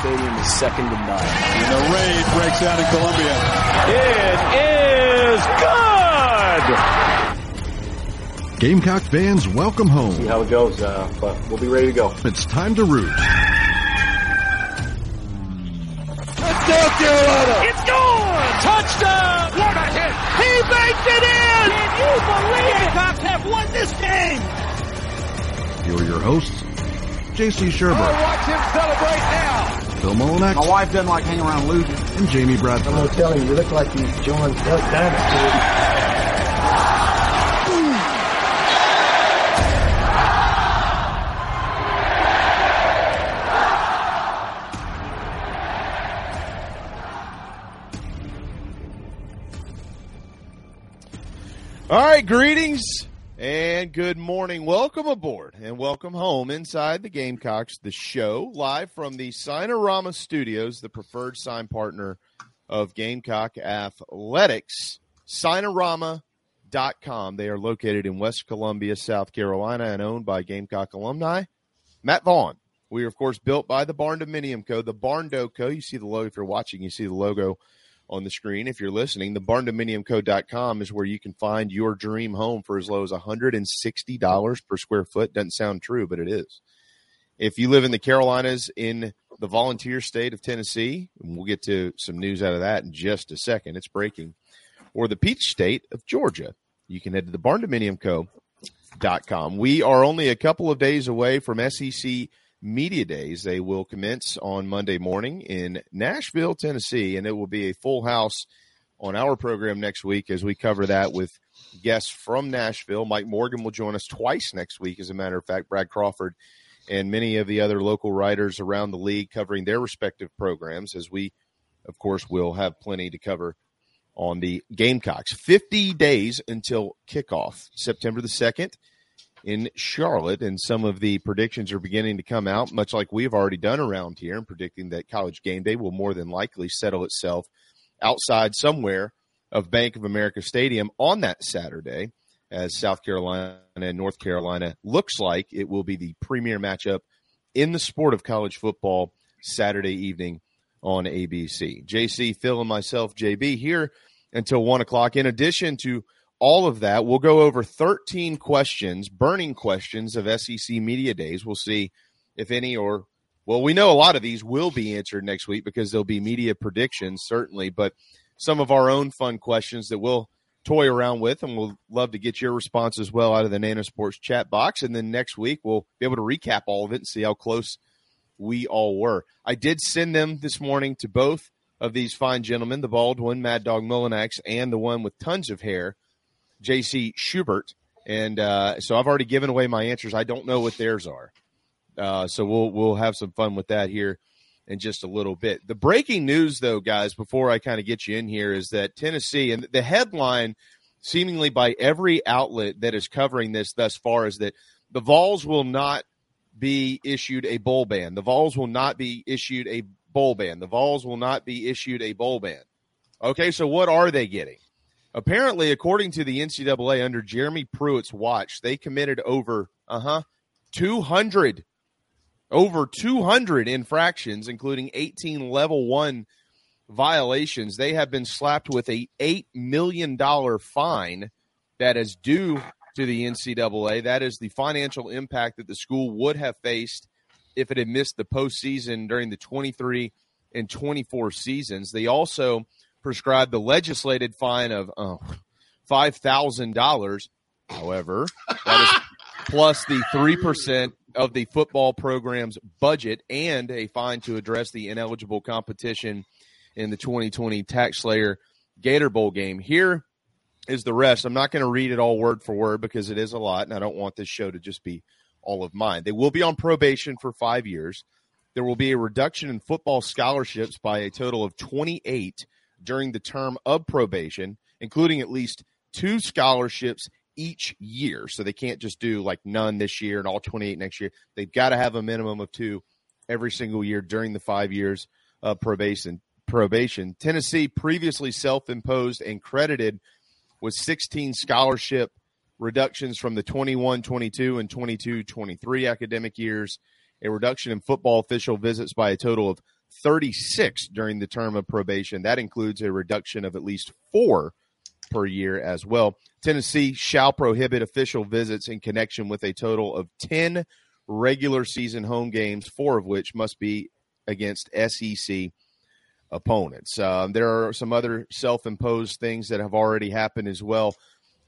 Stadium is second to none. And the raid breaks out in Columbia. It is good! Gamecock fans, welcome home. See how it goes, uh, but we'll be ready to go. It's time to root. South Carolina! It's gone! Touchdown! What a hit! He baked it in! Can you believe it? Gamecocks have won this game! Here are your hosts, J.C. Shurburtt. Oh, watch him celebrate now! Phil Mullinax. My wife doesn't like hanging around losing. And Jamie Bradford. I'm going to tell you, you look like you joined Duck Dynasty. All right, greetings and good morning. Welcome aboard and welcome home inside the Gamecocks, the show live from the Signarama Studios, the preferred sign partner of Gamecock Athletics. Signarama.com. They are located in West Columbia, South Carolina, and owned by Gamecock alumni Matt Vaughn. We are, of course, built by the Barn Dominium Co., the Barndo Co. You see the logo if you're watching, you see the logo on the screen. If you're listening, the barndominiumco.com is where you can find your dream home for as low as $160 per square foot. Doesn't sound true, but it is. If you live in the Carolinas in the volunteer state of Tennessee, and we'll get to some news out of that in just a second, it's breaking, or the peach state of Georgia, you can head to the barndominiumco.com. We are only a couple of days away from SEC Media Days. They will commence on Monday morning in Nashville, Tennessee, and it will be a full house on our program next week as we cover that with guests from Nashville. Mike Morgan will join us twice next week, as a matter of fact. Brad Crawford and many of the other local writers around the league covering their respective programs, as we, of course, will have plenty to cover on the Gamecocks. 50 days until kickoff, September the 2nd in Charlotte, and some of the predictions are beginning to come out, much like we've already done around here, and predicting that college game day will more than likely settle itself outside somewhere of Bank of America Stadium on that Saturday, as South Carolina and North Carolina looks like it will be the premier matchup in the sport of college football Saturday evening on ABC. JC, Phil, and myself, JB, here until one o'clock. In addition to all of that. We'll go over 13 questions, burning questions of SEC Media Days. We'll see if any or, well, we know a lot of these will be answered next week because there'll be media predictions, certainly, but some of our own fun questions that we'll toy around with, and we'll love to get your response as well out of the Nano Sports chat box. And then next week, we'll be able to recap all of it and see how close we all were. I did send them this morning to both of these fine gentlemen, the bald one, Mad Dog Mullinax, and the one with tons of hair, J.C. Shurburtt, and uh, so I've already given away my answers. I don't know what theirs are, uh, so we'll we'll have some fun with that here in just a little bit. The breaking news, though, guys, before I kind of get you in here, is that Tennessee and the headline, seemingly by every outlet that is covering this thus far, is that the Vols will not be issued a bowl ban. The Vols will not be issued a bowl ban. The Vols will not be issued a bowl ban. Okay, so what are they getting? Apparently, according to the NCAA, under Jeremy Pruitt's watch, they committed over uh huh 200 over 200 infractions, including 18 level one violations. They have been slapped with a eight million dollar fine that is due to the NCAA. That is the financial impact that the school would have faced if it had missed the postseason during the 23 and 24 seasons. They also prescribed the legislated fine of uh, $5,000. However, that is plus the 3% of the football program's budget and a fine to address the ineligible competition in the 2020 TaxSlayer Gator Bowl game. Here is the rest. I'm not going to read it all word for word because it is a lot, and I don't want this show to just be all of mine. They will be on probation for five years. There will be a reduction in football scholarships by a total of 28 during the term of probation, including at least two scholarships each year. So they can't just do like none this year and all 28 next year. They've got to have a minimum of two every single year during the five years of probation. Probation. Tennessee previously self-imposed and credited with 16 scholarship reductions from the 21-22 and 22-23 academic years, a reduction in football official visits by a total of 36 during the term of probation. That includes a reduction of at least four per year as well. Tennessee shall prohibit official visits in connection with a total of 10 regular season home games, four of which must be against SEC opponents. Um, there are some other self imposed things that have already happened as well.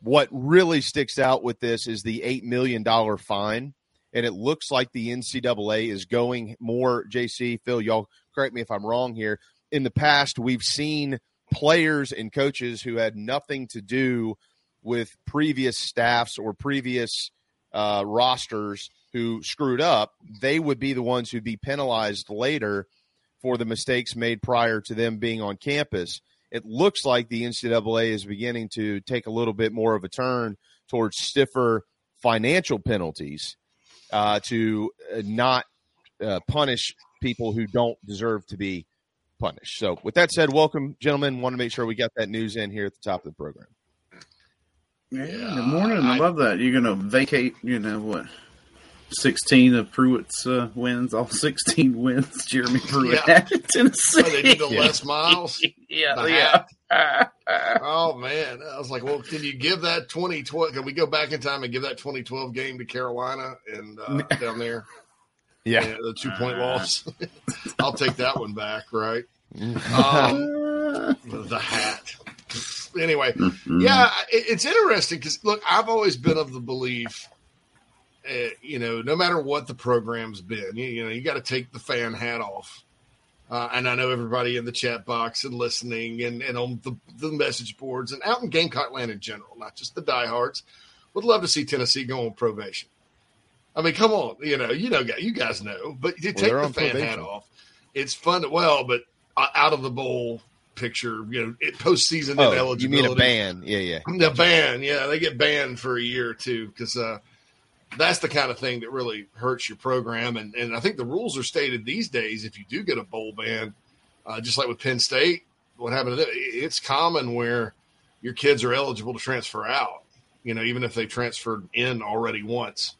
What really sticks out with this is the $8 million fine. And it looks like the NCAA is going more, JC, Phil, y'all correct me if I'm wrong here. In the past, we've seen players and coaches who had nothing to do with previous staffs or previous uh, rosters who screwed up, they would be the ones who'd be penalized later for the mistakes made prior to them being on campus. It looks like the NCAA is beginning to take a little bit more of a turn towards stiffer financial penalties uh, to uh, not uh, punish people who don't deserve to be punished. So, with that said, welcome, gentlemen. Want to make sure we got that news in here at the top of the program. Yeah, good morning. I, I love that. You're going to vacate, you know, what, 16 of Pruitt's uh, wins, all 16 wins Jeremy Pruitt yeah. had in Tennessee. Oh, they did the Les Miles. yeah, yeah. oh, man. I was like, well, can you give that 2012? Can we go back in time and give that 2012 game to Carolina and uh, down there? Yeah. yeah the two point uh, loss. I'll take that one back, right? Mm-hmm. Um, the hat. Anyway, yeah, it, it's interesting because, look, I've always been of the belief uh, you know, no matter what the program's been, you, you know, you got to take the fan hat off. Uh, and I know everybody in the chat box and listening and, and on the, the message boards and out in Gamecock land in general, not just the diehards, would love to see Tennessee go on probation. I mean, come on, you know, you know, you guys know, but you take well, the fan probation. hat off. It's fun to well, but uh, out of the bowl picture, you know, it postseason oh, ineligibility. You mean a ban? Yeah, yeah. The ban, yeah, they get banned for a year or two because uh, that's the kind of thing that really hurts your program. And, and I think the rules are stated these days if you do get a bowl ban, uh, just like with Penn State, what happened to them, it's common where your kids are eligible to transfer out, you know, even if they transferred in already once.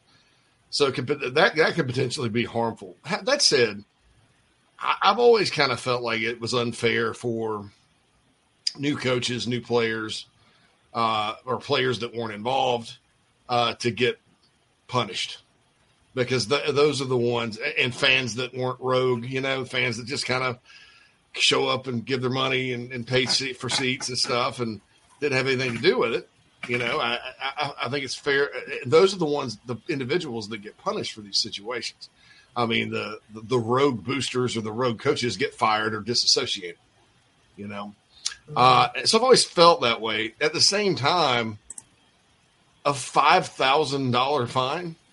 So that, that could potentially be harmful. That said, I, I've always kind of felt like it was unfair for new coaches, new players, uh, or players that weren't involved uh, to get punished because those are the ones and fans that weren't rogue, you know, fans that just kind of show up and give their money and, and pay seat for seats and stuff and didn't have anything to do with it. You know, I, I, I think it's fair. Those are the ones, the individuals that get punished for these situations. I mean, the, the, the rogue boosters or the rogue coaches get fired or disassociated, you know. Uh, so I've always felt that way. At the same time, a five thousand dollar fine.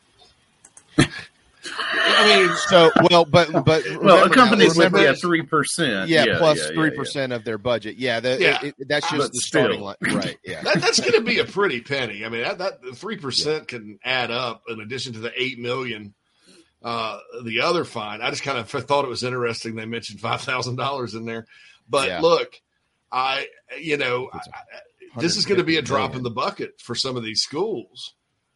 I mean, so well, but but well, companies would be at three percent, yeah, plus three yeah, percent yeah, of their budget. Yeah, the, yeah. It, it, that's just but the still. starting line, right? Yeah, that, that's going to be a pretty penny. I mean, that that three percent can add up in addition to the eight million. Uh, the other fine, I just kind of thought it was interesting. They mentioned five thousand dollars in there, but look, I you know. I, this is going to be a drop million. in the bucket for some of these schools.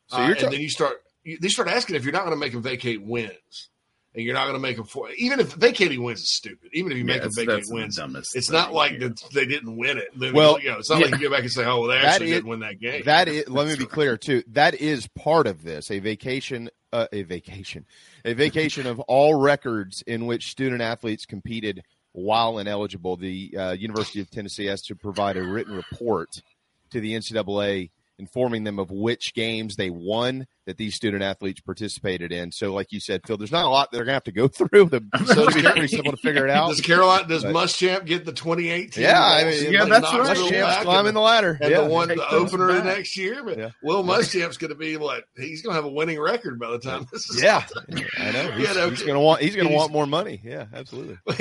So you're uh, and then you start you, they start asking if you're not going to make them vacate wins, and you're not going to make them for even if vacating wins is stupid. Even if you make yeah, them vacate wins, it's not like that they didn't win it. Then, well, you know, it's not yeah. like you go back and say, "Oh, well, they actually is, didn't win that game." That is. let me be clear too. That is part of this. A vacation. Uh, a vacation. A vacation of all records in which student athletes competed while ineligible, the uh, University of Tennessee has to provide a written report to the NCAA informing them of which games they won that these student athletes participated in. So, like you said, Phil, there's not a lot they're going to have to go through. The, so it's pretty simple to figure it out. Does Carolina, does But- Muschamp get the 2018? Yeah, I mean, Yeah, Like that's right. Muschamp's climbing and- the ladder. and yeah. the one the opener back. next year. But Yeah. Will Muschamp's going to be what? He's going to have a winning record by the time this is. Yeah, I know. He's, You know, he's gonna want. He's gonna he's- want more money. Yeah, absolutely.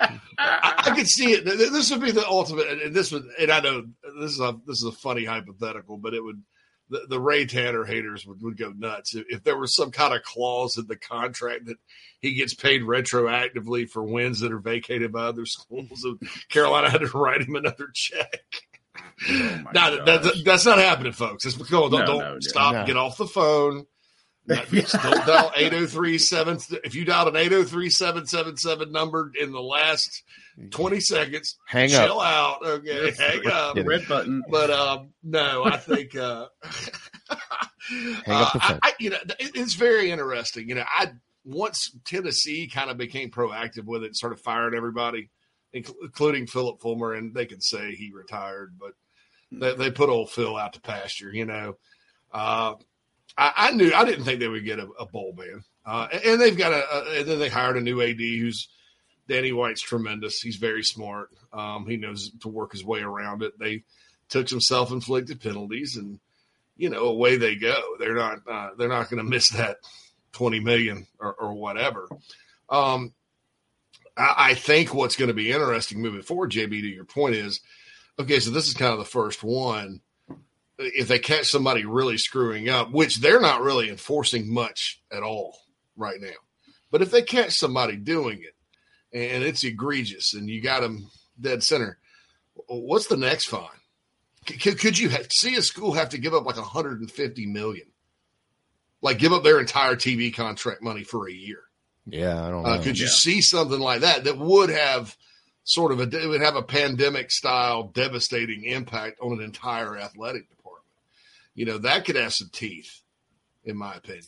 I, I could see it. This would be the ultimate, and- this would, and I know this is a this is a funny hypothetical, but it would. The, the Ray Tanner haters would, would go nuts if, if there was some kind of clause in the contract that he gets paid retroactively for wins that are vacated by other schools. And Carolina had to write him another check. Oh No, that's, that's not happening, folks. It's don't, don't, No, don't no, stop. Get off the phone. Don't dial 8037. If you dialed an 803777 number in the last 20 seconds, Hang chill up. out. Okay, hang up. Kidding. red button. But um, no, I think uh, Hang up the uh, phone. I, I, you know, it- it's very interesting. You know, I once Tennessee kind of became proactive with it, and started firing everybody, inc- including Philip Fulmer, and they can say he retired, but they, they put old Phil out to pasture. You know, uh, I, I knew I didn't think they would get a, a bowl ban, uh, and, and they've got a, a. And then they hired a new AD who's Danny White's tremendous. He's very smart. Um, he knows to work his way around it. They took some self-inflicted penalties, and you know, away they go. They're not. Uh, they're not going to miss that twenty million or, or whatever. Um, I, I think what's going to be interesting moving forward, JB, to your point is, okay, so this is kind of the first one. If they catch somebody really screwing up, which they're not really enforcing much at all right now, but if they catch somebody doing it and it's egregious and you got them dead center, what's the next fine? Could, could you ha- see a school have to give up like 150 million? Like give up their entire TV contract money for a year? Yeah, I don't know. Uh, could you yeah. see something like that that would have sort of a it would have a pandemic style devastating impact on an entire athletic department? You know that could have some teeth, in my opinion.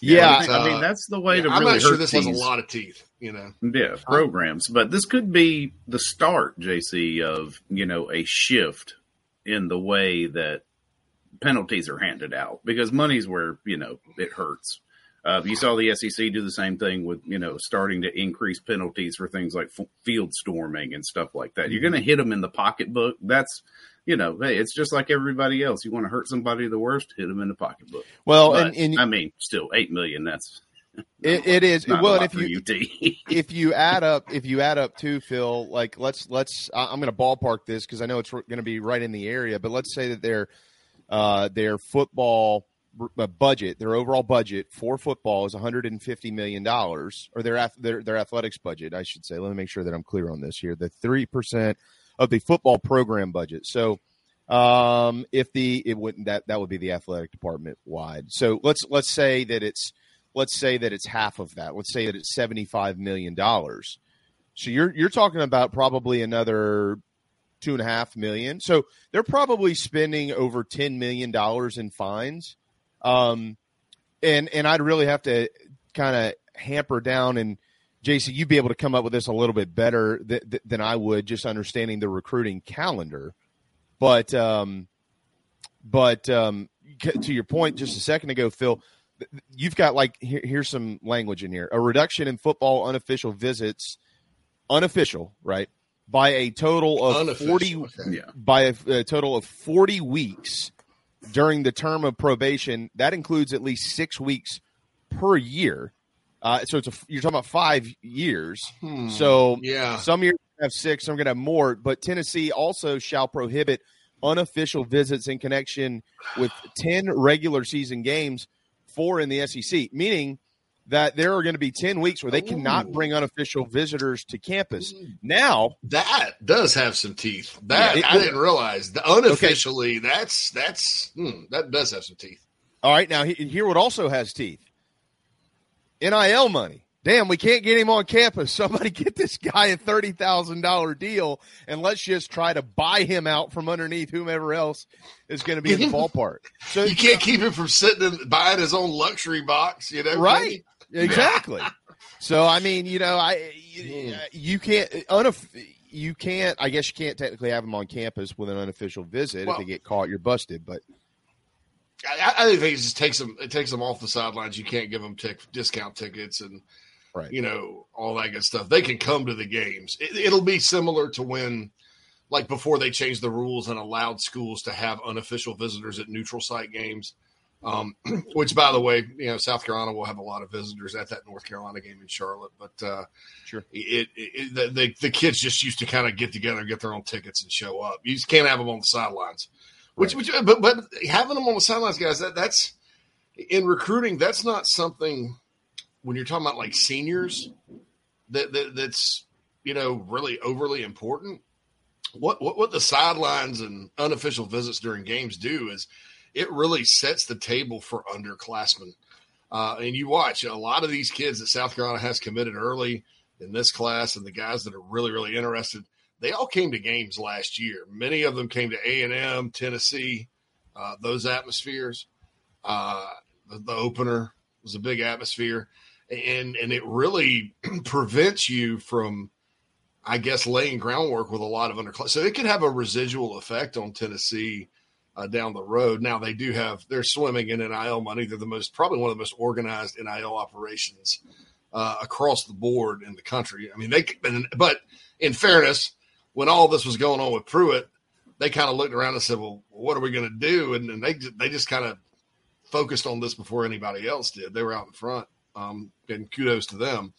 yeah, I, I mean that's the way to I'm really not sure hurt this has a lot of teeth. You know, yeah programs but this could be the start jc of you know a shift in the way that penalties are handed out because money's where you know it hurts uh, you saw the sec do the same thing with you know starting to increase penalties for things like f- field storming and stuff like that you're going to hit them in the pocketbook that's you know hey it's just like everybody else. You want to hurt somebody the worst hit them in the pocketbook. Well, But, and, and i mean still eight million that's it, it is. Well. if you if you add up if you add up too phil like let's let's i'm going to ballpark this because i know it's going to be right in the area but let's say that their uh their football uh, budget their overall budget for football is 150 million dollars or their, their their athletics budget i should say. Let me make sure that i'm clear on this here. The 3% of the football program budget so um if the it wouldn't that that would be the athletic department wide so let's let's say that it's let's say that it's half of that. Let's say that it's seventy-five million dollars. So you're you're talking about probably another two and a half million. So they're probably spending over ten million dollars in fines. Um, and and I'd really have to kind of hamper down and Jason, you'd be able to come up with this a little bit better th- th- than I would, just understanding the recruiting calendar. But um, but um, to your point just a second ago, Phil, you've got like here, here's some language in here: a reduction in football unofficial visits, unofficial, right, by a total of Unofficial, forty okay. by a, a total of 40 weeks during the term of probation. That includes at least six weeks per year. Uh, so it's a, you're talking about five years. Hmm. So yeah, some years have six, some are going to have more. But Tennessee also shall prohibit unofficial visits in connection with 10 regular season games, four in the SEC, meaning that there are going to be 10 weeks where they cannot bring unofficial visitors to campus. Now, that does have some teeth. That Yeah, it- I didn't realize. The unofficially, that's that's hmm, that does have some teeth. All right, now he- here what also has teeth. NIL money. Damn, we can't get him on campus. Somebody get this guy a thirty thousand dollar deal, and let's just try to buy him out from underneath whomever else is going to be in the ballpark. So You can't keep him from sitting and buying his own luxury box. You know, right, exactly. So I mean, you know, I you, Hmm. you can't unof- you can't. I guess you can't technically have him on campus with an unofficial visit. Well- if they get caught, you're busted. But I, I think it just takes them. It takes them off the sidelines. You can't give them tick, discount tickets and right, you know all that good stuff. They can come to the games. It, it'll be similar to when, like before they changed the rules and allowed schools to have unofficial visitors at neutral site games. Um, which, by the way, you know South Carolina will have a lot of visitors at that North Carolina game in Charlotte. But uh, Sure. it, it, the, the the kids just used to kind of get together and get their own tickets and show up. You just can't have them on the sidelines. Which, which, but but having them on the sidelines, guys, that that's in recruiting. That's not something when you're talking about like seniors that, that that's you know really overly important. What what what the sidelines and unofficial visits during games do is it really sets the table for underclassmen. Uh, and you watch a lot of these kids that South Carolina has committed early in this class, and the guys that are really really interested they all came to games last year. Many of them came to A and M, Tennessee, uh, those atmospheres. Uh, the, the opener was a big atmosphere, and and it really prevents you from, I guess, laying groundwork with a lot of underclass. So it could have a residual effect on Tennessee uh, down the road. Now they do have they're swimming in NIL money. They're the most probably one of the most organized NIL operations uh, across the board in the country. I mean they, but in fairness when all this was going on with Pruitt, they kind of looked around and said, "Well, what are we going to do?" And, and they they just kind of focused on this before anybody else did. They were out in front, um, and kudos to them.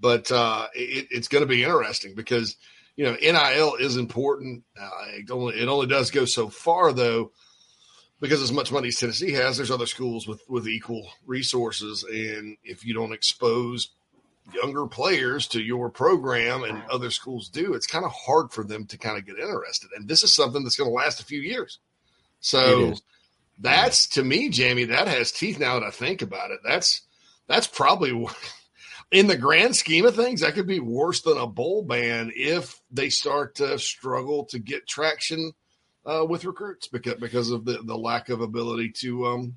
But uh, it, it's going to be interesting because you know NIL is important. Uh, it only it only does go so far though, because as much money as Tennessee has, there's other schools with with equal resources, and if you don't expose younger players to your program and other schools do, it's kind of hard for them to kind of get interested. And this is something that's going to last a few years. So that's to me, Jamie, that has teeth now that I think about it. That's that's probably in the grand scheme of things, that could be worse than a bowl ban if they start to struggle to get traction uh, with recruits because because of the, the lack of ability to um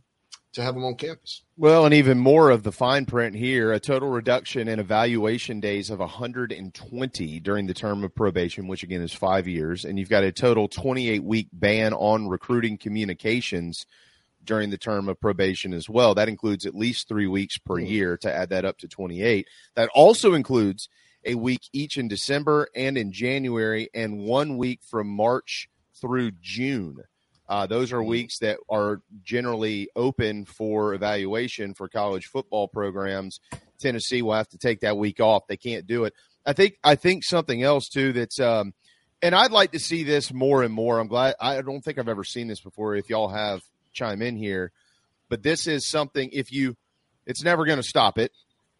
to have them on campus. Well, and even more of the fine print here a total reduction in evaluation days of 120 during the term of probation, which again is five years. And you've got a total 28 week ban on recruiting communications during the term of probation as well. That includes at least three weeks per hmm. year to add that up to 28. That also includes a week each in December and in January, and one week from March through June. Uh, those are weeks that are generally open for evaluation for college football programs. Tennessee will have to take that week off. They can't do it. I think. I think something else too. That's um, and I'd like to see this more and more. I'm glad. I don't think I've ever seen this before. If y'all have, chime in here. But this is something. If you, it's never going to stop it.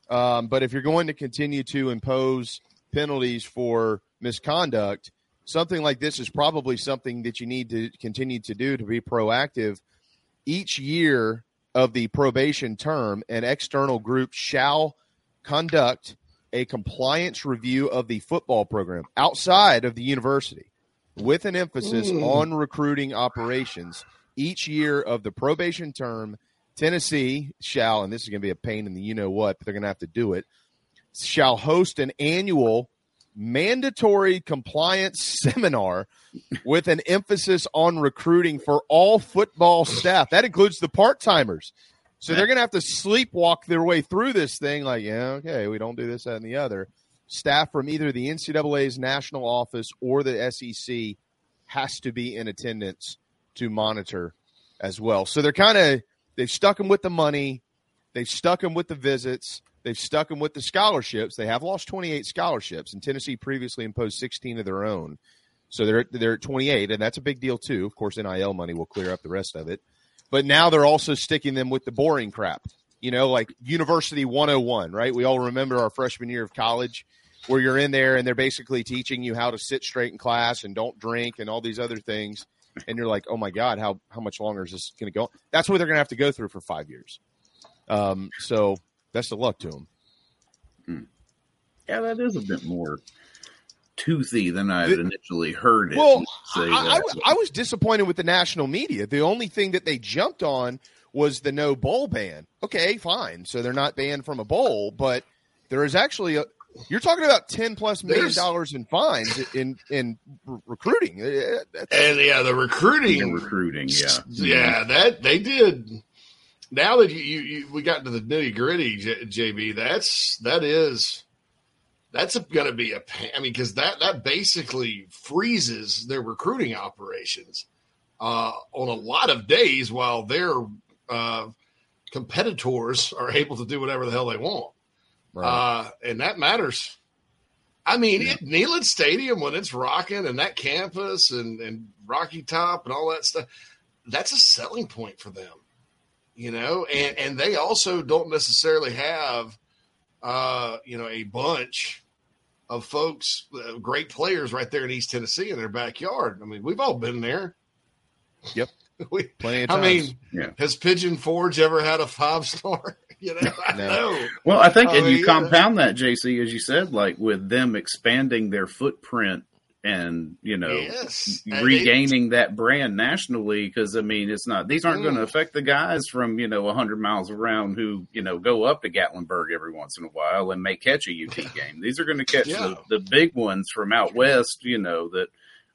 Um, but if you're going to continue to impose penalties for misconduct, something like this is probably something that you need to continue to do to be proactive. Each year of the probation term, an external group shall conduct a compliance review of the football program outside of the university with an emphasis Mm. on recruiting operations. Each year of the probation term, Tennessee shall, and this is going to be a pain in the you know what, but they're going to have to do it, shall host an annual mandatory compliance seminar with an emphasis on recruiting for all football staff. That includes the part timers. So they're going to have to sleepwalk their way through this thing like, yeah, okay, we don't do this, that, and the other. Staff from either the NCAA's national office or the SEC has to be in attendance to monitor as well. So they're kind of, they've stuck them with the money, they've stuck them with the visits, they've stuck them with the scholarships. They have lost 28 scholarships, and Tennessee previously imposed 16 of their own. So they're they're at 28, and that's a big deal too. Of course, NIL money will clear up the rest of it. But now they're also sticking them with the boring crap. You know, like University 101, right? We all remember our freshman year of college where you're in there and they're basically teaching you how to sit straight in class and don't drink and all these other things. And you're like, oh my God, how, how much longer is this going to go? That's what they're going to have to go through for five years. Um, so best of luck to them. Yeah, that is a bit more toothy than I had initially heard it. Well, say I, I, was- I was disappointed with the national media. The only thing that they jumped on was the no bowl ban. Okay, fine. So they're not banned from a bowl, but there is actually a, You're talking about ten plus million dollars in fines in in recruiting. Uh, that's- And yeah, the recruiting, In recruiting, yeah. yeah, that they did. Now that you, you, you we got to the nitty gritty, J, JB, that's that is that's going to be a pain. I mean, because that that basically freezes their recruiting operations uh, on a lot of days while their uh, competitors are able to do whatever the hell they want, uh, and that matters. I mean, it, Neyland Stadium when it's rocking and that campus and, and Rocky Top and all that stuff, that's a selling point for them, you know. And and they also don't necessarily have, uh, you know, a bunch of folks, uh, great players right there in East Tennessee in their backyard. I mean, we've all been there. Yep. we, Plenty of I times. mean, Yeah. has Pigeon Forge ever had a five star? you know, I No. know. Well, I think, I and mean, you yeah. compound that, JC, as you said, like with them expanding their footprint and you know Yes. Regaining that brand nationally. Because I mean, it's not these aren't going to Mm. affect the guys from you know hundred miles around who you know go up to Gatlinburg every once in a while and may catch a UT game. These are going to catch Yeah. the, the big ones from out west, you know that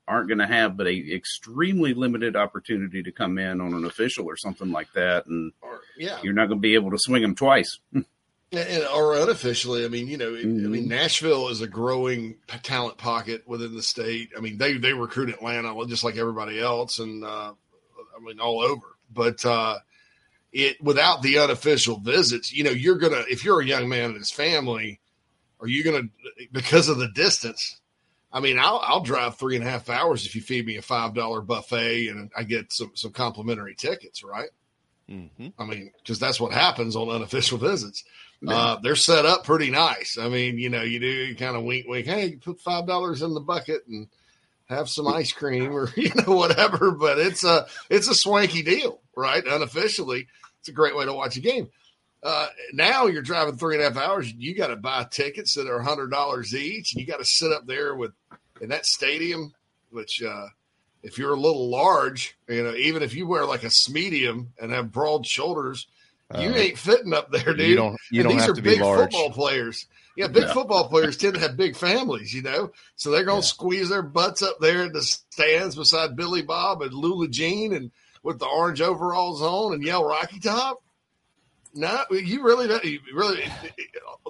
aren't going to have but a extremely limited opportunity to come in on an official or something like that and Or, yeah. you're not going to be able to swing them twice And, or unofficially, I mean, you know, I Mhm. mean, Nashville is a growing talent pocket within the state. I mean, they they recruit Atlanta just like everybody else, and uh, I mean, all over. But uh, it without the unofficial visits, you know, you're gonna if you're a young man and his family, are you gonna because of the distance? I mean, I'll I'll drive three and a half hours if you feed me a five dollar buffet and I get some some complimentary tickets, right? hmm I mean, because that's what happens on unofficial visits. Uh, they're set up pretty nice. I mean, you know, you do kind of wink, wink. Hey, put five dollars in the bucket and have some ice cream or you know whatever. But it's a it's a swanky deal, right? Unofficially, it's a great way to watch a game. Uh, now you're driving three and a half hours. You got to buy tickets that are a hundred dollars each. and You got to sit up there with in that stadium, which uh, if you're a little large, you know, even if you wear like a medium and have broad shoulders, you Uh, ain't fitting up there, dude. You don't. You And don't these have are to be big large. football players. Yeah, big Yeah. football players tend to have big families, you know, so they're going to Yeah. squeeze their butts up there in the stands beside Billy Bob and Lula Jean and with the orange overalls on and yell Rocky Top. No, you really don't. You really,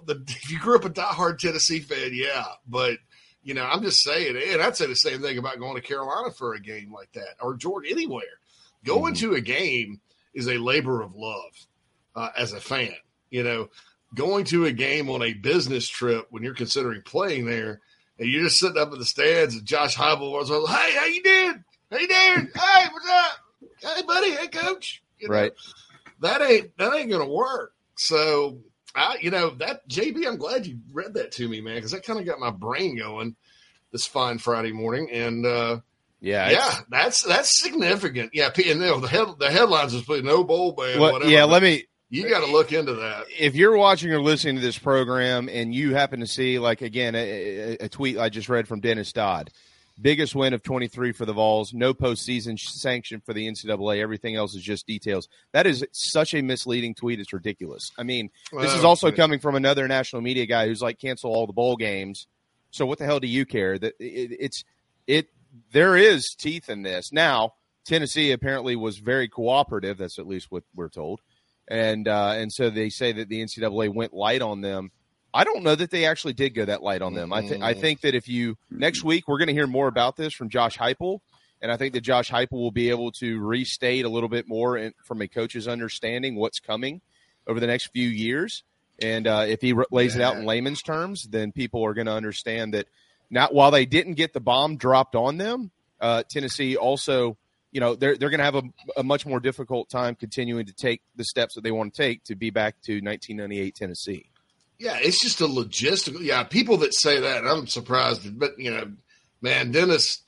the, if you grew up a diehard Tennessee fan, yeah, but you know, I'm just saying, and I'd say the same thing about going to Carolina for a game like that or Georgia, anywhere. Going to a game is a labor of love uh, as a fan. You know, going to a game on a business trip when you're considering playing there, and you're just sitting up in the stands, and Josh Heupel was like, "Hey, how you doing? Hey, doing? hey, what's up? Hey, buddy. Hey, coach." You know, Right. that ain't that ain't gonna work. So I, you know, that JB, I'm glad you read that to me, man, because that kind of got my brain going this fine Friday morning. And uh, Yeah. yeah, that's that's significant. Yeah, and you know, the head, the headlines was put no bowl ban, well, whatever. yeah. Let me. You got to look into that. if you're watching or listening to this program and you happen to see, like again, a, a- tweet I just read from Dennis Dodd, biggest win of 23 for the Vols, no postseason sanction for the NCAA. Everything else is just details. That is such a misleading tweet. It's ridiculous. I mean, this is also coming from another national media guy who's like, cancel all the bowl games. So what the hell do you care? That it, it's it. There is teeth in this. Now Tennessee apparently was very cooperative. That's at least what we're told, and uh, and so they say that the NCAA went light on them. I don't know that they actually did go that light on them. I think I think that if you next week we're going to hear more about this from Josh Heupel, and I think that Josh Heupel will be able to restate a little bit more in, from a coach's understanding what's coming over the next few years. And uh, if he r- lays it out in layman's terms, then people are going to understand that. Not while they didn't get the bomb dropped on them, uh, Tennessee also, you know, they're they're going to have a, a much more difficult time continuing to take the steps that they want to take to be back to 1998 Tennessee. Yeah, it's just a logistical. Yeah, people that say that, I'm surprised. But you know, man, Dennis,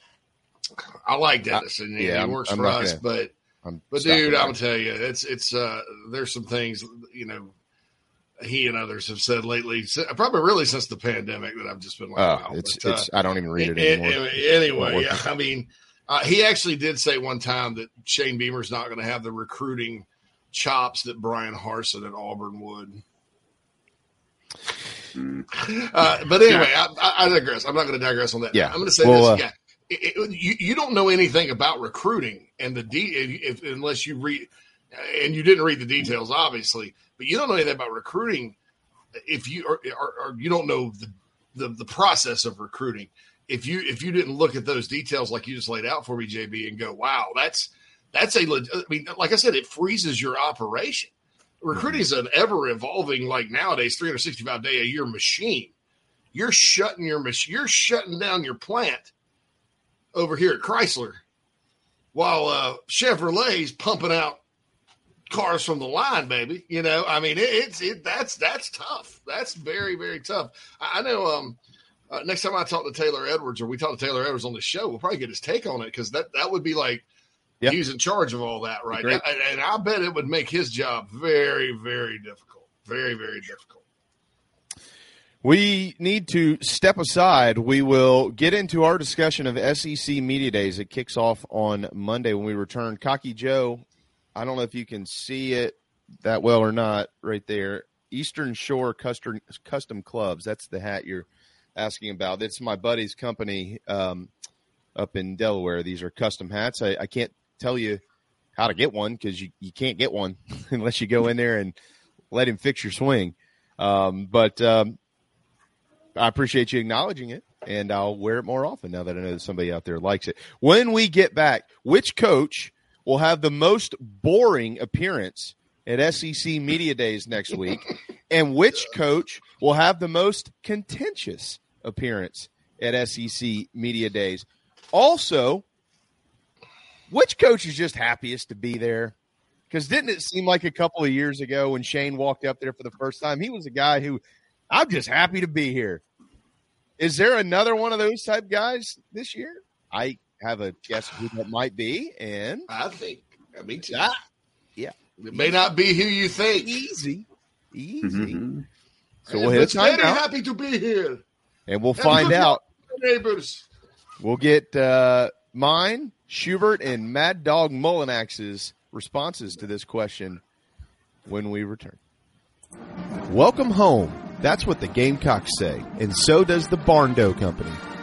I like Dennis, and yeah, he I'm- works I'm for us. gonna- But I'm But dude. I'm tell you, it's it's uh there's some things you know he and others have said lately, probably really since the pandemic that I've just been like, Oh, wow. it's But, uh, it's. I don't even read it anymore. anyway, yeah, I mean, uh, he actually did say one time that Shane Beamer's not going to have the recruiting chops that Bryan Harsin at Auburn would. Uh, but anyway, I, I, I digress. I'm not going to digress on that. Yeah. I'm going to say Well, this. uh, yeah. It- it- you, you don't know anything about recruiting and the de- if, unless you read, and you didn't read the details, obviously, but you don't know anything about recruiting if you or, or, or you don't know the, the the process of recruiting. If you if you didn't look at those details like you just laid out for me, JB, and go, wow, that's that's a. I mean, like I said, it freezes your operation. Recruiting is an ever evolving, like nowadays, 365 day a year machine. You're shutting your mach- you're shutting down your plant over here at Chrysler, while uh, Chevrolet's pumping out cars from the line, baby. You know, I mean, it, it's it that's that's tough. That's very very tough. I, I know. Um, uh, next time I talk to Taylor Edwards, or we talk to Taylor Edwards on the show, we'll probably get his take on it because that that would be like Yeah. he's in charge of all that, right? Great. And I bet it would make his job very very difficult, very very difficult. We need to step aside. We will get into our discussion of SEC Media Days. It kicks off on Monday when we return. Cocky Joe, I don't know if you can see it that well or not right there. Eastern Shore Custom, Custom Clubs. That's the hat you're asking about. It's my buddy's company um, up in Delaware. These are custom hats. I, I can't tell you how to get one because you, you can't get one unless you go in there and let him fix your swing. Um, but um, I appreciate you acknowledging it, and I'll wear it more often now that I know that somebody out there likes it. When we get back, which coach will have the most boring appearance at SEC Media Days next week, and which coach will have the most contentious appearance at SEC Media Days? Also, which coach is just happiest to be there? Because didn't it seem like a couple of years ago when Shane walked up there for the first time, he was a guy who I'm just happy to be here. Is there another one of those type guys this year? I have a guess who that might be, and I think. I mean, too. Ah, yeah. it may not be who you think. easy, easy. Mm-hmm. So we'll hit It's time very out, happy to be here, and we'll find out. neighbors. We'll get uh, mine, Shurburtt, and Mad Dog Mullinax's responses to this question when we return. Welcome home. That's what the Gamecocks say, and so does the Barndo Company,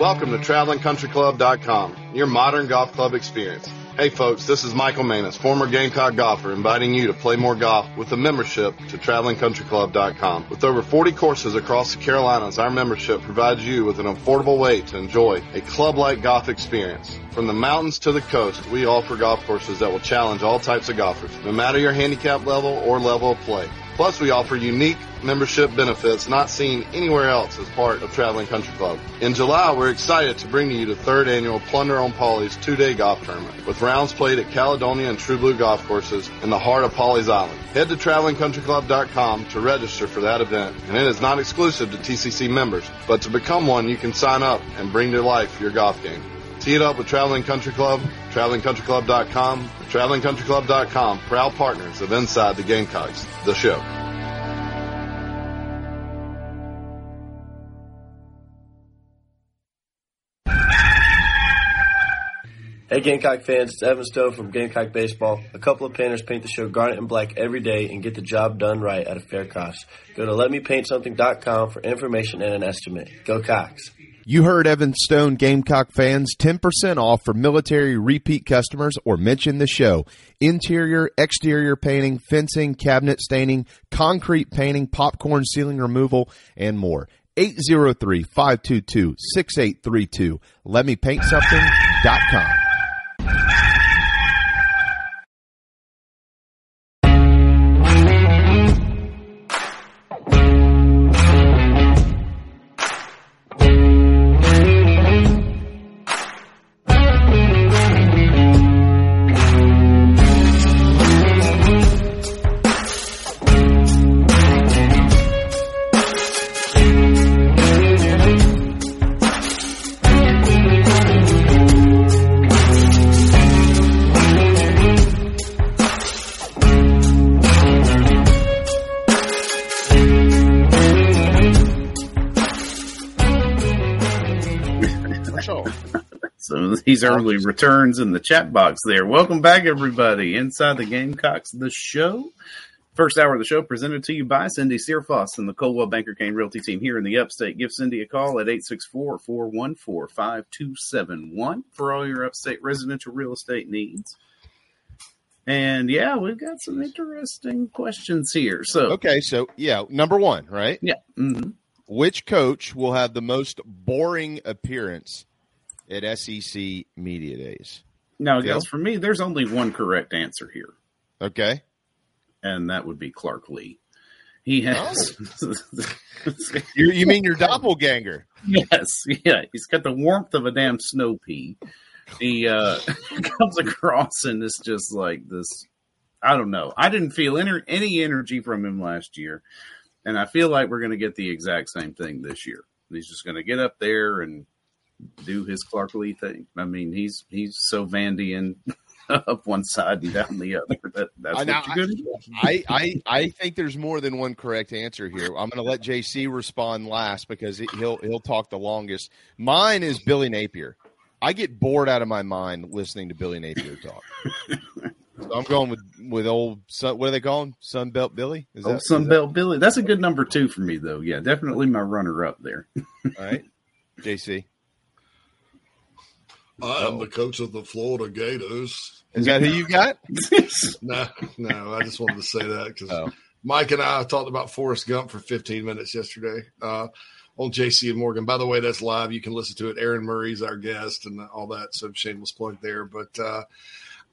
Welcome to TravelingCountryClub.com, your modern golf club experience. Hey folks, this is Michael Manus, former Gamecock golfer, inviting you to play more golf with a membership to TravelingCountryClub.com. With over 40 courses across the Carolinas, our membership provides you with an affordable way to enjoy a club-like golf experience. From the mountains to the coast, we offer golf courses that will challenge all types of golfers, no matter your handicap level or level of play. Plus, we offer unique membership benefits not seen anywhere else as part of Traveling Country Club. In July, we're excited to bring to you the third annual Plunder on Pawleys two-day golf tournament with rounds played at Caledonia and True Blue golf courses in the heart of Pawleys Island. Head to TravelingCountryClub.com to register for that event, and it is not exclusive to TCC members, but to become one, you can sign up and bring to life your golf game. Tee it up with Traveling Country Club, TravelingCountryClub.com, TravelingCountryClub.com, proud partners of Inside the Gamecocks, the show. Hey Gamecock fans, it's Evan Stone from Gamecock Baseball. A couple of painters paint the show garnet and black every day and get the job done right at a fair cost. Go to letmepaintsomething.com for information and an estimate. Go Cox. You heard Evan Stone Gamecock fans 10% off for military repeat customers or mention the show. Interior, exterior painting, fencing, cabinet staining, concrete painting, popcorn ceiling removal, and more. 803-522-6832. LetMePaintSomething.com. early returns in the chat box there. Welcome back, everybody, inside the Gamecocks, the show. First hour of the show presented to you by Cindy Searfoss and the Coldwell Banker Kane Realty Team here in the Upstate. Give Cindy a call at 864-414-5271 for all your upstate residential real estate needs. And yeah, we've got some interesting questions here. So Okay, so yeah, number one, right? yeah, mhm. Which coach will have the most boring appearance at SEC Media Days? now Yeah. guys, for me, there's only one correct answer here. Okay. and that would be Clark Lea. He has, You, you mean your doppelganger? yes, yeah, he's got the warmth of a damn snow pea. He uh, comes across and it's just like this. I don't know. I didn't feel any, any energy from him last year, and I feel like we're going to get the exact same thing this year. He's just going to get up there and do his Clark Lea thing. I mean, he's he's so Vandian up one side and down the other. That, that's I what you're do. I, I I think there's more than one correct answer here. I'm going to let JC respond last because he- he'll he'll talk the longest. Mine is Billy Napier. I get bored out of my mind listening to Billy Napier talk. so I'm going with with old what do they call him? Sunbelt Billy. Is Oh, is Sunbelt Billy. That's a good number two for me, though. Yeah, definitely my runner up there. all right? JC, I am the coach of the Florida Gators. is that who you got? No, no, I just wanted to say that because Oh. Mike and I talked about Forrest Gump for 15 minutes yesterday uh, on JC and Morgan. By the way, that's live. You can listen to it. Aaron Murray's our guest and all that. So shameless plug there. But uh,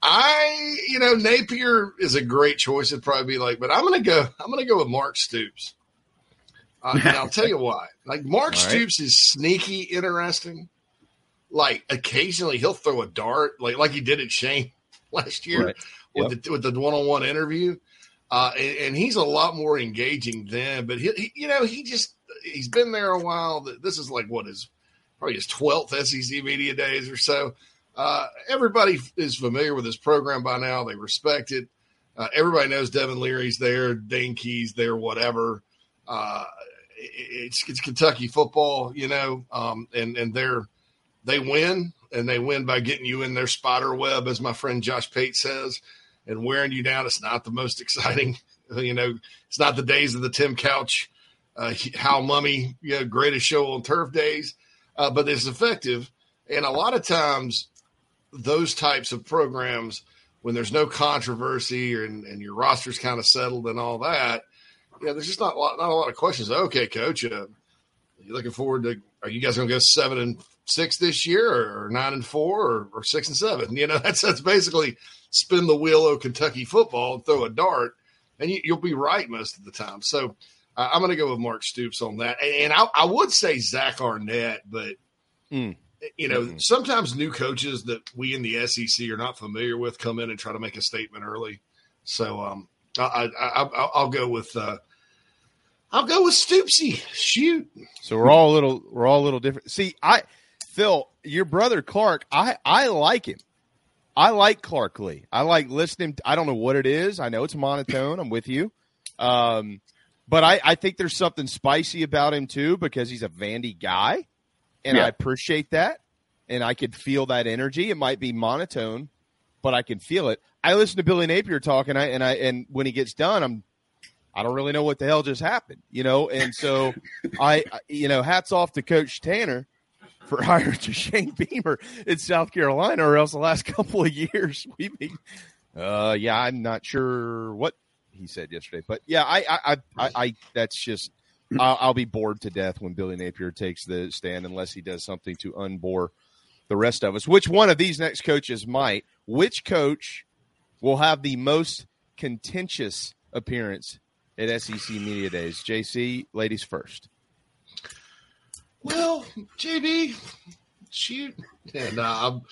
I, you know, Napier is a great choice. It'd probably be like, but I'm going to go. I'm going to go with Mark Stoops. Uh, and I'll tell you why. Like Mark All right. Stoops is sneaky interesting. Like occasionally he'll throw a dart, like like he did at Shane last year Right. with the with the one on one interview. Uh, and, and he's a lot more engaging then, but he, he, you know, he just he's been there a while. This is like what is probably his twelfth SEC media days or so. Uh, everybody is familiar with his program by now. They respect it. Uh, everybody knows Devin Leary's there, Dane Key's there, whatever. Uh, it- it's, it's Kentucky football, you know, um, and and they're they win and they win by getting you in their spider web, as my friend Josh Pate says, and wearing you down. It's not the most exciting, you know. It's not the days of the Tim Couch, uh, Hal Mumme, you know, greatest show on turf days, uh, but it's effective. And a lot of times, those types of programs, when there's no controversy and, and your roster's kind of settled and all that, you know, there's just not a lot, not a lot of questions. Okay, coach, uh, you looking forward to? Are you guys going to go seven and six this year, or, nine and four, or, or six and seven? You know, that's that's basically spin the wheel of Kentucky football and throw a dart, and you, you'll be right most of the time. So uh, I'm going to go with Mark Stoops on that, and, and I, I would say Zach Arnett, but Mm. you know, Mhm. sometimes new coaches that we in the SEC are not familiar with come in and try to make a statement early. So um, I, I, I, I'll go with uh, I'll go with Stoopsy. Shoot, So we're all a little we're all a little different. See, I Phil, your brother Clark, I I like him. I like Clark Lea. I like listening. I don't know what it is. I know it's monotone. I'm with you. Um, but I, I think there's something spicy about him too because he's a Vandy guy, and Yeah. I appreciate that. And I could feel that energy. It might be monotone, but I can feel it. I listen to Billy Napier talk, and I and I and when he gets done, I'm I don't really know what the hell just happened, you know. And so I- you know, hats off to Coach Tanner for to Shane Beamer in South Carolina, or else the last couple of years we've been. Uh, yeah, I'm not sure what he said yesterday, but yeah, I, I, I, I, I that's just. I'll, I'll be bored to death when Billy Napier takes the stand, unless he does something to unbore the rest of us. Which one of these next coaches might? Which coach will have the most contentious appearance at SEC Media Days? JC, ladies first. Well, JB, shoot, yeah, no, I'm,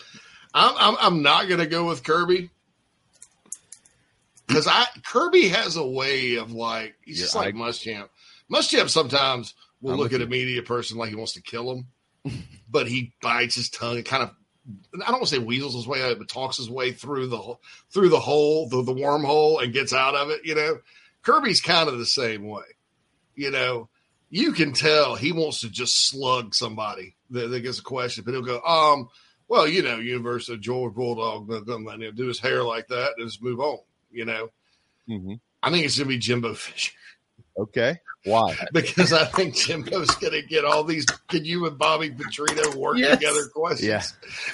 I'm, I'm, I'm not going to go with Kirby because I Kirby has a way of like he's just Yeah, like I- Muschamp. Muschamp sometimes will I'm look at a media person like he wants to kill him, but he bites his tongue and kind of. I don't want to say weasels his way out, but talks his way through the through the hole, the, the wormhole, and gets out of it. You know, Kirby's kind of the same way. You know, you can tell he wants to just slug somebody that, that gets a question, but he'll go, um, well, you know, University of Georgia Bulldog, blah, blah, blah, you know, do his hair like that and just move on. You know, Mm-hmm. I think it's going to be Jimbo Fisher Okay. Why? because I think Jimbo's going to get all these. Can you and Bobby Petrino work Yes. together questions? Yeah.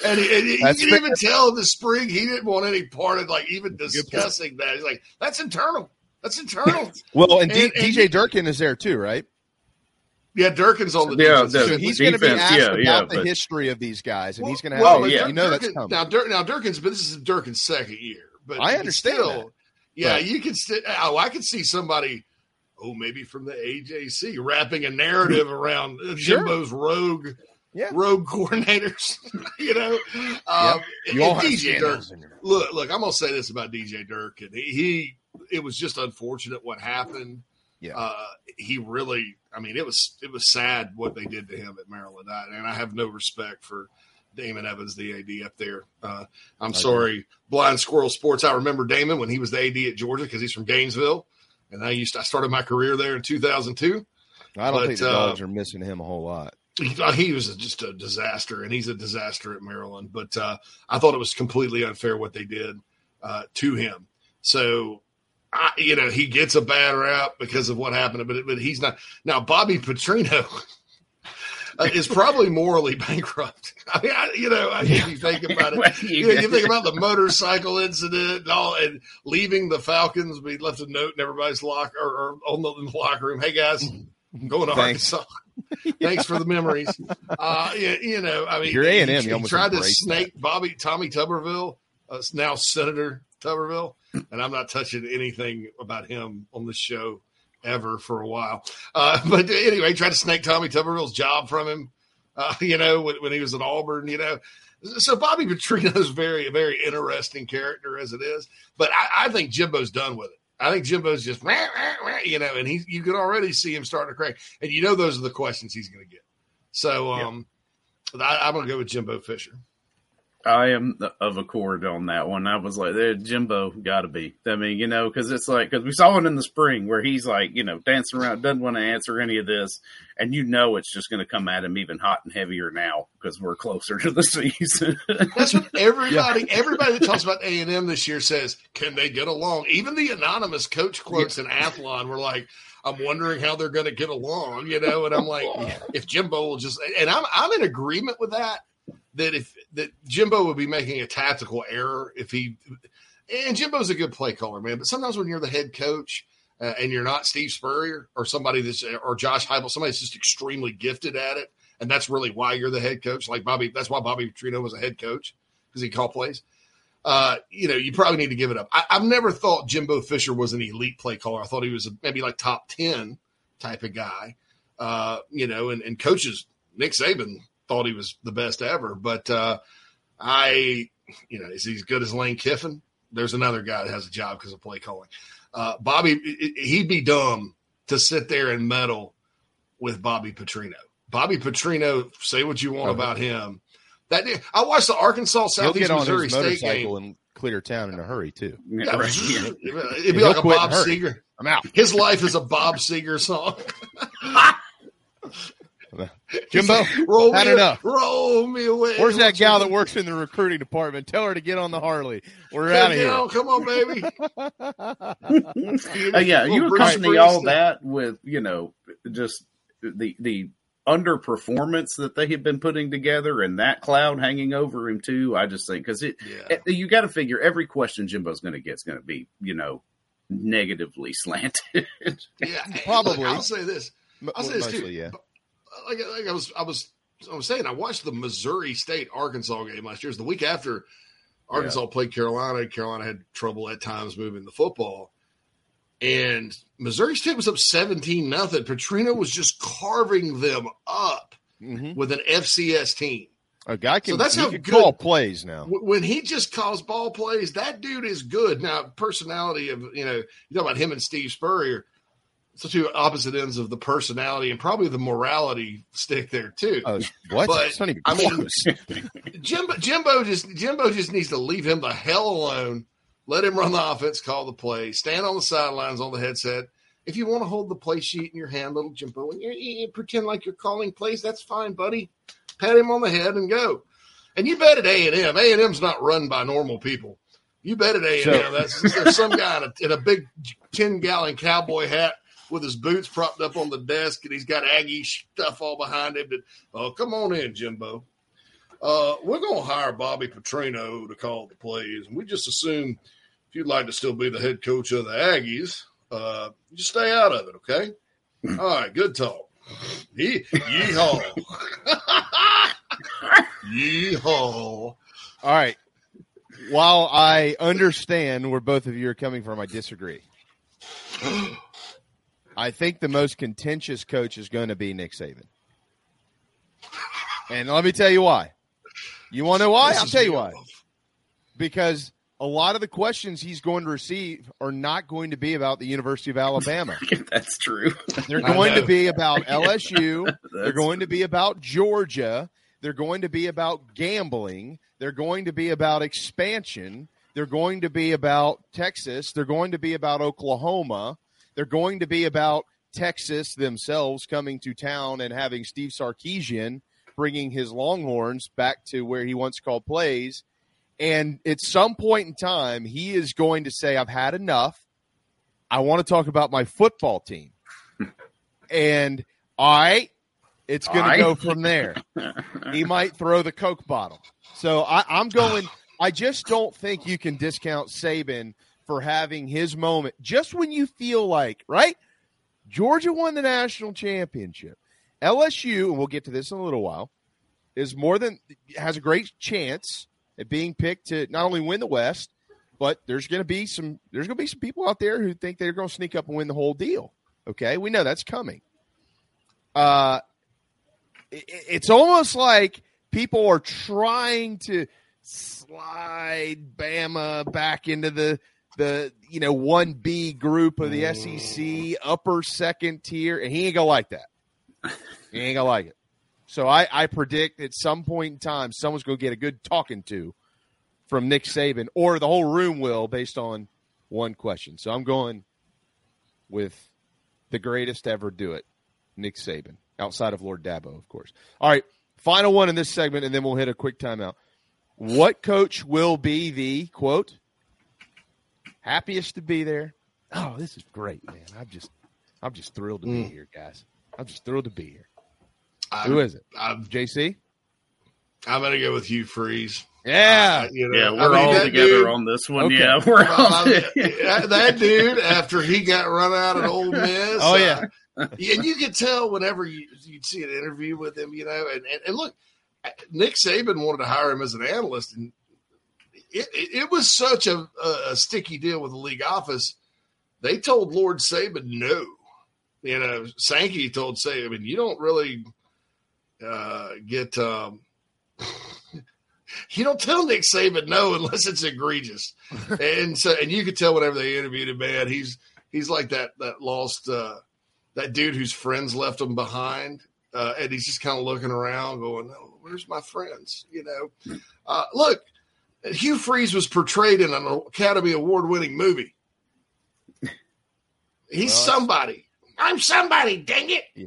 And, he, and you can even tell in the spring he didn't want any part of like even discussing that. He's like, that's internal. That's internal. Well, and, D- And- and- DJ Durkin is there too, right? Yeah, Durkin's on the Yeah, defense. the- So he's going to be asked yeah, about yeah, the but- history of these guys, and he's going to have. Well, to, but you know that's coming. Now, Dur- now Durkin's, but this is Durkin's second year. But I understand Still, that. yeah, But- you can still. Oh, I could see somebody. Oh, maybe from the AJC wrapping a narrative around uh, Sure. Jimbo's rogue, Yeah. rogue coordinators. you know, um, You all and have DJ Dirk. scandals in your- Look, look, I'm gonna say this about DJ Dirk, and he, he it was just unfortunate what happened. Yeah. Uh, he really, I mean, it was it was sad what they did to him at Maryland, I, and I have no respect for Damon Evans, the AD up there. Uh, I'm I sorry, Blind Squirrel Sports. I remember Damon when he was the AD at Georgia because he's from Gainesville, and I used to, I started my career there in 2002. I don't But, think the uh, dogs are missing him a whole lot. He, uh, he was just a disaster, and he's a disaster at Maryland. But uh, I thought it was completely unfair what they did uh, to him. So, I, you know, he gets a bad rap because of what happened, but but he's not now. Bobby Petrino uh, is probably morally bankrupt. I mean, I, you know, I, if you think about it, you, know, you think about the motorcycle incident and all, and leaving the Falcons. We left a note in everybody's locker or, or on the, in the locker room. Hey guys, I'm going to Thanks. Arkansas. Thanks for the memories. Uh, you, you know, I mean, You're A&M, he- you he almost tried to snake Bobby Tommy Tuberville, uh, now Senator Tuberville, and I'm not touching anything about him on the show ever for a while. Uh, but anyway, he tried to snake Tommy Tuberville's job from him. Uh, you know, when, when he was at Auburn, you know. So Bobby Petrino's very, very interesting character as it is. But I, I think Jimbo's done with it. I think Jimbo's just, "Wah, wah, wah," you know, and he, you can already see him starting to crack. And you know, those are the questions he's going to get. So um, I, I'm going to go with Jimbo Fisher. I am of accord on that one. I was like, there, Jimbo got to be. I mean, you know, because it's like, because we saw it in the spring where he's like, you know, dancing around, doesn't want to answer any of this. And you know, it's just going to come at him even hot and heavier now because we're closer to the season. That's what everybody, everybody that talks about A and M this year says. Can they get along? Even the anonymous coach quotes in Athlon were like, "I'm wondering how they're going to get along," you know. And I'm like, if Jimbo will just, and I'm I'm in agreement with that. That if that Jimbo would be making a tactical error if he, and Jimbo's a good play caller, man. But sometimes when you're the head coach. Uh, and you're not Steve Spurrier or somebody that's or Josh Heupel, somebody that's just extremely gifted at it, and that's really why you're the head coach. Like Bobby, that's why Bobby Petrino was a head coach because he called plays. Uh, you know, you probably need to give it up. I, I've never thought Jimbo Fisher was an elite play caller. I thought he was a, maybe like top ten type of guy. Uh, you know, and, and coaches Nick Saban thought he was the best ever, but uh, I, you know, is he as good as Lane Kiffin? There's another guy that has a job because of play calling. Uh, Bobby, it- it- he'd be dumb to sit there and meddle with Bobby Petrino. Bobby Petrino, say what you want Okay. about him. That I watched the Arkansas He'll Southeast get on Missouri his State game. and clear town in a hurry too. Yeah, Right. it'd be He'll like a Bob. Seger. I'm out. His life is a Bob Seger song. Jimbo, roll had me, enough. roll me away. Where's that gal that works in the recruiting department? Tell her to get on the Harley. We're Hey, out of here. gal, Come on, baby. Uh, yeah, you Little Bruce accompany all that with you know just the the underperformance that they have been putting together and that cloud hanging over him too. I just think because it, Yeah. it- you got to figure every question Jimbo's going to get is going to be you know negatively slanted. Yeah, Probably. look, I'll say this. I'll say this mostly, too. yeah. Like, like I was, I was, I was saying, I watched the Missouri State Arkansas game last year. It was the week after Arkansas played Carolina. Carolina had trouble at times moving the football, and Missouri State was up seventeen nothing. Petrino was just carving them up hmm with an FCS team. A guy can, So that's how can good- call plays now. When he just calls ball plays, that dude is good. Now, personality of you know, you talk about him and Steve Spurrier. The two opposite ends of the personality and probably the morality stick there too. Uh, what? But, it's not even I mean- Jimbo, Jimbo just Jimbo just needs to leave him the hell alone. Let him run the offense, call the play, stand on the sidelines on the headset. If you want to hold the play sheet in your hand, little Jimbo, and you, you pretend like you're calling plays, that's fine, buddy. Pat him on the head and go. And you bet at A and M. A and M's not run by normal people. You bet at A and M. That's there's some guy in a, in a big ten gallon cowboy hat with his boots propped up on the desk, and he's got Aggie stuff all behind him. That, oh, come on in, Jimbo. Uh, we're going to hire Bobby Petrino to call the plays, and we just assume if you'd like to still be the head coach of the Aggies, uh, just stay out of it, okay? All right, good talk. Ye- yeehaw. yeehaw. All right. While I understand where both of you are coming from, I disagree. I think the most contentious coach is going to be Nick Saban. And let me tell you why. You want to know why? This I'll tell you real. why. Because a lot of the questions he's going to receive are not going to be about the University of Alabama. That's true. They're going to be about LSU. They're That's- going to be about Georgia. They're going to be about gambling. They're going to be about expansion. They're going to be about Texas. They're going to be about Oklahoma. They're going to be about Texas themselves coming to town and having Steve Sarkisian bringing his Longhorns back to where he once called plays. And at some point in time, he is going to say, I've had enough. I want to talk about my football team. and all right, it's going to go from there. he might throw the Coke bottle. So I, I'm going, I just don't think you can discount Saban for having his moment just when you feel like, right? Georgia won the national championship. LSU, and we'll get to this in a little while, is more than has a great chance at being picked to not only win the West, but there's going to be some there's going to be some people out there who think they're going to sneak up and win the whole deal. Okay, we know that's coming. Uh, it, it's almost like people are trying to slide Bama back into the the you know one B group of the mm. SEC upper second tier, and he ain't gonna like that. He ain't gonna like it. So I, I predict at some point in time someone's gonna get a good talking to from Nick Saban, or the whole room will, based on one question. So I'm going with the greatest ever do it, Nick Saban, outside of Lord Dabo, of course. All right, final one in this segment, and then we'll hit a quick timeout. What coach will be the quote happiest to be there? Oh, this is great, man! I'm just, I'm just thrilled to be Mm. here, guys. I'm just thrilled to be here. I'm, Who is it? I'm, JC? I'm going to go with Hugh Freeze. Yeah, Uh, you know, Yeah, we're mean, all together dude- on this one. Okay. Yeah, we're all. Uh, that, that dude, after he got run out at Ole Miss, Oh, yeah. uh, and you could tell whenever you you'd see an interview with him, you know, and, and, and look, Nick Saban wanted to hire him as an analyst, and it, it, was such a, a, a sticky deal with the league office. They told Lord Saban no. You know, Sankey told Saban, I mean, you don't really uh, get. Um, you don't tell Nick Saban no unless it's egregious, and so and you could tell whenever they interviewed him, man, he's he's like that that lost uh, that dude whose friends left him behind, uh, and he's just kind of looking around, going, oh, "Where's my friends?" You know, uh, look, Hugh Freeze was portrayed in an Academy Award winning movie. He's Well, somebody. I'm somebody. Dang it! Yeah.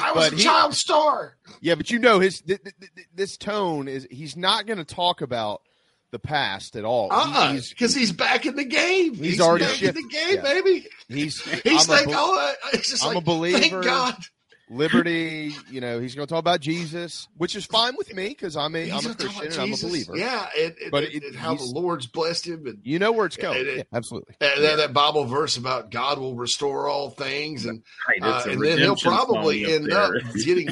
I was But a he- child star. Yeah, but you know his th- th- th- this tone is he's not going to talk about the past at all. He- Uh, he's because he's back in the game. He's already back shifted. in the game, Yeah. baby. he's He's I'm a like, bel- oh, it's just I'm a believer. Thank God. Liberty. You know, he's going to talk about Jesus, which is fine with me because I'm a am a Christian and I'm a believer. Yeah, and, and, But it- and how the Lord's blessed him, and, You know where it's going. And it- Yeah, absolutely. and that, that Bible verse about God will restore all things, and Right, uh, and then he'll probably up end up getting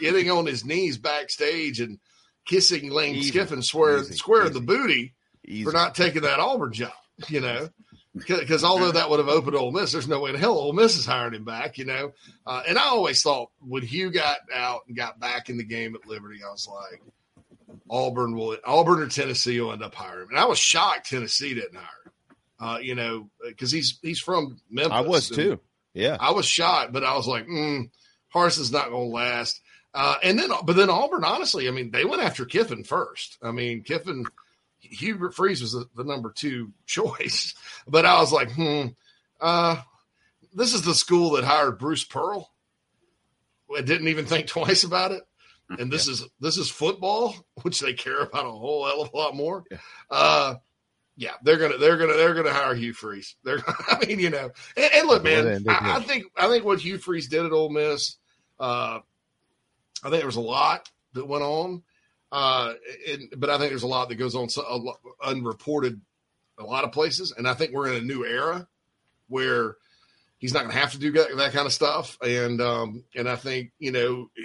getting on his knees backstage and kissing Lane Easy. Skiffin, swearing Easy. squaring Easy. the booty Easy. for not taking that Auburn job. You know. Because although that would have opened Ole Miss, there's no way in hell Ole Miss is hiring him back, you know. Uh, and I always thought when Hugh got out and got back in the game at Liberty, I was like, Auburn will Auburn or Tennessee will end up hiring him. And I was shocked Tennessee didn't hire him. Uh, you know, because he's he's from Memphis. I was too. Yeah. I was shocked, but I was like, mm, Harsin's not going to last. Uh, and then, but then Auburn, honestly, I mean, they went after Kiffin first. I mean, Kiffin, Hubert Freeze was the, the number two choice, but I was like, hmm, uh, this is the school that hired Bruce Pearl. I didn't even think twice about it. and this is this is football, which they care about a whole hell of a lot more. Yeah. Uh, yeah, they're gonna they're gonna they're gonna hire Hugh Freeze. They're I mean, you know, and, and look, man, I, I, think I think what Hugh Freeze did at Ole Miss, uh, I think there was a lot that went on, uh, and, but I think there's a lot that goes on so, lot, unreported a lot of places, and I think we're in a new era where he's not going to have to do that, that, kind of stuff, and um, and I think you know.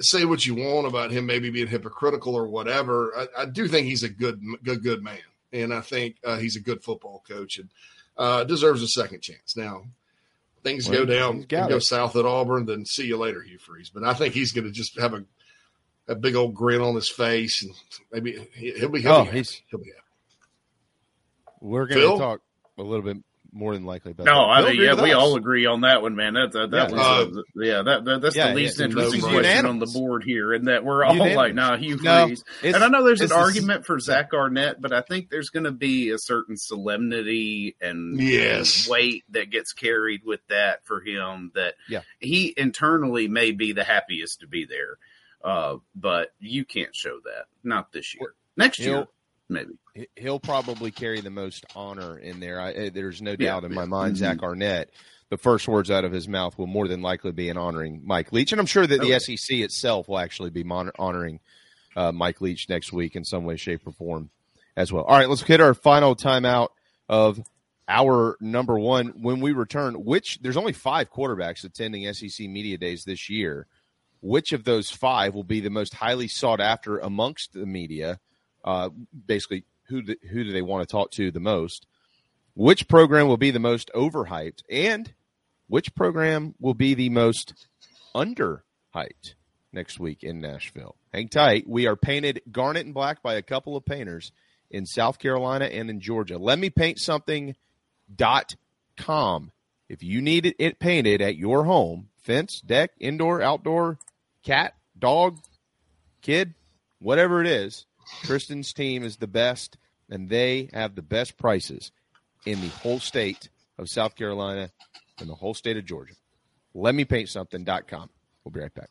Say what you want about him, maybe being hypocritical or whatever. I, I do think he's a good, good, good man and I think uh, he's a good football coach and uh, deserves a second chance. Now, things well, go down, go south at Auburn, then see you later, Hugh Freeze. But I think he's going to just have a a big old grin on his face, and maybe he'll be. He'll oh, be he's he'll be. Happy. We're going to talk a little bit more than likely. About no, I mean, yeah, we us. all agree on that one, man. That that, that yeah, was, uh, yeah, that, that that's yeah, the least interesting question unanimous. on the board here, and that we're all unanimous. like, nah, Hugh no, Freeze. And I know there's an argument for Zach Arnett, but I think there's going to be a certain solemnity and yes. weight that gets carried with that for him. That yeah. he internally may be the happiest to be there, uh, but you can't show that. Not this year. Next year, maybe he'll probably carry the most honor in there. I, there's no doubt yeah, in my mind. Mm-hmm. Zach Arnett, the first words out of his mouth will more than likely be in honoring Mike Leach, and I'm sure that the SEC itself will actually be honoring uh, Mike Leach next week in some way, shape, or form as well. All right, let's hit our final timeout of our number one when we return. Which there's only five quarterbacks attending SEC media days this year. Which of those five will be the most highly sought after amongst the media? Uh, basically, who do, who do they want to talk to the most? Which program will be the most overhyped, and which program will be the most underhyped next week in Nashville? Hang tight. We are painted garnet and black by a couple of painters in South Carolina and in Georgia. Let me paint something dot com. If you need it painted at your home, fence, deck, indoor, outdoor, cat, dog, kid, whatever it is, Tristan's team is the best, and they have the best prices in the whole state of South Carolina and the whole state of Georgia. Let me paint something.com. We'll be right back.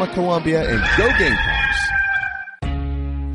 Columbia, and go Gamecocks!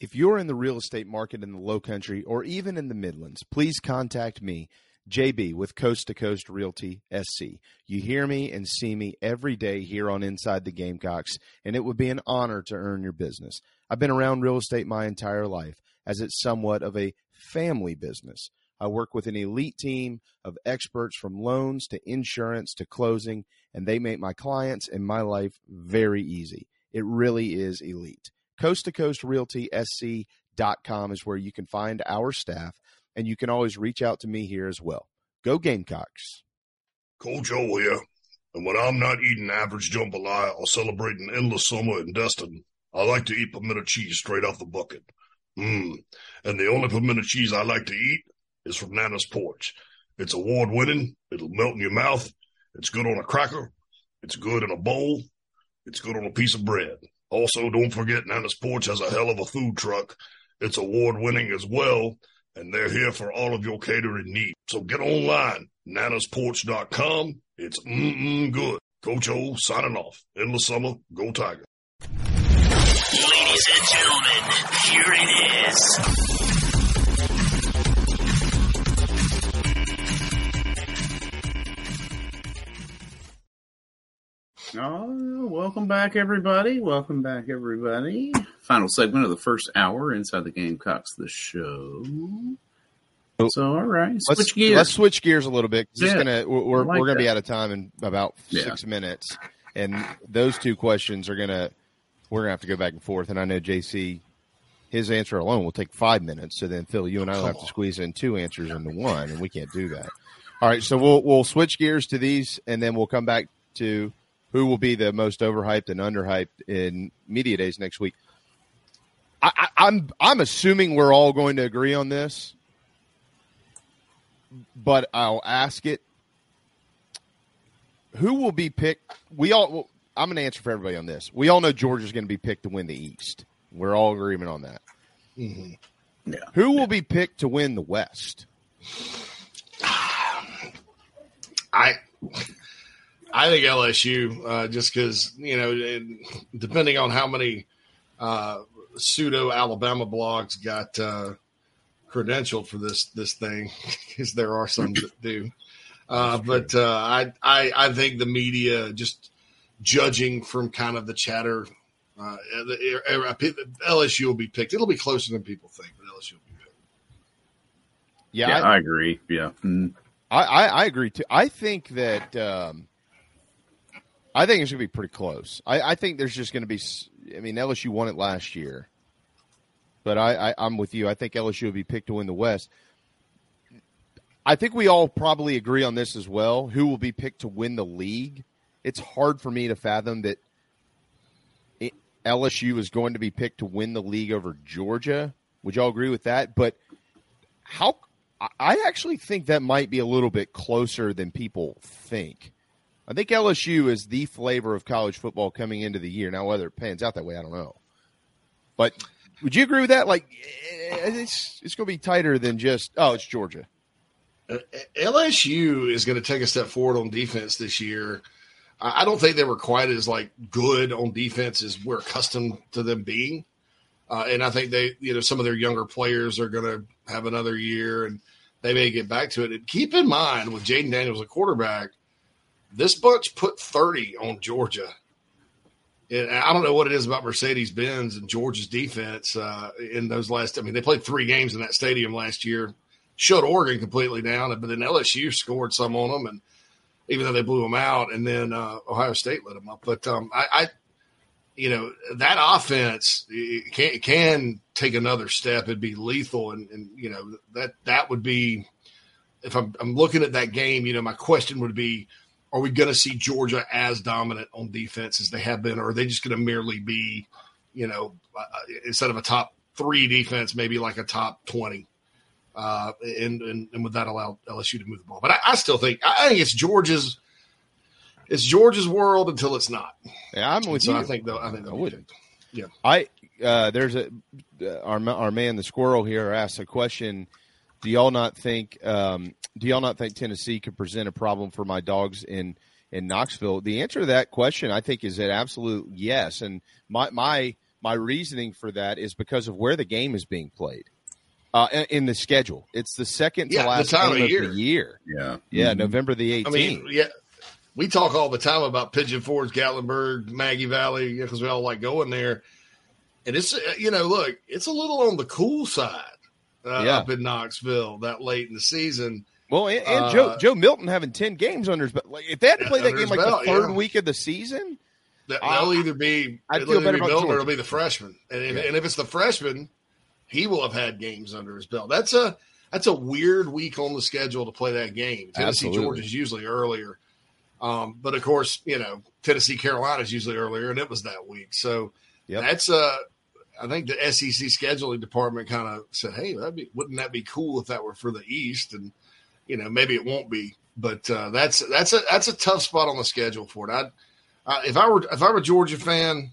If you're in the real estate market in the low country or even in the Midlands, please contact me, JB, with Coast to Coast Realty SC. You hear me and see me every day here on Inside the Gamecocks, and it would be an honor to earn your business. I've been around real estate my entire life, as it's somewhat of a family business. I work with an elite team of experts from loans to insurance to closing, and they make my clients and my life very easy. It really is elite. Coast to Coast Realty SC.com is where you can find our staff, and you can always reach out to me here as well. Go Gamecocks. Coach Joe here. And when I'm not eating average jambalaya or celebrating endless summer in Destin, I like to eat pimento cheese straight off the bucket. Mmm. And the only pimento cheese I like to eat is from Nana's Porch. It's award winning. It'll melt in your mouth. It's good on a cracker. It's good in a bowl. It's good on a piece of bread. Also, don't forget Nana's Porch has a hell of a food truck. It's award winning as well, and they're here for all of your catering needs. So get online, nanasporch.com. It's mm-mm good. Coach O signing off. Endless summer, go Tiger. Ladies and gentlemen, here it is. Oh, welcome back, everybody. Welcome back, everybody. Final segment of the first hour inside the Gamecocks, the show. Oh. So, all right, switch let's, gears. Let's switch gears a little bit. Just Yeah, gonna we're we're, like we're gonna be out of time in about Yeah. six minutes, and those two questions are gonna we're gonna have to go back and forth. And I know JC, his answer alone will take five minutes. So then Phil, you and I will have to squeeze in two answers into one, and we can't do that. All right, so we'll we'll switch gears to these, and then we'll come back to who will be the most overhyped and underhyped in media days next week. I, I, I'm I'm assuming we're all going to agree on this, but I'll ask it. Who will be picked? We all. Well, I'm going to answer for everybody on this. We all know Georgia's going to be picked to win the East. We're all agreement on that. Mm-hmm. Yeah. Who will be picked to win the West? I I think LSU uh, just because you know, depending on how many uh, pseudo Alabama blogs got uh, credentialed for this this thing, because there are some that do. Uh, but uh, I, I I think the media just judging from kind of the chatter, uh, the- uh, LSU will be picked. It'll be closer than people think, but LSU will be picked. Yeah, Yeah, I, I agree. Yeah. Mm. I, I, I agree too. I think that um, I think it's going to be pretty close. I, I think there's just going to be. I mean, LSU won it last year, but I, I, I'm with you. I think LSU will be picked to win the West. I think we all probably agree on this as well. Who will be picked to win the league? It's hard for me to fathom that LSU is going to be picked to win the league over Georgia. Would y'all agree with that? But how I actually think that might be a little bit closer than people think. I think LSU is the flavor of college football coming into the year. Now, whether it pans out that way, I don't know. But would you agree with that? Like, eh, it's it's going to be tighter than just oh, it's Georgia. Uh, LSU is going to take a step forward on defense this year. I I don't think they were quite as like good on defense as we're accustomed to them being. Uh, and I think they, you know, some of their younger players are going to have another year and they may get back to it. And keep in mind with Jayden Daniels, a quarterback, this bunch put 30 on Georgia. And I don't know what it is about Mercedes Benz and Georgia's defense uh, in those last. I mean, they played three games in that stadium last year, shut Oregon completely down, but then LSU scored some on them, and even though they blew them out, and then uh, Ohio State let them up. But um, I, I, you know, that offense can can take another step It'd be lethal, and, and you know that that would be if I'm, I'm looking at that game. You know, my question would be are we going to see Georgia as dominant on defense as they have been, or are they just going to merely be, you know, uh, instead of a top three defense, maybe like a top 20? Uh, and, and, and would that allow LSU to move the ball? But I, I still think, I think it's Georgia's, it's Georgia's world until it's not. Yeah, I'm with so you. I think, though, I think, I would. Yeah. I uh, there's a uh, our our man the squirrel here asked a question. Do y'all not think um, Do y'all not think Tennessee could present a problem for my dogs in in Knoxville? The answer to that question, I think, is an absolute yes. And my my my reasoning for that is because of where the game is being played. Uh, in- in the schedule, it's the second Yeah, to the last time game of of year. the year. Yeah. Yeah, Mhm. November the 18th. I mean, yeah, we talk all the time about Pigeon Forge, Gatlinburg, Maggie Valley, because we all like going there. And it's, uh, you know, look, it's a little on the cool side uh, Yeah. up in Knoxville that late in the season. Well, and, and Uh, Joe Joe Milton having ten games under his belt. Like, if they had to play that game like belt, the third yeah. week of the season, That, they'll either be, I'd feel better be about Milton or it'll be the freshman. And if, Yeah. and if it's the freshman, he will have had games under his belt. That's a that's a weird week on the schedule to play that game. Tennessee Absolutely. Georgia is usually earlier, um, but of course, you know Tennessee Carolina is usually earlier, and it was that week. So Yep. that's uh I think the SEC scheduling department kind of said, "Hey, be, wouldn't that be cool if that were for the East?" And you know, maybe it won't be, but uh, that's that's a that's a tough spot on the schedule for it. I'd, uh, if I were if I'm a Georgia fan,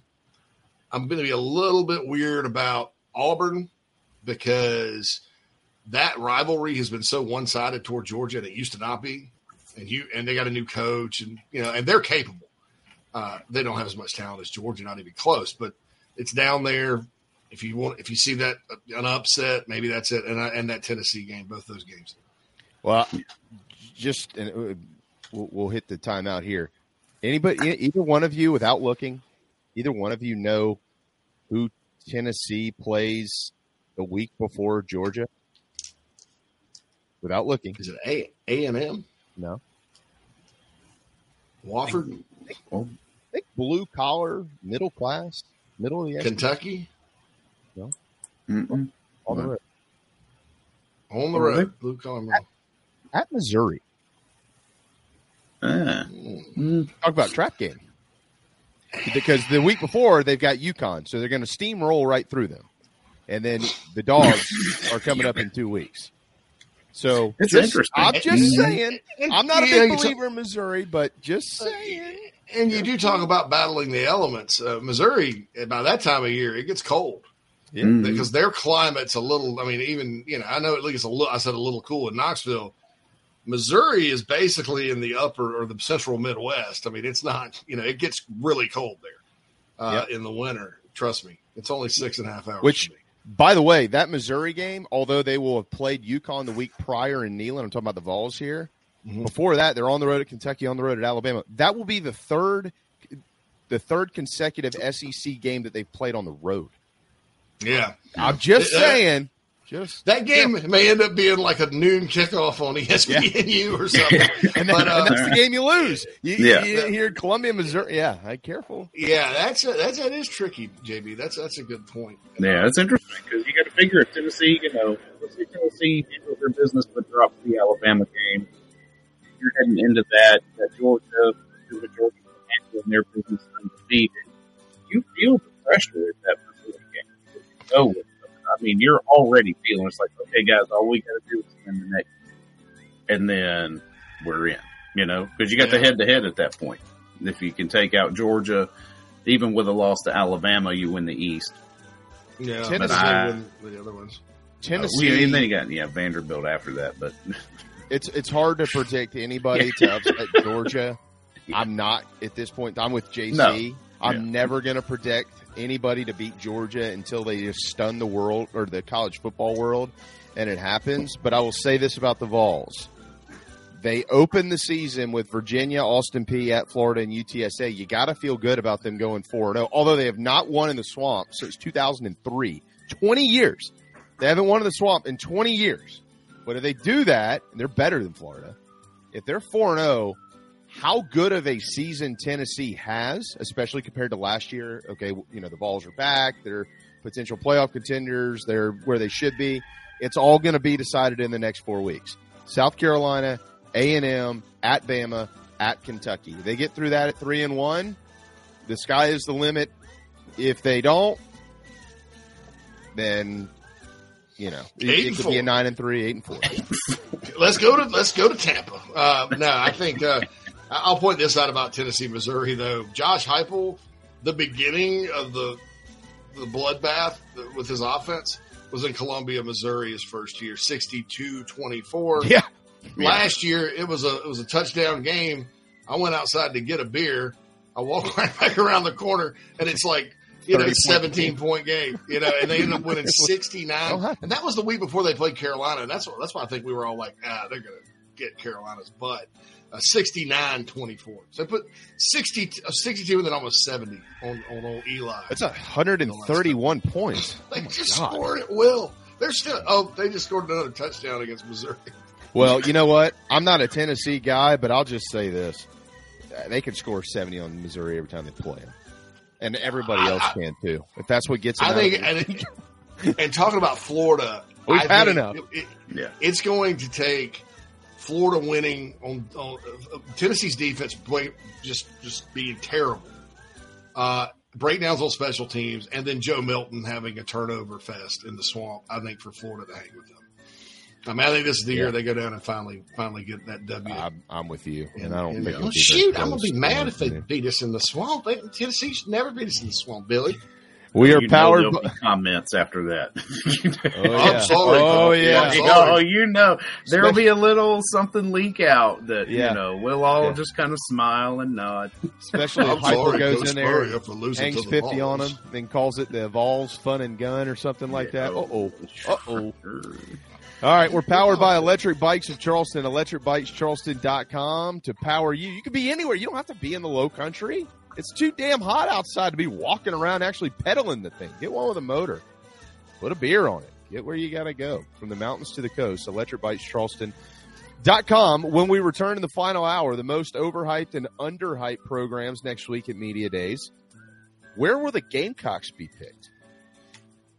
I'm going to be a little bit weird about Auburn because that rivalry has been so one sided toward Georgia, and it used to not be. And you and they got a new coach, and you know, and they're capable. Uh, they don't have as much talent as Georgia, not even close, but it's down there. If you want, if you see that an upset, maybe that's it. And I, and that Tennessee game, both those games. well, just and uh, we'll, we'll hit the timeout here. Anybody, either one of you, without looking, either one of you know who Tennessee plays the week before Georgia? Without looking, is it A A and M? No. Wofford, I think blue collar, middle class, middle of the. Kentucky, No, Mm-mm. on the What? road. on the road, blue collar. middle. at Missouri. Ah. Mm. Talk about trap game. Because the week before they've got UConn, so they're going to steamroll right through them, and then the dogs are coming up in two weeks. So It's just- interesting. I'm just saying. I'm not a big believer in Missouri, but just saying. And you do talk about battling the elements. Uh, Missouri, by that time of year, it gets cold Yeah. Mhm. because their climate's a little. I mean, even you know, I know at least a little. I said a little cool in Knoxville. Missouri is basically in the upper or the central Midwest. I mean, it's not. You know, it gets really cold there uh, in the winter. Trust me, it's only six and a half hours. Which, by the way, that Missouri game, although they will have played UConn the week prior in Neyland, I'm talking about the Vols here. Mhm. Before that, they're on the road at Kentucky, on the road at Alabama. That will be the third, the third consecutive SEC game that they've played on the road. Yeah, I'm just Uh, saying. Just that game may end up being like a noon kickoff on ESPNU or something. and, then, but, uh, and that's the game you lose. You, Yeah. you, you hear Columbia, Missouri. Yeah, hey, careful. Yeah, that's a, that's that is tricky, JB. That's that's a good point. Yeah, that's interesting because you got to figure if Tennessee, you know, let's say Tennessee handles their business but drops the Alabama game. You're heading into that, that Georgia, because the Georgia handling their business undefeated. You feel the pressure at that Missouri game. You know it. I mean, you're already feeling it's like, okay, guys, all we got to do is win the next, and then we're in. You know, because you got the head to head at that point. If you can take out Georgia, even with a loss to Alabama, you win the East. Yeah, Tennessee I, win the other ones. Tennessee. Uh, we, and then you got yeah Vanderbilt after that, but it's it's hard to predict anybody to upset Georgia. I'm not at this point. I'm with JC. No. I'm Yeah. never going to predict anybody to beat Georgia until they just stun the world or the college football world, and it happens. But I will say this about the Vols: they open the season with Virginia, Austin Peay at Florida, and UTSA. You got to feel good about them going four zero. Oh, although they have not won in the swamp since 2003, 20 years. They haven't won in the swamp in 20 years. But if they do that, and they're better than Florida. If they're 4 0, how good of a season Tennessee has, especially compared to last year. Okay, you know, the balls are back. They're potential playoff contenders. They're where they should be. It's all going to be decided in the next four weeks. South Carolina, A&M, at Bama, at Kentucky. They get through that at 3 and 1. The sky is the limit. If they don't, then you know, it, it could be a 9 and 3, 8 and 4. Let's go to let's go to Tampa. Uh, no, I think uh, I'll point this out about Tennessee, Missouri though. Josh Heupel, the beginning of the the bloodbath with his offense was in Columbia, Missouri, his first year, 62-24. Yeah. Last year it was a it was a touchdown game. I went outside to get a beer. I walk right back around the corner and it's like you know, 30 point 17 point game, you know, and they ended up winning 69. And that was the week before they played Carolina. And that's what, that's why I think we were all like, ah, they're going to get Carolina's butt. Uh, 69 24. So they put 60, uh, 62 and then almost 70 on, on old Eli. That's 131 points. They just God. scored at will. They're still, oh, they just scored another touchdown against Missouri. Well, you know what? I'm not a Tennessee guy, but I'll just say this: Uh, they can score 70 on Missouri every time they play them, and everybody I- else I- can too. If that's what gets them I out think, of it. I think and talking about Florida, We've I had think enough. it- it- yeah, it's going to take Florida winning on, on uh, Tennessee's defense play, just just being terrible, uh, breakdowns on special teams, and then Joe Milton having a turnover fest in the swamp. I think for Florida to hang with them. I mean, I think this is the year they go down and finally finally get that W. I'm, I'm with you, and I don't And- think. well, shoot, I'm gonna be mad if they beat us in the swamp. They, should never beat us in the swamp, Billy. You. We are You powered. by- be comments after that. Oh, yeah. I'm sorry. Oh yeah. I'm sorry. oh, you know, there'll be a little something leak out that Yeah. you know we'll all Yeah. just kind of smile and nod. Especially if I'm Piper sorry, goes Coach in there, Spurrier, for losing hangs the 50 on Vols. him, then calls it the Vols Fun and Gun or something like that. Uh oh. Uh oh. All right, we're powered by Electric Bikes of Charleston, electricbikescharleston.com to power you. You can be anywhere. You don't have to be in the low country. It's too damn hot outside to be walking around actually pedaling the thing. Get one with a motor. Put a beer on it. Get where you got to go. From the mountains to the coast, electricbikescharleston.com. When we return in the final hour, the most overhyped and underhyped programs next week at Media Days. Where will the Gamecocks be picked?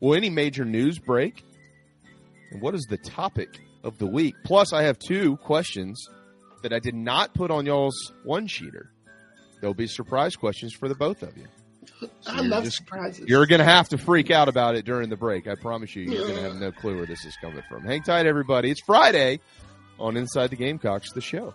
Will any major news break? And what is the topic of the week? Plus, I have two questions that I did not put on y'all's one sheeter. There'll be surprise questions for the both of you. So I love just- surprises. You're going to have to freak out about it during the break. I promise you, you're going to have no clue where this is coming from. Hang tight, everybody. It's Friday on Inside the Gamecocks, the show.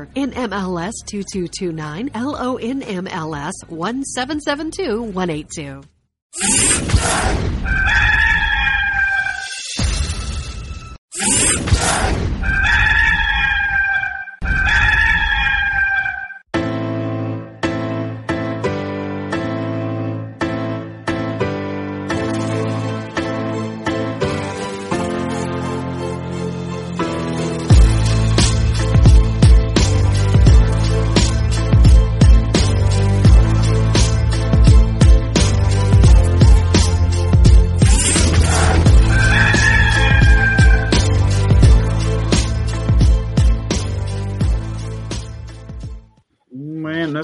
NMLS 2229, LONMLS 1772182.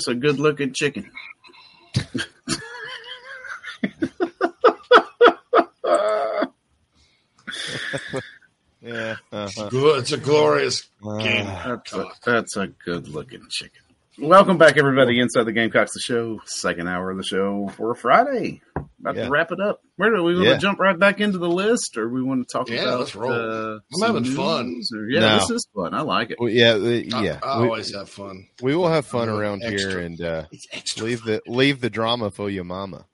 That's a good looking chicken. Yeah. Uh-huh. It's a glorious Uh, game. That's a, that's a good looking chicken. Welcome back, everybody, inside the Gamecocks, the show, second hour of the show for Friday. About Yeah. to wrap it up. Where do we want Yeah. to jump right back into the list, or we want to talk Yeah, about? let's roll. uh, I'm having fun. or- yeah, No. this is fun. I like it. Well, yeah, uh, yeah. I, I We- always have fun. We will have fun around extra. here, and uh, leave the leave the drama for your mama,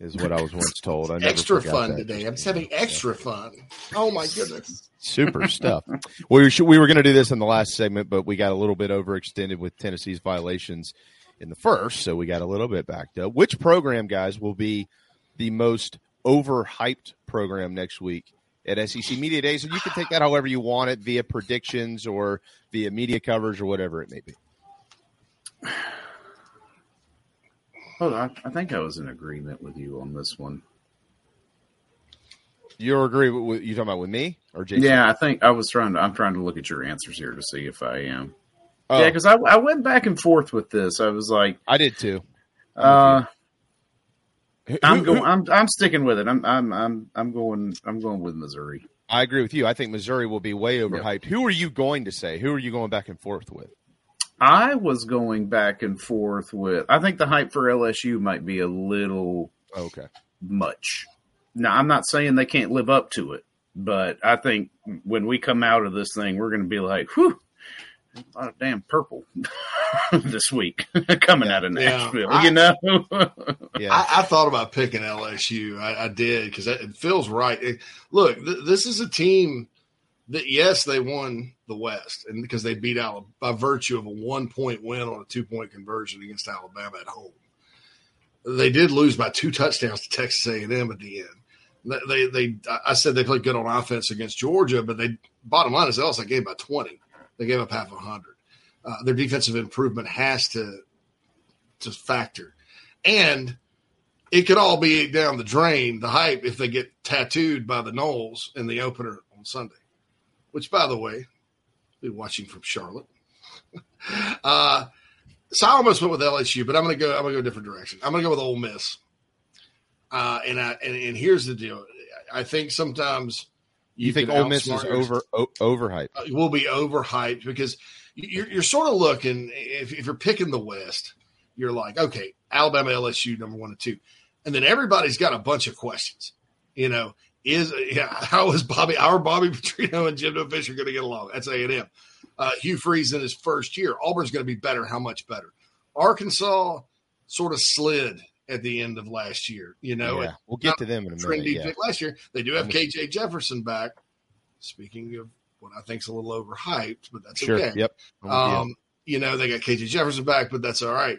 is what I was once told. I never extra fun today. I'm just having extra fun. Oh my goodness. Super stuff. We, should, we were going to do this in the last segment, but we got a little bit overextended with Tennessee's violations in the first, so we got a little bit backed up. Which program, guys, will be the most overhyped program next week at SEC Media Days? And you can take that however you want it, via predictions or via media coverage or whatever it may be. Hold on. I think I was in agreement with you on this one. You agree with, you talking about with me or Jason? Yeah, I think I was trying to. I'm trying to look at your answers here to see if I am. Oh. Yeah, because I, I went back and forth with this. I was like, I did too. Uh, I'm going. who- I'm I'm sticking with it. I'm I'm I'm I'm going. I'm going with Missouri. I agree with you. I think Missouri will be way overhyped. Who are you going to say? Who are you going back and forth with? I was going back and forth with. I think the hype for LSU might be a little okay much. Now, I'm not saying they can't live up to it, but I think when we come out of this thing, we're going to be like, "Whew, a lot of damn purple this week coming out of Yeah. Nashville." I- you know? yeah. I, I thought about picking LSU. I, I did because it feels right. It- look, th- this is a team that yes, they won the West, and because they beat Alabama by virtue of a one point win on a two point conversion against Alabama at home. they did lose by two touchdowns to Texas A&M at the end. They, they, I said they played good on offense against Georgia, but they bottom line is they also gave by twenty. They gave up half a hundred. Uh, their defensive improvement has to to factor, and it could all be down the drain. The hype if they get tattooed by the Noles in the opener on Sunday, which by the way, I'll be watching from Charlotte. uh, so I almost went with LSU, but I'm going to go. I'm going to go a different direction. I'm going to go with Ole Miss. Uh, and I and, and, here's the deal. I think sometimes you, you think Ole Miss is over o- overhyped. Uh, will be overhyped because you're, you're sort of looking. If, if, you're picking the West, you're like, okay, Alabama, LSU, number one and two, and then everybody's got a bunch of questions. You know, is yeah, how is Bobby our Bobby Petrino and Jimbo Fisher going to get along? That's A and M. Uh, Hugh Freeze in his first year. Auburn's going to be better. How much better? Arkansas sort of slid at the end of last year. You know, yeah, we'll get to them in a minute. Yeah. last year. They do have KJ Jefferson back. Speaking of what I think is a little overhyped, but that's sure. okay. Yep. Um, you know, they got KJ Jefferson back, but that's all right.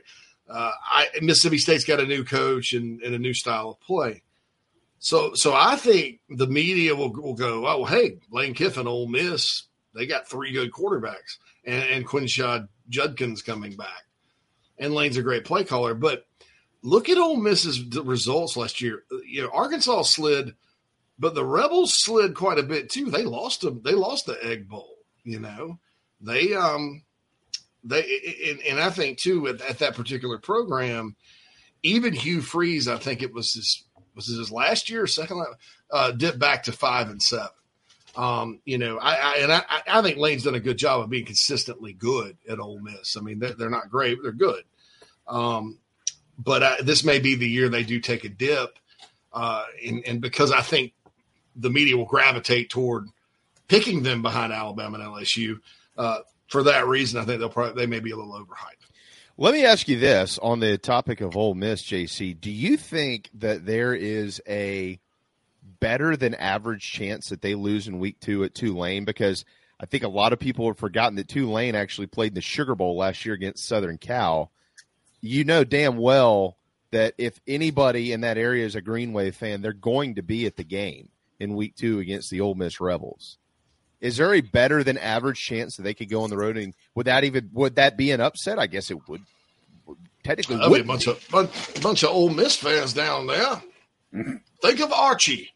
Uh, I, Mississippi State's got a new coach and, and, a new style of play. So, so I think the media will, will go, oh, hey, Lane Kiffin, Ole Miss, they got three good quarterbacks, and, and Quinshon Judkins coming back, and Lane's a great play caller. But look at Ole Miss's results last year. You know, Arkansas slid, but the Rebels slid quite a bit too. They lost them. They lost the Egg Bowl. You know, they um they and, and I think too at, at, that particular program, even Hugh Freeze, I think it was his was his last year second uh, dipped back to five and seven. Um, you know, I, I and I, I, think Lane's done a good job of being consistently good at Ole Miss. I mean, they're, they're not great, but they're good. Um, but I, this may be the year they do take a dip, uh, and, and because I think the media will gravitate toward picking them behind Alabama and LSU. Uh, for that reason, I think they'll probably they may be a little overhyped. Let me ask you this on the topic of Ole Miss, JC. Do you think that there is a better than average chance that they lose in week two at Tulane because I think a lot of people have forgotten that Tulane actually played in the Sugar Bowl last year against Southern Cal. You know damn well that if anybody in that area is a Green Wave fan, they're going to be at the game in week two against the Ole Miss Rebels. Is there a better than average chance that they could go on the road and would that even would that be an upset? I guess it would. Technically, That'd be a bunch of bunch, bunch of Ole Miss fans down there. Mm-hmm. Think of Archie.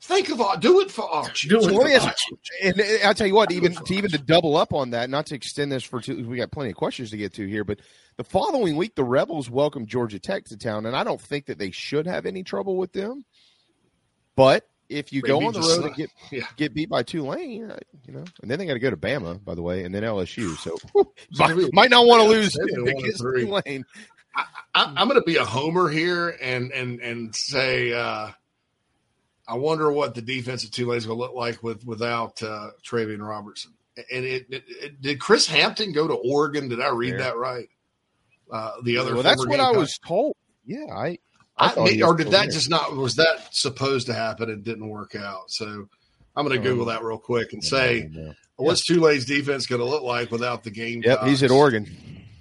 Think of do it for Archie. Do it for Archie. And I'll tell you what, even to even to double up on that, not to extend this for two, we got plenty of questions to get to here, but the following week the Rebels welcome Georgia Tech to town, and I don't think that they should have any trouble with them. But if you go on the road and get yeah. get beat by Tulane, uh, you know, and then they got to go to Bama, by the way, and then LSU. So might, might not want to lose against Tulane. I, am going to be a homer here and and and say uh, I wonder what the defense of Tulane is going to look like with without uh, Travian Robertson. And it, it, it, did Chris Hampton go to Oregon? Did I read yeah. that right? Uh, the other well, that's what I was told. Yeah, I, I, I or did that there. just not was that supposed to happen and didn't work out? So I'm going to Google that real quick and say, what's Tulane's defense going to look like without the game? Yep, he's at Oregon.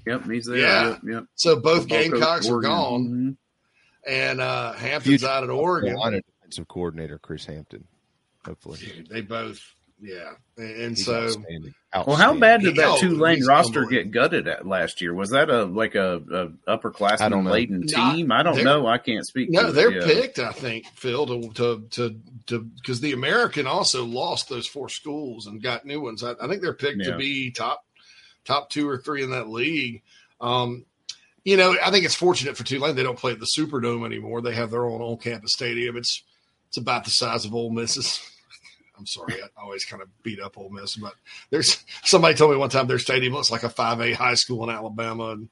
Yep, he's there. Yeah. Yep, yep. So both Gamecocks are gone, mm-hmm. and uh, Hampton's Future out at Oregon defensive coordinator Chris Hampton. Hopefully, they both. Yeah, and He's so outstanding. Outstanding. well, how bad did that Tulane roster get gutted at last year? Was that a like a, a upperclassman laden team? I don't know. I can't speak. No, they're yeah. picked. I think Phil to to to to because the American also lost those four schools and got new ones. I, I think they're picked yeah. to be top top two or three in that league. Um, you know, I think it's fortunate for Tulane they don't play at the Superdome anymore. They have their own on campus stadium. It's it's about the size of Ole Miss's. I'm sorry, I always kind of beat up Ole Miss, but there's somebody told me one time their stadium looks like a 5A high school in Alabama, and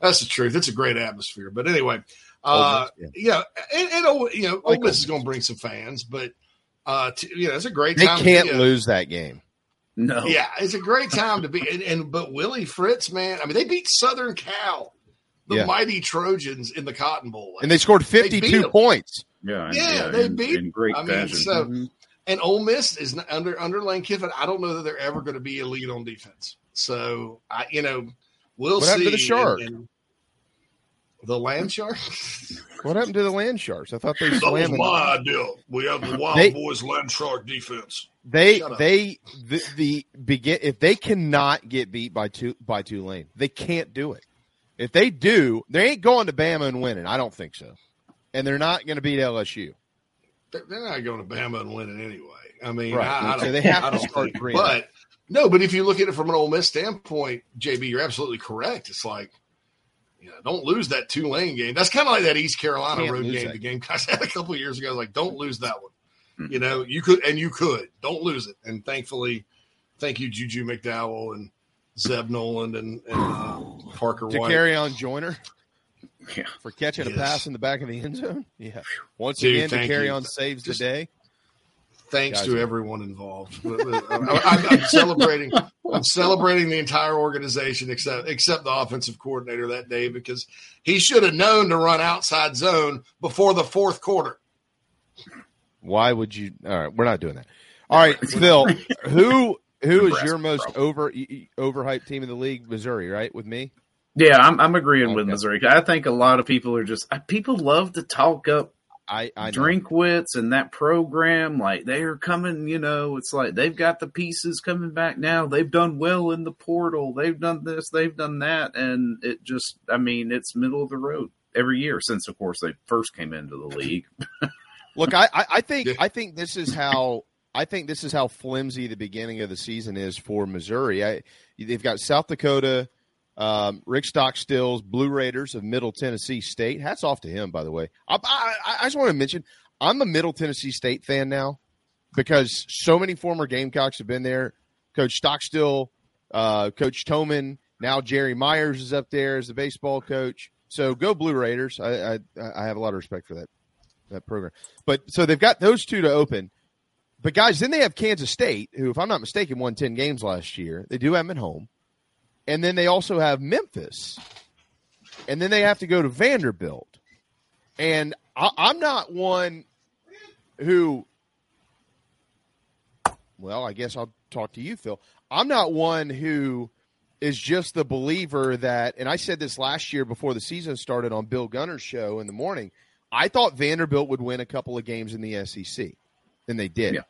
that's the truth. It's a great atmosphere. But anyway, uh, yeah. yeah, and, and you know, Ole Miss is going to bring some fans, but uh, to, you know, it's a great. Time. They can't lose that game. No. Yeah, it's a great time to be. And, and, but Willie Fritz, man, I mean, they beat Southern Cal the yeah. mighty Trojans in the Cotton Bowl, and they scored fifty-two points. Yeah, yeah, yeah, they in, beat in great I mean, so mm-hmm. And Ole Miss is under under Lane Kiffin. I don't know that they're ever going to be lead on defense. So I, you know, we'll see. what see. to the shark? And, and, The land sharks. What happened to the land sharks? I thought they That was my idea. We have the Wild They- Boys land shark defense. They they the, the begin if they cannot get beat by two by Tulane, they can't do it. If they do, they ain't going to Bama and winning. I don't think so, and they're not going to beat LSU. They're they're not going to Bama and win it anyway. I mean, Right. I, I So don't, they have I to don't start think- three But no, but if you look at it from an Ole Miss standpoint, JB, you're absolutely correct. It's like, you know, don't lose that Tulane game. That's kind of like that East Carolina road game. that The game guys had a couple of years ago. Like, don't lose that one. You know, you could and you could. Don't lose it. And thankfully, thank you, Juju McDowell and Zeb Noland and, and uh, Parker To White. carry on Joyner Yeah. for catching a pass in the back of the end zone. Yeah, once Dude, again, to carry you. on saves Just- the day. thanks Guys, to yeah. everyone involved. But, but, uh, I, I'm, I'm celebrating. I'm celebrating the entire organization except except the offensive coordinator that day because he should have known to run outside zone before the fourth quarter. Why would you? All right, we're not doing that. All right, Phil, who who is your most over y- y- overhyped team in the league? Missouri, right? With me. Yeah, I'm, I'm agreeing with Missouri. I think a lot of people are just uh, people love to talk up I I know. Drinkwitz and that program. Like they are coming, you know, it's like they've got the pieces coming back now. They've done well in the portal. They've done this. They've done that, and it just, I mean, it's middle of the road every year since, of course, they first came into the league. Look, I, I, I think I think this is how I think this is how flimsy the beginning of the season is for Missouri. I, they've got South Dakota, um, Rick Stockstills, Blue Raiders of Middle Tennessee State. Hats off to him, by the way. I, I, I just want to mention I'm a Middle Tennessee State fan now because so many former Gamecocks have been there. Coach Stockstill, uh, Coach Toman, now Jerry Myers is up there as the baseball coach. So go Blue Raiders. I, I, I have a lot of respect for that that program. But so they've got those two to open. But guys, then they have Kansas State, who, if I'm not mistaken, won ten games last year. They do have them at home, and then they also have Memphis, and then they have to go to Vanderbilt. And I, I'm not one who, well, I guess I'll talk to you, Phil. I'm not one who is just the believer that, and I said this last year before the season started on Bill Gunner's show in the morning. I thought Vanderbilt would win a couple of games in the SEC, and they did. Yeah.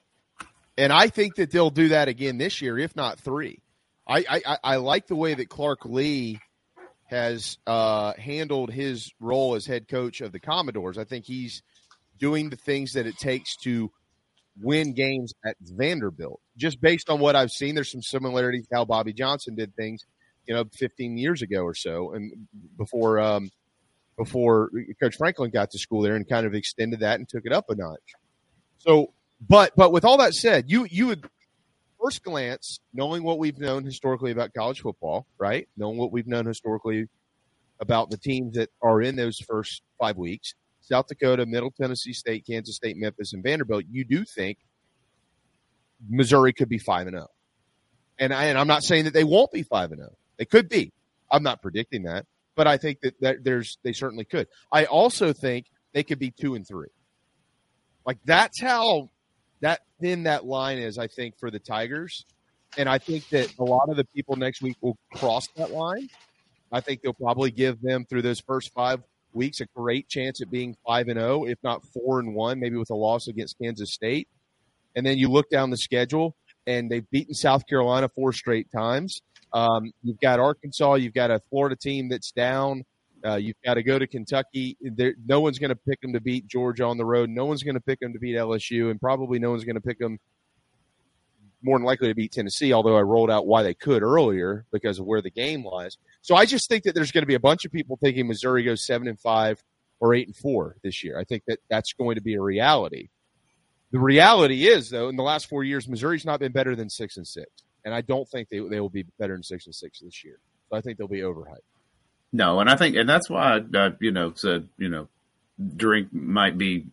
And I think that they'll do that again this year, if not three. I, I, I- like the way that Clark Lea has uh, handled his role as head coach of the Commodores. I think he's doing the things that it takes to win games at Vanderbilt. Just based on what I've seen, there's some similarities how Bobby Johnson did things, you know, 15 years ago or so, and before um, before Coach Franklin got to school there and kind of extended that and took it up a notch. So, but but with all that said, you you would first glance, knowing what we've known historically about college football, right? Knowing what we've known historically about the teams that are in those first five weeks, South Dakota, Middle Tennessee State, Kansas State, Memphis, and Vanderbilt, you do think Missouri could be five and zero. And I, and I'm not saying that they won't be five and zero. They could be. I'm not predicting that, but I think that, that there's they certainly could. I also think they could be two and three. Like that's how that thin that line is. I think for the Tigers, and I think that a lot of the people next week will cross that line. I think they'll probably give them through those first five weeks a great chance at being five and zero, if not four and one, maybe with a loss against Kansas State. And then you look down the schedule, and they've beaten South Carolina four straight times. Um, you've got Arkansas, you've got a Florida team that's down. Uh, you've got to go to Kentucky. There, no one's going to pick them to beat Georgia on the road. No one's going to pick them to beat LSU, and probably no one's going to pick them more than likely to beat Tennessee. Although I rolled out why they could earlier because of where the game lies. So I just think that there's going to be a bunch of people thinking Missouri goes seven and five or eight and four this year. I think that that's going to be a reality. The reality is, though, in the last four years, Missouri's not been better than six and six, and I don't think they they will be better than six and six this year. So I think they'll be overhyped. No, and I think, and that's why I, you know, said, you know, drink might be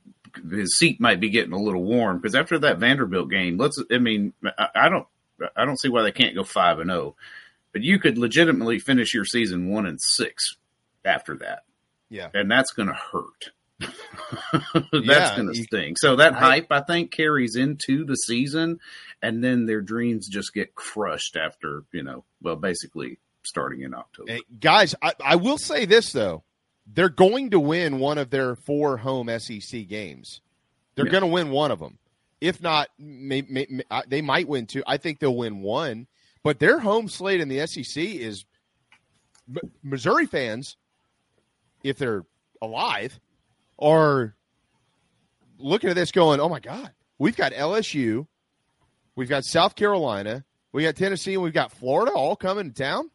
his seat might be getting a little warm because after that Vanderbilt game, let's, I mean, I, I don't, I don't see why they can't go five and zero, but you could legitimately finish your season one and six after that, Yeah. and that's going to hurt. that's Yeah, going to sting. So that hype, I think, carries into the season, and then their dreams just get crushed after, you know, well, basically starting in October. Hey, guys, I, I will say this though: they're going to win one of their four home SEC games. They're Yeah. going to win one of them. If not, may, may, may- they might win two. I think they'll win one. But their home slate in the SEC is Missouri fans, if they're alive, are looking at this going, "Oh my God, we've got LSU, we've got South Carolina, we got Tennessee, and we've got Florida all coming to town."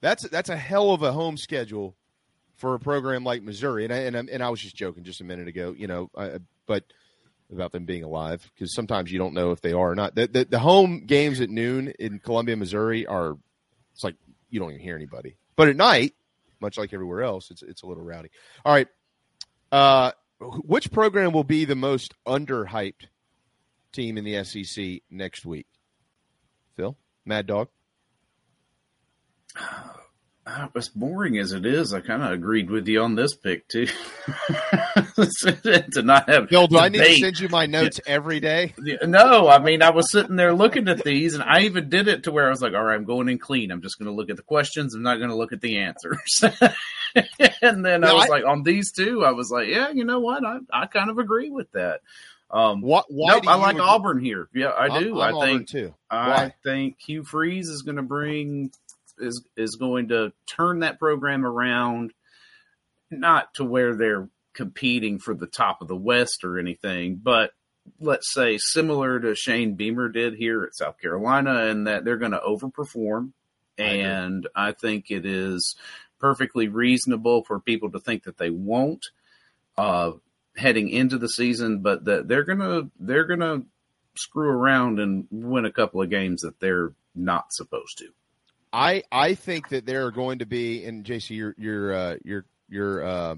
That's that's a hell of a home schedule for a program like Missouri. And I, and, I- and I was just joking just a minute ago, you know, I, but about them being alive because sometimes you don't know if they are or not. The, the the home games at noon in Columbia, Missouri are it's like you don't even hear anybody. But at night, much like everywhere else, it's it's a little rowdy. All right, uh, which program will be the most underhyped team in the SEC next week? Phil, Mad Dog. Uh, as boring as it is, I kind of agreed with you on this pick too. to not have Phil, do I need to send you my notes every day? No, I mean, I was sitting there looking at these, and I even did it to where I was like, "All right, I'm going in clean. I'm just going to look at the questions. I'm not going to look at the answers." and then I was I- like, on these two, I was like, "Yeah, you know what? I I kind of agree with that." Um, What? Why nope, I like agree? Auburn here. Yeah, I I'm- do. I'm I Auburn think too. I think Hugh Freeze is going to bring is is going to turn that program around, not to where they're competing for the top of the West or anything, but let's say similar to Shane Beamer did here at South Carolina, and that they're going to overperform. And I think it is perfectly reasonable for people to think that they won't uh, heading into the season, but that they're gonna they're gonna screw around and win a couple of games that they're not supposed to. I I think that there are going to be and JC your your uh, your your uh,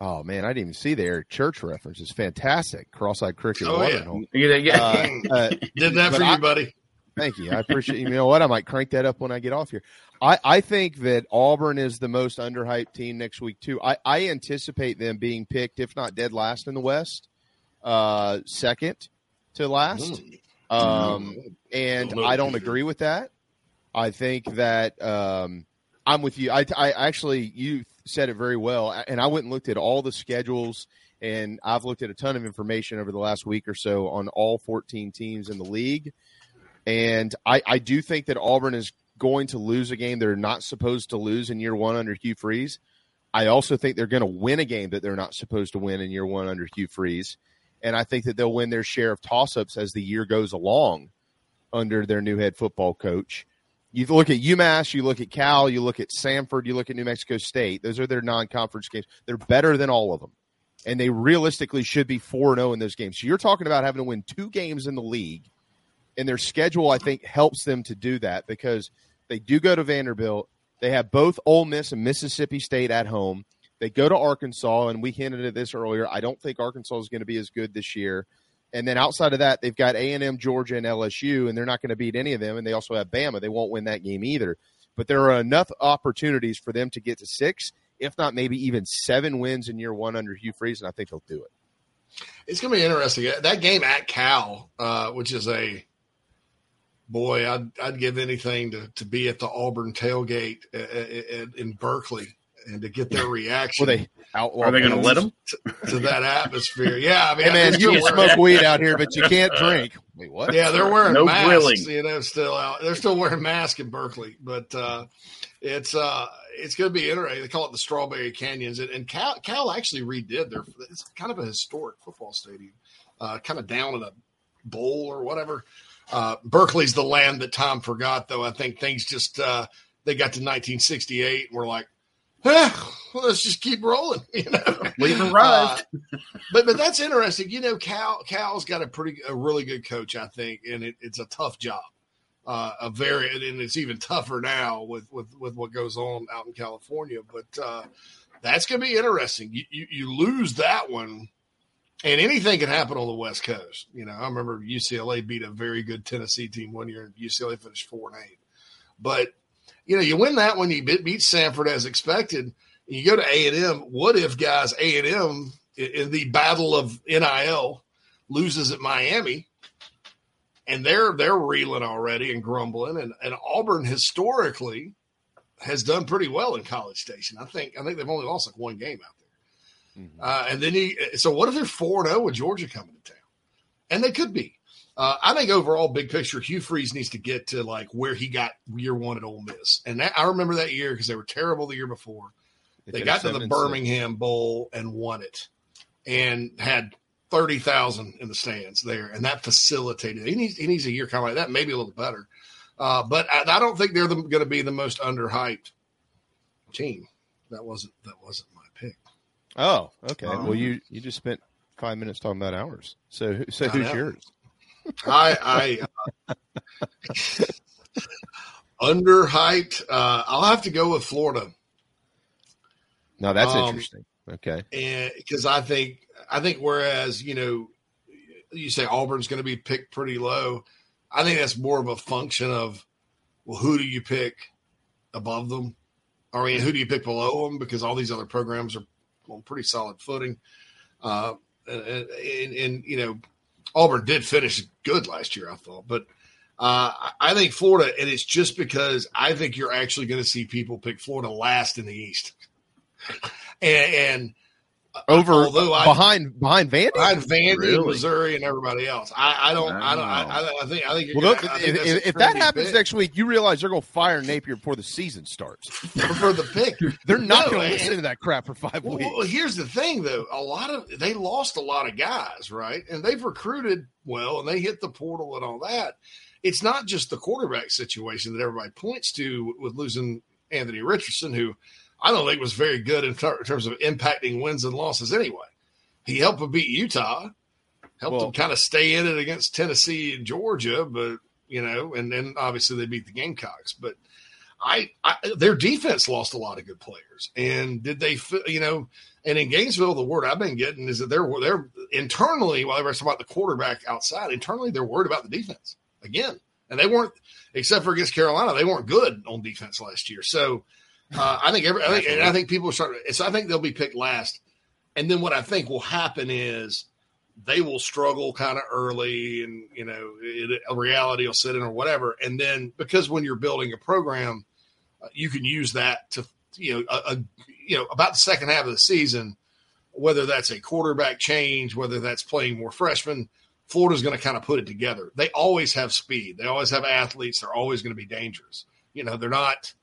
oh man I didn't even see there church reference is fantastic cross-eyed cricket Oh, yeah. Waterhole. Yeah, yeah. Uh, uh, Did that for I- you, buddy. Thank you. I appreciate you. know what? I might crank that up when I get off here. I, I think that Auburn is the most underhyped team next week too. I, I anticipate them being picked, if not dead last in the West, uh, second to last. Um, and Don't I don't agree with that. I think that um, I'm with you. I, I actually you said it very well, and I went and looked at all the schedules, and I've looked at a ton of information over the last week or so on all 14 teams in the league. And I, I do think that Auburn is going to lose a game they're not supposed to lose in year one under Hugh Freeze. I also think they're going to win a game that they're not supposed to win in year one under Hugh Freeze. And I think that they'll win their share of toss ups as the year goes along under their new head football coach. You look at UMass, you look at Cal, you look at Samford, you look at New Mexico State. Those are their non conference games. They're better than all of them. And they realistically should be 4 0 in those games. So you're talking about having to win two games in the league and their schedule I think helps them to do that because they do go to Vanderbilt. They have both Ole Miss and Mississippi State at home. They go to Arkansas, and we hinted at this earlier. I don't think Arkansas is going to be as good this year. And then outside of that, they've got A and M, Georgia, and LSU, and they're not going to beat any of them. And they also have Bama. They won't win that game either. But there are enough opportunities for them to get to six, if not maybe even seven wins in year one under Hugh Freeze, and I think they'll do it. It's going to be interesting. That game at Cal, uh, which is a boy, I'd I'd give anything to, to be at the Auburn tailgate uh, uh, in Berkeley and to get their reaction. Will they outlaw? Are they going to let them? to, to that atmosphere? Yeah, I mean, Hey man, you can smoke weed out here, but you can't drink. Wait, what? Yeah, they're wearing No masks. grilling. You know, still out. They're still wearing masks in Berkeley, but uh, it's uh, it's going to be interesting. They call it the Strawberry Canyons, and, and Cal, Cal actually redid their. It's kind of a historic football stadium, uh, kind of down in a bowl or whatever. Uh, Berkeley's the land that Tom forgot, though. I think things just uh, they got to 1968 and we're like, well, let's just keep rolling, you know. We've arrived. Uh, but but that's interesting. You know, Cal Cal's got a pretty a really good coach, I think, and it, it's a tough job. Uh, a very and it's even tougher now with with with what goes on out in California. But uh, that's going to be interesting. You, you you lose that one, and anything can happen on the West Coast. You know, I remember UCLA beat a very good Tennessee team one year. And UCLA finished four and eight, but you know you win that one. You beat, beat Samford as expected. You go to A and M. What if guys A and M in the battle of NIL loses at Miami? And they're they're reeling already and grumbling. And, and Auburn historically has done pretty well in College Station. I think I think they've only lost like one game out there. Mm-hmm. Uh, and then he so what if they're four zero with Georgia coming to town? And they could be. Uh, I think overall, big picture, Hugh Freeze needs to get to like where he got year one at Ole Miss, and that, I remember that year because they were terrible the year before. They, they got to the Birmingham six. Bowl and won it, and had thirty thousand in the stands there, and that facilitated. He needs he needs a year kind of like that, maybe a little better. Uh, but I, I, don't think they're the, going to be the most underhyped team. That wasn't that wasn't my pick. Oh, okay. Um, well, you you just spent five minutes talking about ours. So so who's yours? I I uh, underhyped. Uh, I'll have to go with Florida. No, that's um, interesting. Okay, and because I think I think whereas you know you say Auburn's going to be picked pretty low, I think that's more of a function of well, who do you pick above them? I mean, who do you pick below them? Because all these other programs are on pretty solid footing. Uh, and, and, and, you know, Auburn did finish good last year, I thought, but uh, I think Florida, and it's just because I think you're actually going to see people pick Florida last in the East, and, and over although I, behind behind Vandy, behind Vandy, really? Missouri, and everybody else. I, I don't, I, don't, I, I, think, I think. Well, gonna, think if, if that happens next week, you realize they're going to fire Napier before the season starts for the pick. they're not no, going to listen to that crap for five well, weeks. Well, here's the thing, though. A lot of they lost a lot of guys, right? And they've recruited well, and they hit the portal and all that. It's not just the quarterback situation that everybody points to with losing Anthony Richardson, who I don't think it was very good in, ter- terms of impacting wins and losses anyway. He helped them beat Utah, helped well, them kind of stay in it against Tennessee and Georgia, but you know, and then obviously they beat the Gamecocks. But I, I, their defense lost a lot of good players, and did they, you know, and in Gainesville, the word I've been getting is that they're they're internally while everybody's talking about the quarterback outside, internally they're worried about the defense again, and they weren't except for against Carolina, they weren't good on defense last year, so. Uh, I think every, I think, and I think people start. So I think they'll be picked last, and then what I think will happen is they will struggle kind of early, and you know, it, reality will sit in or whatever, and then because when you're building a program, uh, you can use that to you know a, a you know about the second half of the season, whether that's a quarterback change, whether that's playing more freshmen. Florida's going to kind of put it together. They always have speed. They always have athletes. They're always going to be dangerous. You know, they're not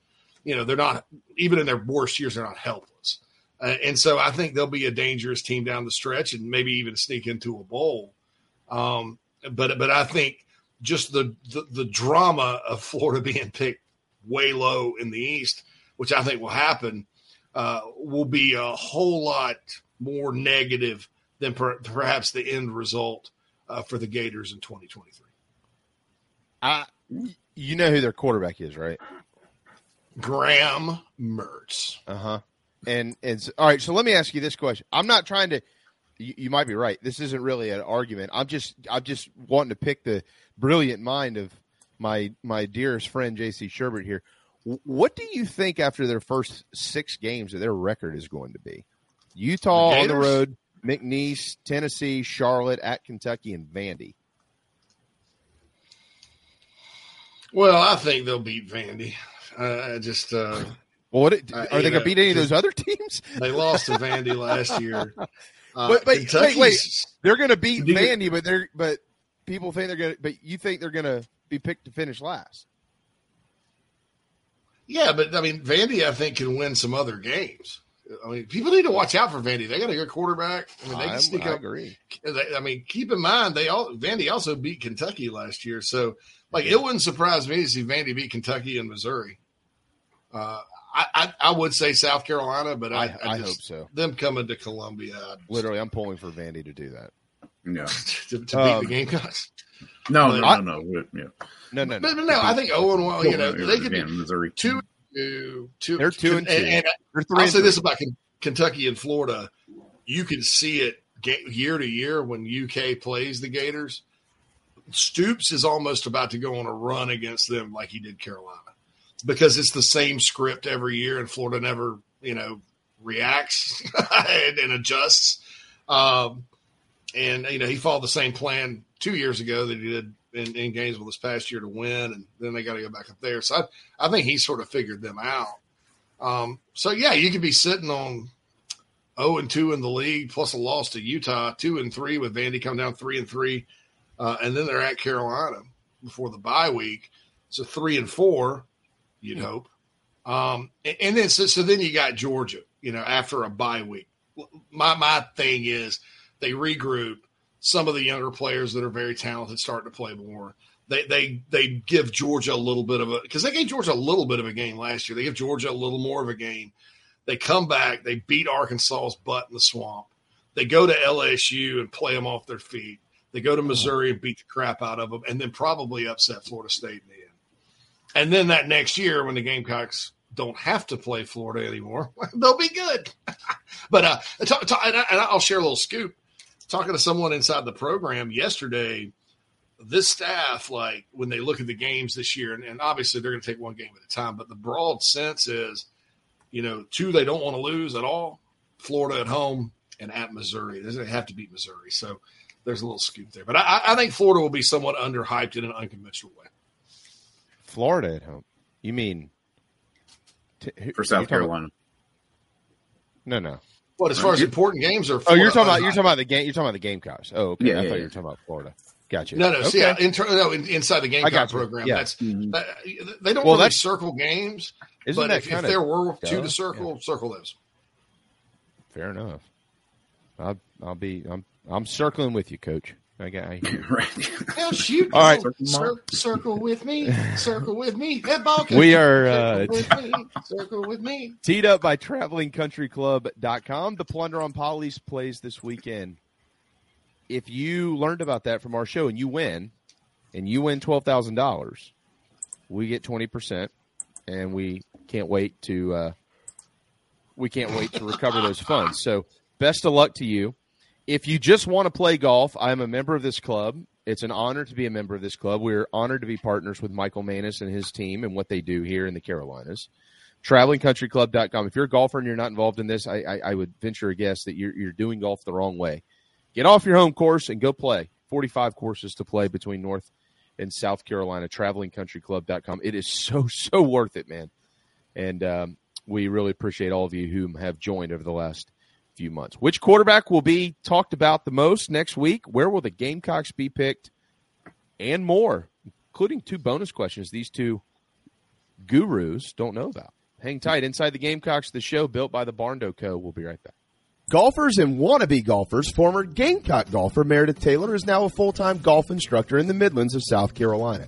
you know, they're not even in their worst years, they're not helpless. Uh, and so I think they'll be a dangerous team down the stretch and maybe even sneak into a bowl. Um, but but I think just the, the, the drama of Florida being picked way low in the East, which I think will happen, uh, will be a whole lot more negative than per, perhaps the end result uh, for the Gators in 2023. I, you know who their quarterback is, right? Graham Mertz. Uh huh. And and all right. So let me ask you this question. I'm not trying to. You, you, might be right. This isn't really an argument. I'm just I'm just wanting to pick the brilliant mind of my my dearest friend J.C. Shurburtt here. What do you think after their first six games that their record is going to be? Utah the on the road, McNeese, Tennessee, Charlotte, at Kentucky, and Vandy. Well, I think they'll beat Vandy. I, just. Uh, well, what, are they going to beat any of those other teams? they lost to Vandy last year. Uh, but, but wait, wait, they're going to beat Vandy, but they're but people think they're going to. But you think they're going to be picked to finish last? Yeah, but I mean, Vandy, I think can win some other games. I mean, people need to watch out for Vandy. They got a good quarterback. I mean, they can sneak I up. Agree. I mean, keep in mind they all Vandy also beat Kentucky last year, so like it wouldn't surprise me to see Vandy beat Kentucky and Missouri. Uh, I, I, I would say South Carolina, but I, I, I hope so. Them coming to Columbia, literally, I'm pulling for Vandy to do that. Yeah, to, to um, beat the Gamecocks. No, no, no, no, yeah. no, no, but, but no. I think Owen, well, you know, they could be Missouri two, two, two. They're two and, and two. And, and I'll say this about Kentucky and Florida: you can see it year to year when UK plays the Gators. Stoops is almost about to go on a run against them like he did Carolina because it's the same script every year, and Florida never, you know, reacts and, and, adjusts. Um, and you know, he followed the same plan two years ago that he did in, in Gainesville this past year to win, and then they got to go back up there. So I, I think he sort of figured them out. Um, so yeah, you could be sitting on 0 and 2 in the league, plus a loss to Utah, 2 and 3 with Vandy come down 3 and 3. Uh, and then they're at Carolina before the bye week. So 3 and 4, you'd hope. Um, and, then so, so then you got Georgia, you know, after a bye week. My my thing is they regroup. Some of the younger players that are very talented start to play more. They they they give Georgia a little bit of a because they gave Georgia a little bit of a game last year. They give Georgia a little more of a game. They come back, they beat Arkansas's butt in the swamp. They go to LSU and play them off their feet. They go to Missouri and beat the crap out of them, and then probably upset Florida State in the. And then that next year, when the Gamecocks don't have to play Florida anymore, they'll be good. but uh, talk, talk, and, I, will share a little scoop. Talking to someone inside the program yesterday, this staff, like when they look at the games this year, and, and obviously they're going to take one game at a time, but the broad sense is, you know, two they don't want to lose at all. Florida at home and at Missouri. They have to beat Missouri. So there's a little scoop there. But I, I think Florida will be somewhat underhyped in an unconventional way. Florida at home. You mean t- for South Carolina? no, no. What as far as important games are? oh, you're talking about you're talking about the game. You're talking about the Gamecocks. Oh, okay. Yeah, I yeah, thought yeah. you were talking about Florida. Gotcha. No, no. Okay. See, yeah, inter- no, in, inside the Gamecock got program, Yeah. that's Mm-hmm. that, they don't Well, really that's- circle games. Isn't but that if, if kinda there were two to circle, circle those. Fair enough. I'll, I'll be. I'm. I'm circling with you, Coach. I got. I hear you. right. Now shoot. All right. Cir- circle with me. Circle with me. That ball can- We are, uh, circle with me. Circle with me. Teed up by travelingcountryclub.com. The Plunder on Pawleys plays this weekend. If you learned about that from our show and you win, and you win $12,000, we get 20%, and we can't wait to uh, we can't wait to recover those funds. So, best of luck to you. If you just want to play golf, I'm a member of this club. It's an honor to be a member of this club. We're honored to be partners with Michael Manis and his team and what they do here in the Carolinas. TravelingCountryClub.com. If you're a golfer and you're not involved in this, I, I, I would venture a guess that you're, you're doing golf the wrong way. Get off your home course and go play. 45 courses to play between North and South Carolina. TravelingCountryClub.com. It is so, so worth it, man. And um, we really appreciate all of you who have joined over the last few months. Which quarterback will be talked about the most next week? Where will the Gamecocks be picked? And more, including two bonus questions these two gurus don't know about. Hang tight. Inside the Gamecocks, the show built by the Barndo Co. We'll be right back. Golfers and wannabe golfers, former Gamecock golfer Meredith Taylor is now a full time golf instructor in the Midlands of South Carolina.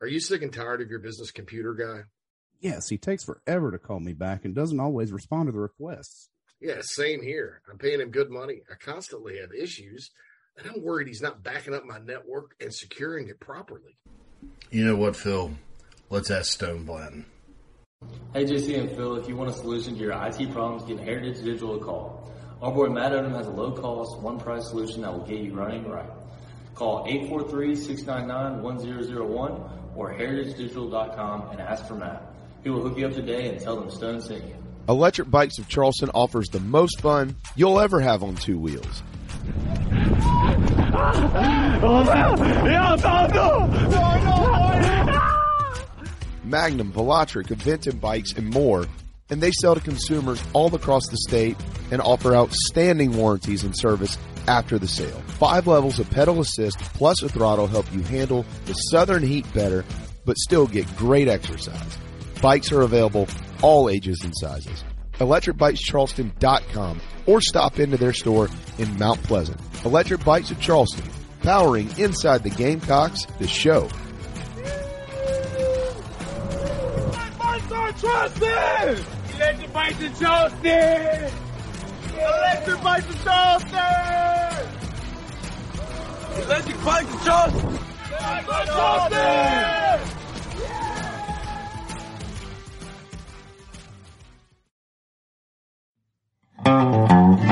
are you sick and tired of your business computer guy? Yes, he takes forever to call me back and doesn't always respond to the requests. Yeah, same here. I'm paying him good money. I constantly have issues, and I'm worried he's not backing up my network and securing it properly. You know what, Phil? Let's ask Stone Blanton. Hey, JC and Phil, if you want a solution to your IT problems, give Heritage Digital a call. Our boy Matt Odom has a low cost, one price solution that will get you running right. Call 843-699-1001 or heritagedigital.com and ask for Matt. He will hook you up today and tell them Stone sent you. Electric Bikes of Charleston offers the most fun you'll ever have on two wheels. Magnum, Velotric, Aventon bikes, and more. And they sell to consumers all across the state and offer outstanding warranties and service after the sale. Five levels of pedal assist plus a throttle help you handle the southern heat better, but still get great exercise. Bikes are available all ages and sizes. ElectricBikesCharleston.com or stop into their store in Mount Pleasant. Electric Bikes of Charleston, powering inside the Gamecocks, the show. Bikes are trusted! Electric bikes are trusted! Electric bikes are trusted! Electric bikes are trusted! Bikes are trusted! Thank That's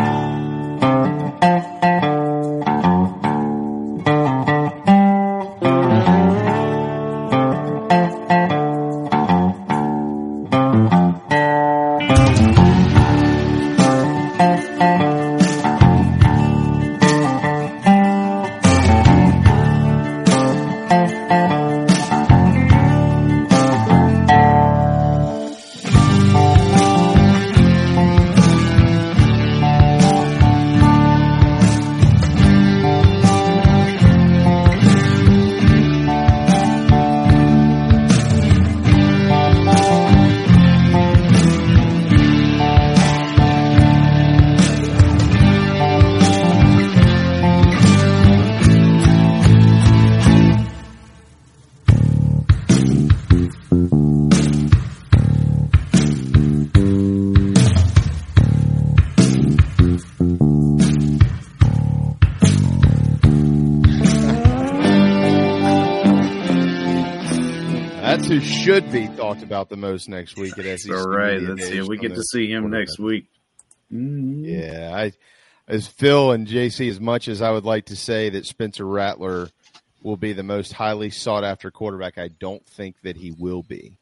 about the most next week at SEC. All right, Media let's see. We get to see him next week. Mm-hmm. Yeah, I as Phil and JC, as much as I would like to say that Spencer Rattler will be the most highly sought after quarterback, I don't think that he will be.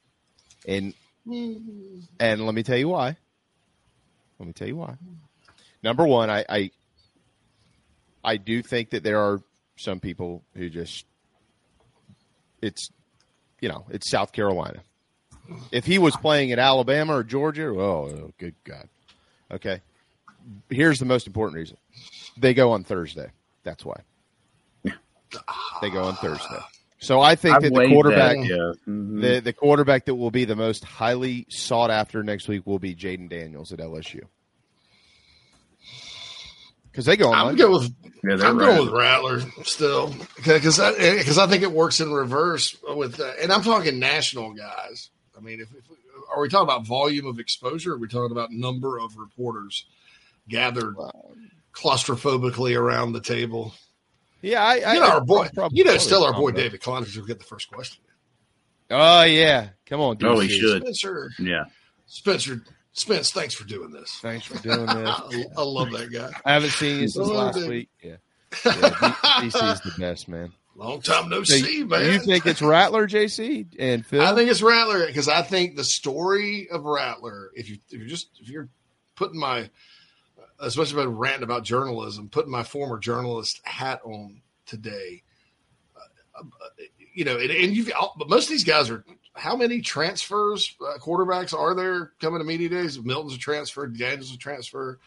And mm-hmm. and let me tell you why. Let me tell you why. Number one, I I, I do think that there are some people who just it's you know, it's South Carolina. If he was playing at Alabama or Georgia, oh, good God. Okay. Here's the most important reason. They go on Thursday. That's why. They go on Thursday. So I think I've that the quarterback that, yeah. Mhm. the the quarterback that will be the most highly sought after next week will be Jayden Daniels at LSU. Because they go on I'm Monday. going with Yeah, I'm right. going with Rattler still because I, because I think it works in reverse with uh, and I'm talking national guys. I mean, if, if are we talking about volume of exposure? Or are we talking about number of reporters gathered claustrophobically around the table? Yeah, I, I you know our boy. You know, probably still our boy combo. David Cloninger will get the first question. Oh yeah, come on. Oh, he should. Spencer, Yeah. Spencer, Spence, thanks for doing this. Thanks for doing this. I, I love that guy. I haven't seen you since last David. week. Yeah, yeah D- DC's the best man. Long time no So see, man. you think it's Rattler, JC, and Phil? I think it's Rattler because I think the story of Rattler, if you if you're just if you're putting my especially about ranting about journalism, putting my former journalist hat on today, uh, uh, you know, and, and you've but most of these guys are how many transfers uh, quarterbacks are there coming to media days? Milton's a transfer, Daniels a transfer.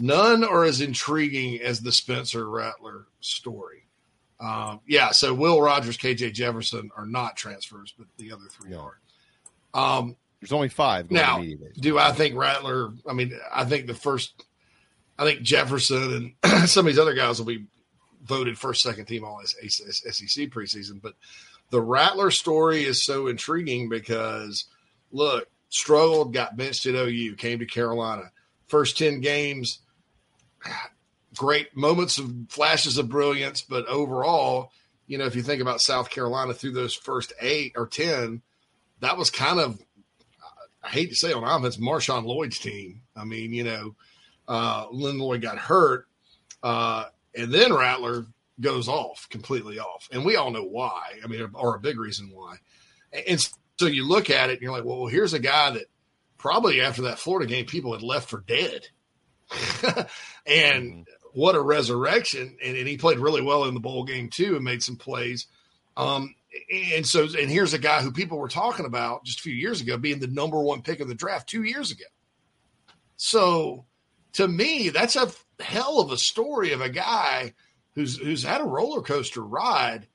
None are as intriguing as the Spencer Rattler story. Um, yeah, so Will Rogers, KJ Jefferson are not transfers, but the other three are. Um, There's only five. Going now, do I think Rattler? I mean, I think the first, I think Jefferson and some of these other guys will be voted first, second team all SEC preseason. But the Rattler story is so intriguing because look, struggled, got benched at OU, came to Carolina, first ten games, great moments of flashes of brilliance, but overall, you know, if you think about South Carolina through those first eight or ten, that was kind of I hate to say on offense, Marshawn Lloyd's team. I mean, you know, uh, Lynn Lloyd got hurt, uh, and then Rattler goes off completely off, and we all know why. I mean, or a big reason why. And so you look at it, and you're like, well, here's a guy that probably after that Florida game, people had left for dead, and what a resurrection! And, and he played really well in the bowl game too, and made some plays. Um, and so, and here's a guy who people were talking about just a few years ago being the number one pick of the draft two years ago. So, to me, that's a hell of a story of a guy who's who's had a roller coaster ride,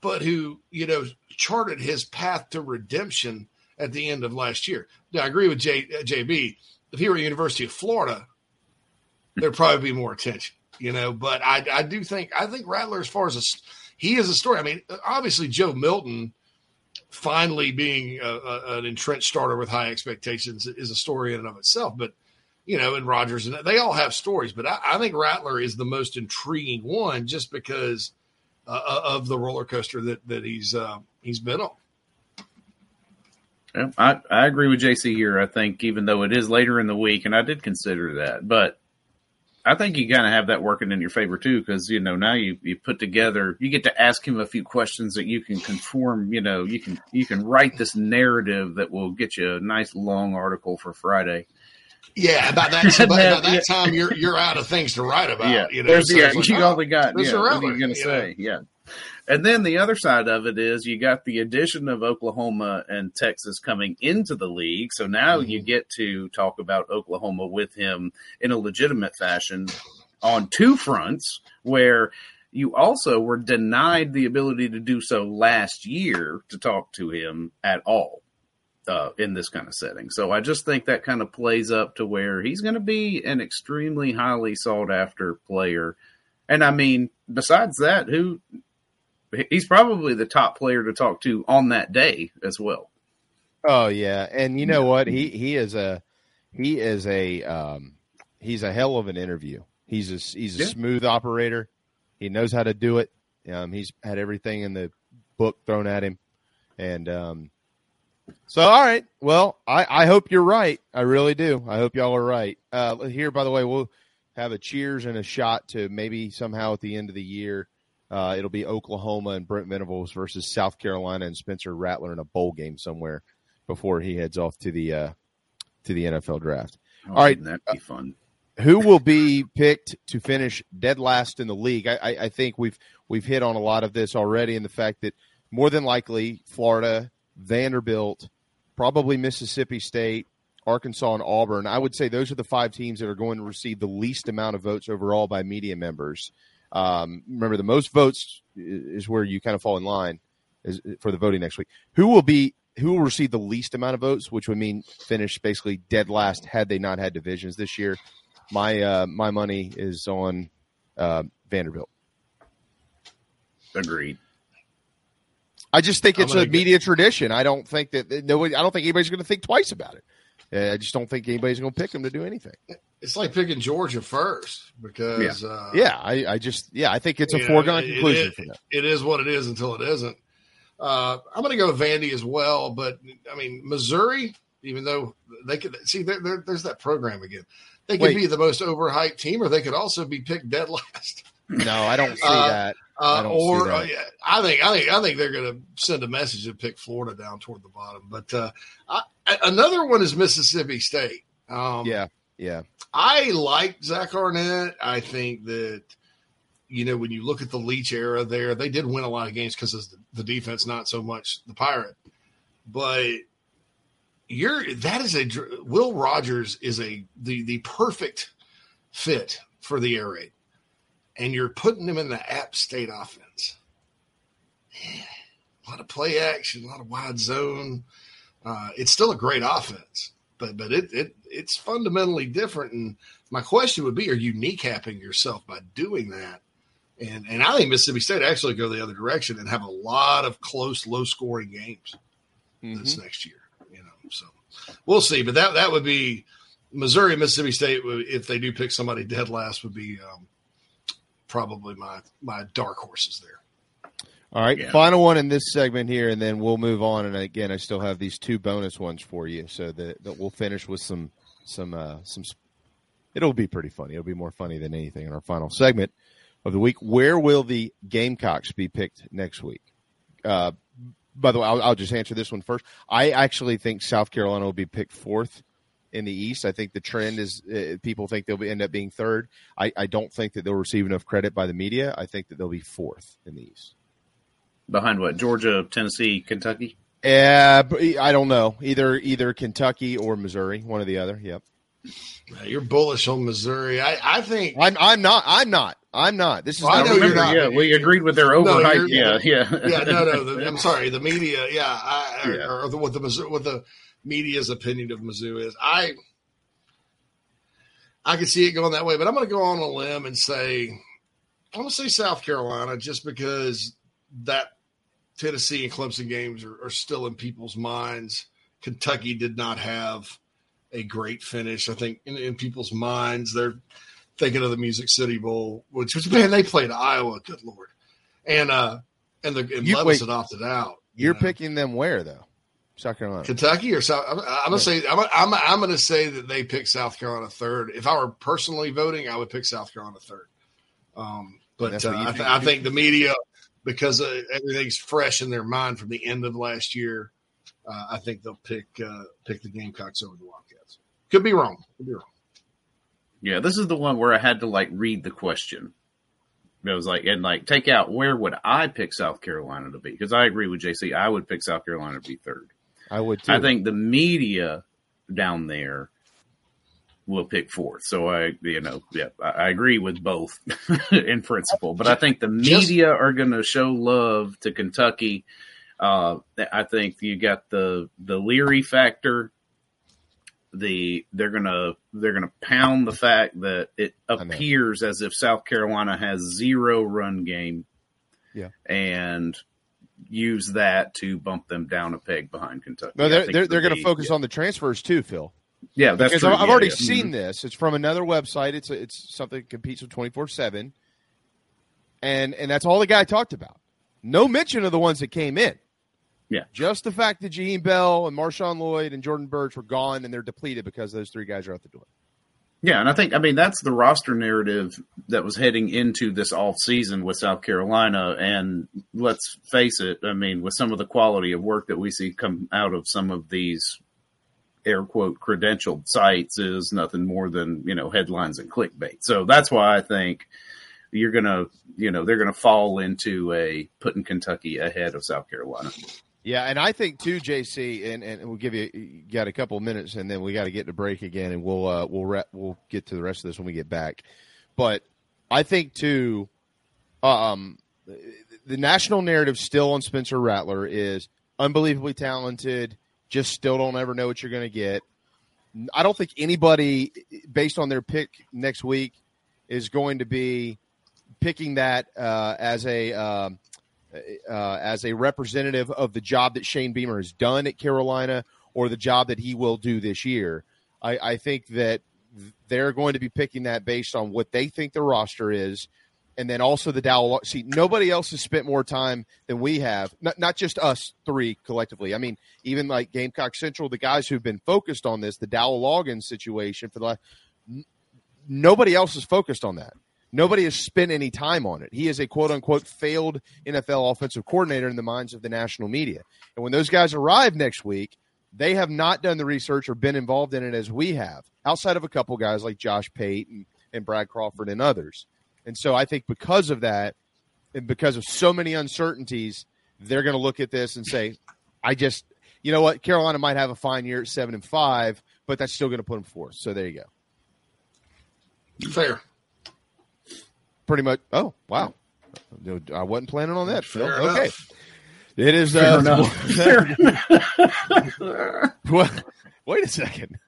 but who you know charted his path to redemption at the end of last year. Now, I agree with J, uh, JB. If he were at University of Florida, there'd probably be more attention, you know. But I, I do think I think Rattler, as far as a, he is a story. I mean, obviously Joe Milton finally being a, a, an entrenched starter with high expectations is a story in and of itself. But you know, and Rogers and they all have stories, but I, I think Rattler is the most intriguing one just because uh, of the roller coaster that that he's uh, he's been on. I, I agree with JC here. I think even though it is later in the week, and I did consider that, but I think you kind of have that working in your favor too, because you know now you you put together, you get to ask him a few questions that you can conform. You know, you can you can write this narrative that will get you a nice long article for Friday. Yeah, about that, about, about that time, you're you're out of things to write about. Yeah, you know, there's so yeah, like, you oh, only got yeah, what are you going to know? say? Yeah. And then the other side of it is you got the addition of Oklahoma and Texas coming into the league. So now you Mm-hmm. get to talk about Oklahoma with him in a legitimate fashion on two fronts where you also were denied the ability to do so last year to talk to him at all uh, in this kind of setting. So I just think that kind of plays up to where he's going to be an extremely highly sought after player. And I mean, besides that, who he's probably the top player to talk to on that day as well. Oh yeah, and you know what? He he is a he is a um, he's a hell of an interview. He's a he's a Yeah. smooth operator. He knows how to do it. Um, he's had everything in the book thrown at him, and um, so all right. Well, I I hope you're right. I really do. I hope y'all are right. Uh, here, by the way, we'll have a cheers and a shot to maybe somehow at the end of the year. Uh, it'll be Oklahoma and Brent Venables versus South Carolina and Spencer Rattler in a bowl game somewhere before he heads off to the uh, to the NFL draft. Oh, All right, wouldn't that be fun. who will be picked to finish dead last in the league? I, I, I think we've we've hit on a lot of this already, in the fact that more than likely Florida, Vanderbilt, probably Mississippi State, Arkansas, and Auburn. I would say those are the five teams that are going to receive the least amount of votes overall by media members. Um, remember, the most votes is where you kind of fall in line is, for the voting next week. Who will be who will receive the least amount of votes, which would mean finish basically dead last had they not had divisions this year? My uh, my money is on uh, Vanderbilt. Agreed. I just think I'm it's gonna a get- media tradition. I don't think that that nobody. I don't think anybody's going to think twice about it. Uh, I just don't think anybody's going to pick them to do anything. It's like picking Georgia first because uh, yeah, I, I just yeah, I think it's a you know, foregone it- conclusion it-. It is what it is until it isn't. Uh, I'm going to go with Vandy as well, but I mean Missouri, even though they could see there, there, there's that program again. They could Wait. be the most overhyped team, or they could also be picked dead last. No, I don't see Uh, that. I Uh, don't or uh, I think I think I think they're going to send a message and pick Florida down toward the bottom. But uh, I, another one is Mississippi State. Um, yeah, yeah. I like Zach Arnett. I think that you know when you look at the Leach era, there they did win a lot of games because of the, the defense, not so much the Pirate. But you're that is a Will Rogers is a the the perfect fit for the air raid, and you're putting him in the App State offense. Yeah, a lot of play action, a lot of wide zone. Uh, it's still a great offense, but but it, it it's fundamentally different. And my question would be: Are you kneecapping yourself by doing that? And and I think Mississippi State actually go the other direction and have a lot of close, low scoring games this next year. You know, so we'll see. But that that would be Missouri, Mississippi State. If they do pick somebody dead last, would be um, probably my my dark horses there. All right, Yeah. final one in this segment here, and then we'll move on. And again, I still have these two bonus ones for you, so that, that we'll finish with some some uh, some. sp- It'll be pretty funny. It'll be more funny than anything in our final segment of the week. Where will the Gamecocks be picked next week? Uh, by the way, I'll, I'll just answer this one first. I actually think South Carolina will be picked fourth in the East. I think the trend is uh, people think they'll be, end up being third. I, I don't think that they'll receive enough credit by the media. I think that they'll be fourth in the East. Behind what? Georgia, Tennessee, Kentucky? Yeah, but I don't know. Either either Kentucky or Missouri, one or the other. Yep. You're bullish on Missouri. I, I think I'm I'm not. I'm not. I'm not. This is Well, I not know you're not. yeah, we agreed with their overhype. you're- yeah, yeah. yeah, no, no. The, I'm sorry. The media, yeah, I, Yeah. or the, what the Mizzou- what the media's opinion of Mizzou is. I I can see it going that way, but I'm going to go on a limb and say I'm going to say South Carolina just because that Tennessee and Clemson games are, are still in people's minds. Kentucky did not have a great finish. I think in, in people's minds they're thinking of the Music City Bowl, which was man they played Iowa. Good lord, and uh and the and You- Levis wait. had opted out. You're picking them where though? South Carolina. Kentucky or South? I'm, I'm gonna say I'm, I'm I'm gonna say that they pick South Carolina third. If I were personally voting, I would pick South Carolina third. Um, but uh, what I, think th- I think the media, because uh, everything's fresh in their mind from the end of last year, uh, I think they'll pick uh, pick the Gamecocks over the Wildcats. Could be wrong. Could be wrong. Yeah, this is the one where I had to like read the question. It was like and like take out where would I pick South Carolina to be? Because I agree with JC. I would pick South Carolina to be third. I would too. I think the media down there will pick fourth. So I, you know, yeah, I, agree with both in principle. But I think the media are going to show love to Kentucky. Uh, I think you got the the Leary factor. The they're gonna they're gonna pound the fact that it appears as if South Carolina has zero run game Yeah. and use that to bump them down a peg behind Kentucky. No, they're they're, they're going to focus on the transfers too, Phil. Yeah, that's because true. I've I've Yeah, already yeah. seen Mhm. this. It's from another website. It's it's something that competes with twenty four seven, and and that's all the guy talked about. No mention of the ones that came in. Yeah, just the fact that Jaheim Bell and Marshawn Lloyd and Jordan Burch were gone and they're depleted because those three guys are out the door. Yeah, and I think I mean that's the roster narrative that was heading into this off season with South Carolina, and let's face it, I mean with some of the quality of work that we see come out of some of these air quote credentialed sites is nothing more than you know headlines and clickbait. So that's why I think you're gonna you know they're gonna fall into a putting Kentucky ahead of South Carolina. Yeah, and I think too, JC, and, and we'll give you, you got a couple of minutes, and then we got to get to break again, and we'll uh, we'll re- we'll get to the rest of this when we get back. But I think too, um, the national narrative still on Spencer Rattler is unbelievably talented. Just still don't ever know what you're going to get. I don't think anybody, based on their pick next week, is going to be picking that uh, as a um, uh, as a representative of the job that Shane Beamer has done at Carolina or the job that he will do this year. I, I think that they're going to be picking that based on what they think the roster is. And then also the Dow. See, nobody else has spent more time than we have. Not, not just us three collectively. I mean, even like Gamecock Central, the guys who've been focused on this, the Dowell Loggains situation for the last, n- nobody else is focused on that. Nobody has spent any time on it. He is a quote unquote failed NFL offensive coordinator in the minds of the national media. And when those guys arrive next week, they have not done the research or been involved in it as we have, outside of a couple guys like Josh Pate and, and Brad Crawford and others. And so I think because of that, and because of so many uncertainties, they're going to look at this and say, I just, you know what, Carolina might have a fine year at seven and five, but that's still going to put them fourth. So there you go. Fair. Pretty much. Oh, wow. I wasn't planning on that, Phil. Okay. It is. Fair Uh, enough. Fair What- Wait a second.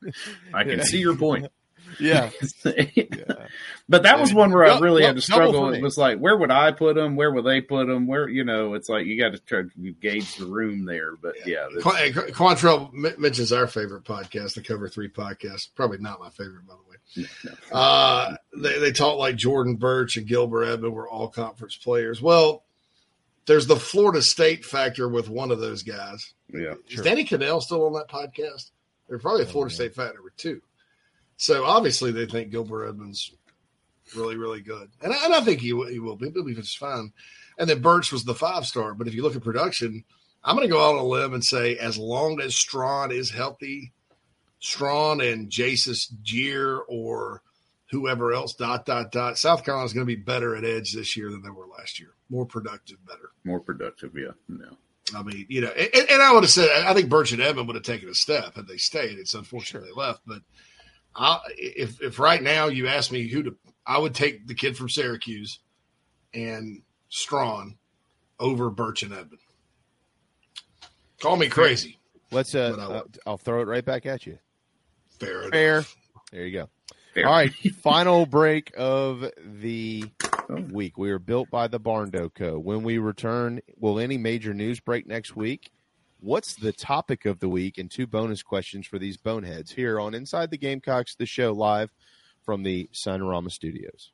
I can see your point. Yeah. But that was one where I really dou- had to struggle. It was like, where would I put them? Where would they put them? Where, you know, it's like you got to try to gauge the room there. But yeah, Qu- hey, Qu- Quantrell mentions our favorite podcast, the Cover Three podcast. Probably not my favorite, by the way. Uh, they, they talk like Jordan Burch and Gilbert Edmond were all conference players. Well, there's the Florida State factor with one of those guys. Yeah. Is Danny Cadell still on that podcast? They're probably a Florida State factor with two. So obviously they think Gilbert Edmonds really, really good. And I, and I think he, will- he will be. He'll be just fine. And then Burch was the five star. But if you look at production, I'm going to go out on a limb and say as long as Strachan is healthy, Strachan and Jasis Jeer or whoever else, dot, dot, dot, South Carolina's going to be better at edge this year than they were last year. More productive, better. more productive. Yeah. No. I mean, you know, and, and I would have said, I think Burch and Edmond would have taken a step had they stayed. It's unfortunate they left. But I, if, if right now you ask me who to, I would take the kid from Syracuse and Strachan over Burch and Edmond. Call me crazy. Let's. Uh, uh, I'll throw it right back at you. Fair enough. There you go. Fair. All right. Final break of the oh. week. We are built by the Barndo Co. When we return, will any major news break next week? What's the topic of the week? And two bonus questions for these boneheads here on Inside the Gamecocks, the show live from the Signarama Studios.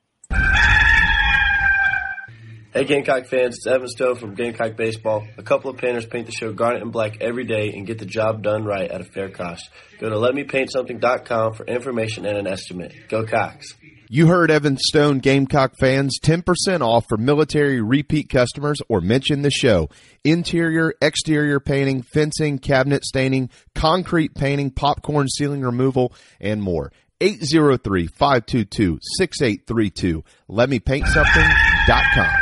Hey Gamecock fans, it's Evan Stone from Gamecock Baseball. A couple of painters paint the show garnet and black every day and get the job done right at a fair cost. Go to letmepaintsomething.com for information and an estimate. Go Cox. You heard Evan Stone, Gamecock fans, 10% off for military repeat customers or mention the show. Interior, exterior painting, fencing, cabinet staining, concrete painting, popcorn ceiling removal, and more. 803-522-6832. LetMePaintSomething.com.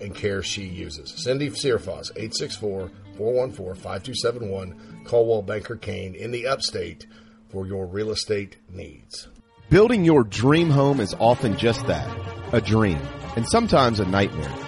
and care she uses. Cindy Searfoss, 864 414 5271, Coldwell Banker Caine in the upstate for your real estate needs. Building your dream home is often just that, a dream, and sometimes a nightmare.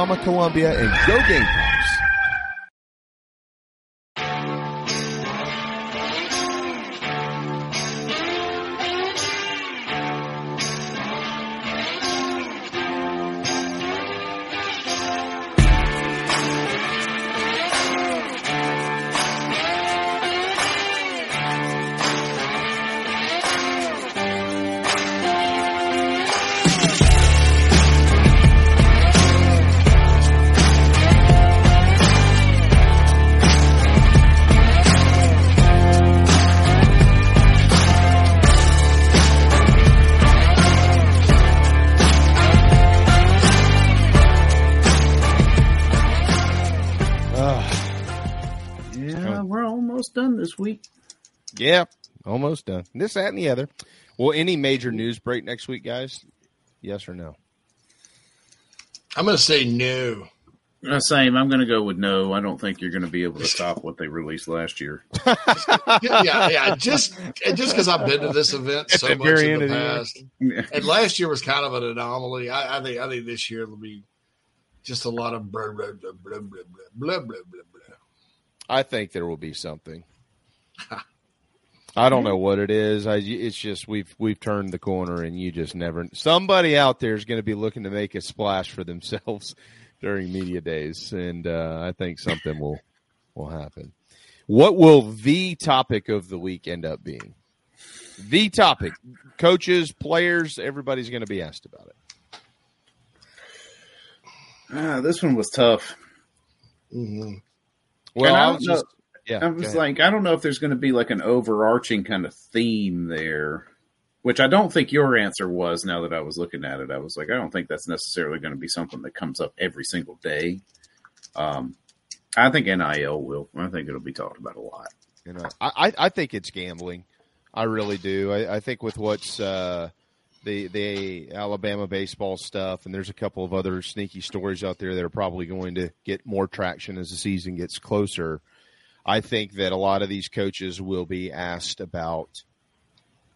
Columbia and go Gamecocks. Yeah, almost done. This, that, and the other. Well, any major news break next week, guys? Yes or no? I'm going to say no. Uh, same. I'm going to go with no. I don't think you're going to be able to stop what they released last year. yeah, yeah, yeah. Just just because I've been to this event so much in the of the year. past, and last year was kind of an anomaly. I, I think I think this year will be just a lot of blah blah blah blah blah blah blah blah blah. blah. I think there will be something. I don't know what it is. I, it's just we've we've turned the corner, and you just never. Somebody out there is going to be looking to make a splash for themselves during media days, and uh, I think something will will happen. What will the topic of the week end up being? The topic, coaches, players, everybody's going to be asked about it. Ah, this one was tough. Mm-hmm. Well, I I don't was know- just yeah. I was like, I don't know if there's going to be like an overarching kind of theme there, which I don't think your answer was. Now that I was looking at it, I was like, I don't think that's necessarily going to be something that comes up every single day. Um, I think NIL will. I think it'll be talked about a lot. You know, I, I- think it's gambling. I really do. I, I think with what's uh, the the Alabama baseball stuff, and there's a couple of other sneaky stories out there that are probably going to get more traction as the season gets closer. I think that a lot of these coaches will be asked about,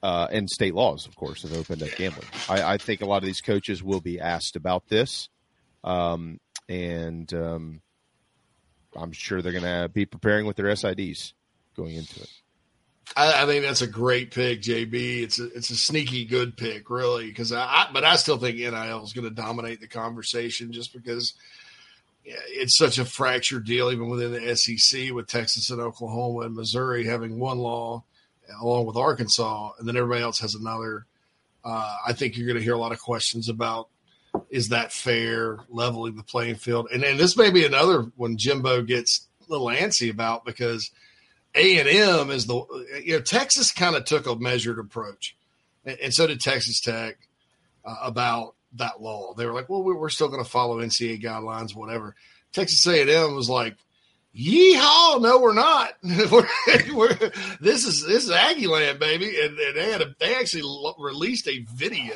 uh, and state laws, of course, have opened up gambling. I, I think a lot of these coaches will be asked about this, um, and um, I'm sure they're going to be preparing with their SIDs going into it. I, I think that's a great pick, JB. It's a it's a sneaky good pick, really. Because I, I, but I still think NIL is going to dominate the conversation, just because it's such a fractured deal, even within the SEC, with Texas and Oklahoma and Missouri having one law, along with Arkansas, and then everybody else has another. Uh, I think you're going to hear a lot of questions about is that fair, leveling the playing field, and and this may be another one Jimbo gets a little antsy about because A and M is the you know Texas kind of took a measured approach, and, and so did Texas Tech uh, about that law. They were like, well, we're still going to follow NCAA guidelines, whatever. Texas A&M was like, yeehaw, no, we're not. we're, we're, this is this is Aggie land, baby. And, and they had a, they actually released a video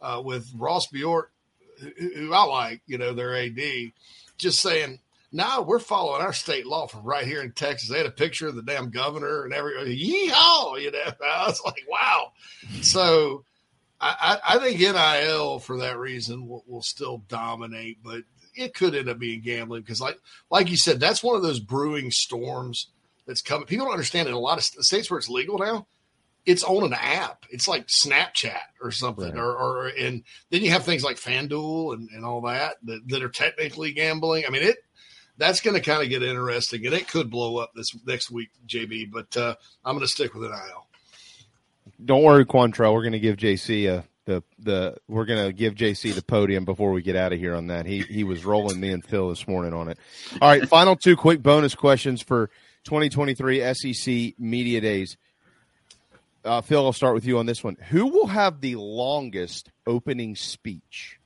uh, with Ross Bjork, who, who I like, you know, their AD, just saying, no, we're following our state law from right here in Texas. They had a picture of the damn governor and every yeehaw, you know. I was like, wow. So I, I think NIL for that reason will, will, still dominate, but it could end up being gambling because, like like you said, that's one of those brewing storms that's coming. People don't understand it. In a lot of states where it's legal now, it's on an app. It's like Snapchat or something, right. or, or and then you have things like FanDuel and, and all that, that that are technically gambling. I mean, it that's going to kind of get interesting, and it could blow up this next week, JB. But uh, I'm going to stick with NIL don't worry, Quantrell. We're going to give JC a the the we're going to give JC the podium before we get out of here on that. He he was rolling me and Phil this morning on it. All right, final two quick bonus questions for 2023 SEC Media Days. Uh, Phil, I'll start with you on this one. Who will have the longest opening speech?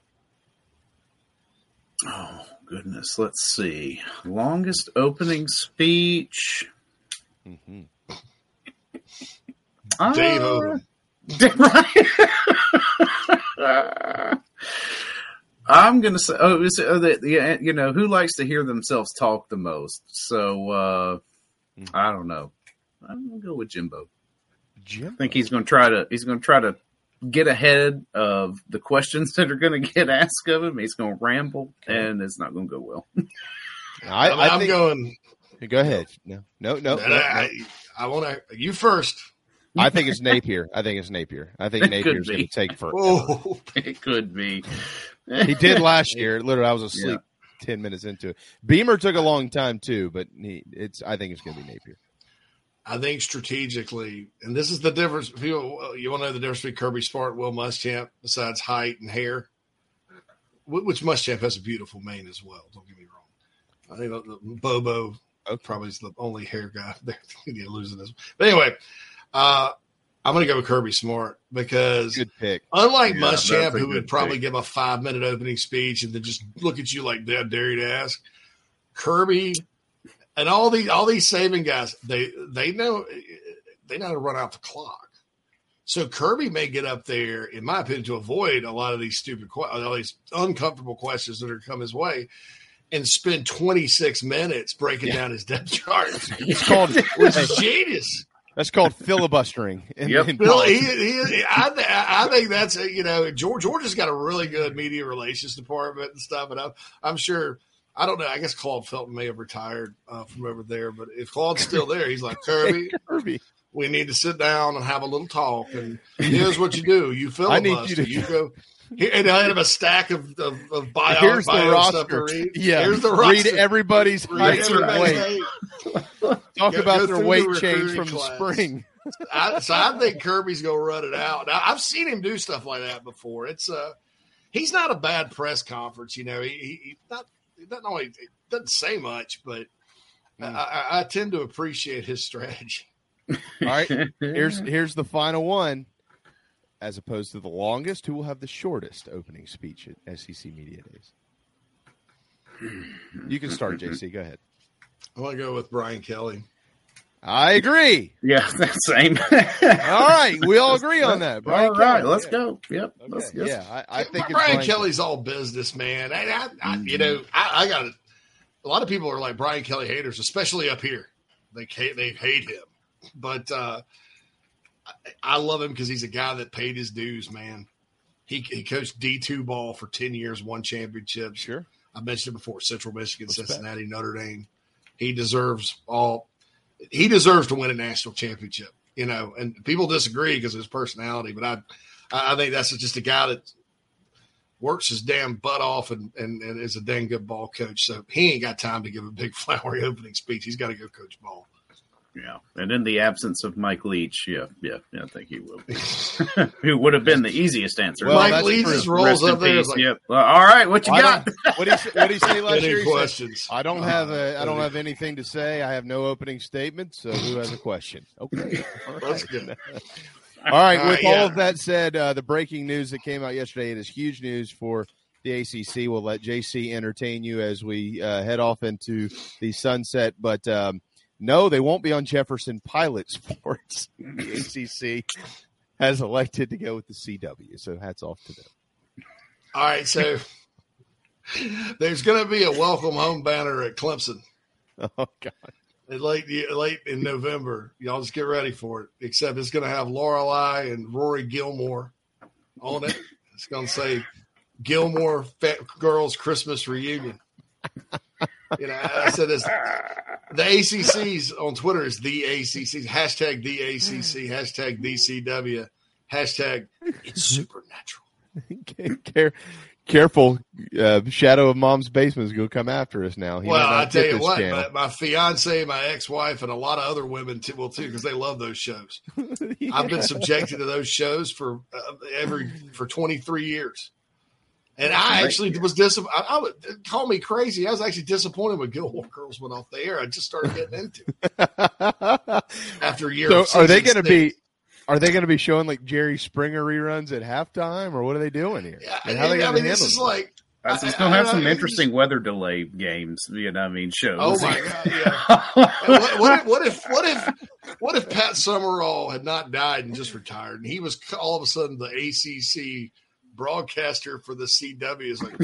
Oh goodness, let's see. Longest opening speech. Mm-hmm. Dave uh, Right. I'm gonna say, oh, is it, oh, the, you know, who likes to hear themselves talk the most? So uh. I don't know. I'm gonna go with Jimbo. Jimbo. I think he's gonna try to. He's gonna try to get ahead of the questions that are gonna get asked of him. He's gonna ramble, and it's not gonna go well. I, I am going. Go ahead. No, no, no. no, no. I, I want to. You first. I think it's Napier. I think it's Napier. I think Napier's going to take forever. Oh, it could be. he did last year. Literally, I was asleep yeah. ten minutes into it. Beamer took a long time too, but he, it's. I think it's going to be Napier. I think strategically, and this is the difference. People, you want to know the difference between Kirby Smart and Will Muschamp, besides height and hair, which Muschamp has a beautiful mane as well. Don't get me wrong. I think Bobo okay. probably is the only hair guy there losing this. But anyway, uh, I'm going to go with Kirby Smart because good pick. Unlike yeah, Muschamp, who would probably pick. give a five minute opening speech and then just look at you like that, dare you to ask, Kirby and all these all these Saban guys, they they know they know how to run out the clock. So Kirby may get up there, in my opinion, to avoid a lot of these stupid, all these uncomfortable questions that are come his way, and spend 26 minutes breaking yeah. down his depth chart. It's called which is genius. That's called filibustering. In, yep. In well, he, he, I, I think that's you know George Georgia's got a really good media relations department and stuff, and I'm I'm sure I don't know. I guess Claude Felton may have retired uh, from over there, but if Claude's still there, he's like Kirby. Kirby. We need to sit down and have a little talk. And here's what you do: you filibuster. I need you, to- you go. And I have a stack of, of, of bio, Here's bio the roster. Yeah. Here's the roster. Read everybody's height and weight. Talk go, about go their weight the change from class. the spring. I, so I think Kirby's gonna run it out. Now I've seen him do stuff like that before. It's uh he's not a bad press conference, you know. He, he not he doesn't always doesn't say much, but mm. I, I, tend to appreciate his strategy. All right, here's here's the final one. As opposed to the longest, who will have the shortest opening speech at SEC Media Days? You can start, JC. Go ahead. I want to go with Brian Kelly. I agree. Yeah, same. all right, we all agree on that. Brian all right, Kelly, let's yeah. go. Yep. Okay. Let's, let's, yeah, I, I think Brian, Brian Kelly's all business, man. I, I, I you know, I, I got a lot of people are like Brian Kelly haters, especially up here. They hate, they hate him, but uh, I love him because he's a guy that paid his dues, man. He, he coached D two ball for ten years, won championships. Sure, I mentioned it before: Central Michigan, Cincinnati, Notre Dame. He deserves all he deserves to win a national championship. You know, and people disagree because of his personality, but I, I think that's just a guy that works his damn butt off and, and, and is a dang good ball coach. So he ain't got time to give a big flowery opening speech. He's got to go coach ball. Yeah, and in the absence of Mike Leach, yeah, yeah, yeah I think he will. Who would have been the easiest answer? Well, Mike Leach just rolls up there. Like, yep. Well, all right, what you Well, got? What did he, what he say last Any year? He said, questions? I don't have a. I don't have anything to say. I have no opening statement. So who has a question? Okay, all That's right. good. All right. All With right, all of that said, uh, the breaking news that came out yesterday it is huge news for the ACC. We'll let JC entertain you as we uh, head off into the sunset. But um, no, they won't be on Jefferson Pilot Sports. the ACC has elected to go with the CW. So hats off to them. All right, so there's going to be a welcome home banner at Clemson. Oh God. late late in November. Y'all just get ready for it. Except it's going to have Lorelai and Rory Gilmore on it. It's going to say Gilmore Fat Girls Christmas Reunion. You know, I said this. The ACCs on Twitter is the ACCs hashtag the ACC hashtag DCW hashtag it's supernatural. Care, careful, uh, Shadow of Mom's Basement is going to come after us now. He well, I tell you what, my, my fiance, my ex-wife, and a lot of other women too, will too, because they love those shows. I've been subjected to those shows for uh, every for 23 years, and I actually was disappointed. I, I would call me crazy. I was actually disappointed when Gilmore Girls went off the air. I just started getting into it after a year. so, are they going to be? Are they going to be showing like Jerry Springer reruns at halftime, or what are they doing here? Yeah, And how are they I going mean, to this is like. I still I- have I- some I- interesting weather delay games. You know, I mean, shows. Oh my god! Yeah. What, what, if, what if what if what if Pat Summerall had not died and just retired, and he was all of a sudden the ACC broadcaster for the CW? Is like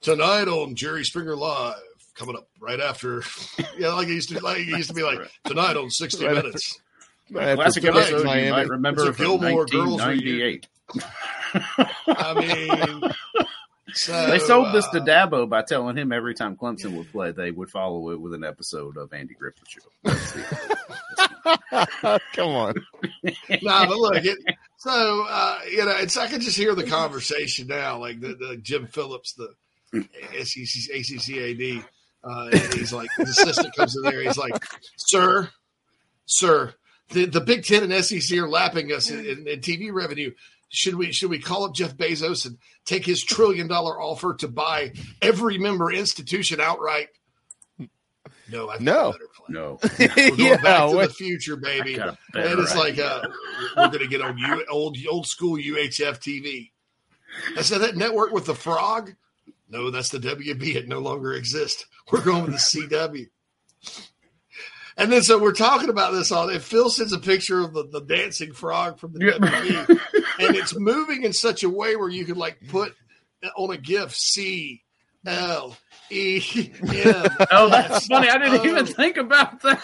tonight on Jerry Springer Live, coming up right after. Yeah, like he used to like he used to be like tonight on sixty Right after- minutes. Right after Classic Phillips, episode you Miami. might remember It's a from Gilmore Girls 1998. I mean, so, they sold this uh, to Dabo by telling him every time Clemson would play, they would follow it with an episode of Andy Griffith Show. Come on. nah, but look, it, so uh, you know, it's I can just hear the conversation now, like the, the Jim Phillips, the SEC, ACCAD, uh, he's like, the assistant comes in there, he's like, "Sir, sir, the, the Big Ten and SEC are lapping us in, in, in TV revenue. Should we should we call up Jeff Bezos and take his trillion dollar offer to buy every member institution outright?" No, I No. No. we're going Yeah, back to what- the future, baby. I got a better And it's like uh, we're going to get on U- old old school UHF TV. I said that network with the frog. No, that's the WB. It no longer exists. We're going with the CW. And then so we're talking about this all day. Phil sends a picture of the, the dancing frog from the WB, and it's moving in such a way where you could like put on a GIF C L E M. Oh, that's funny. I didn't even think about that.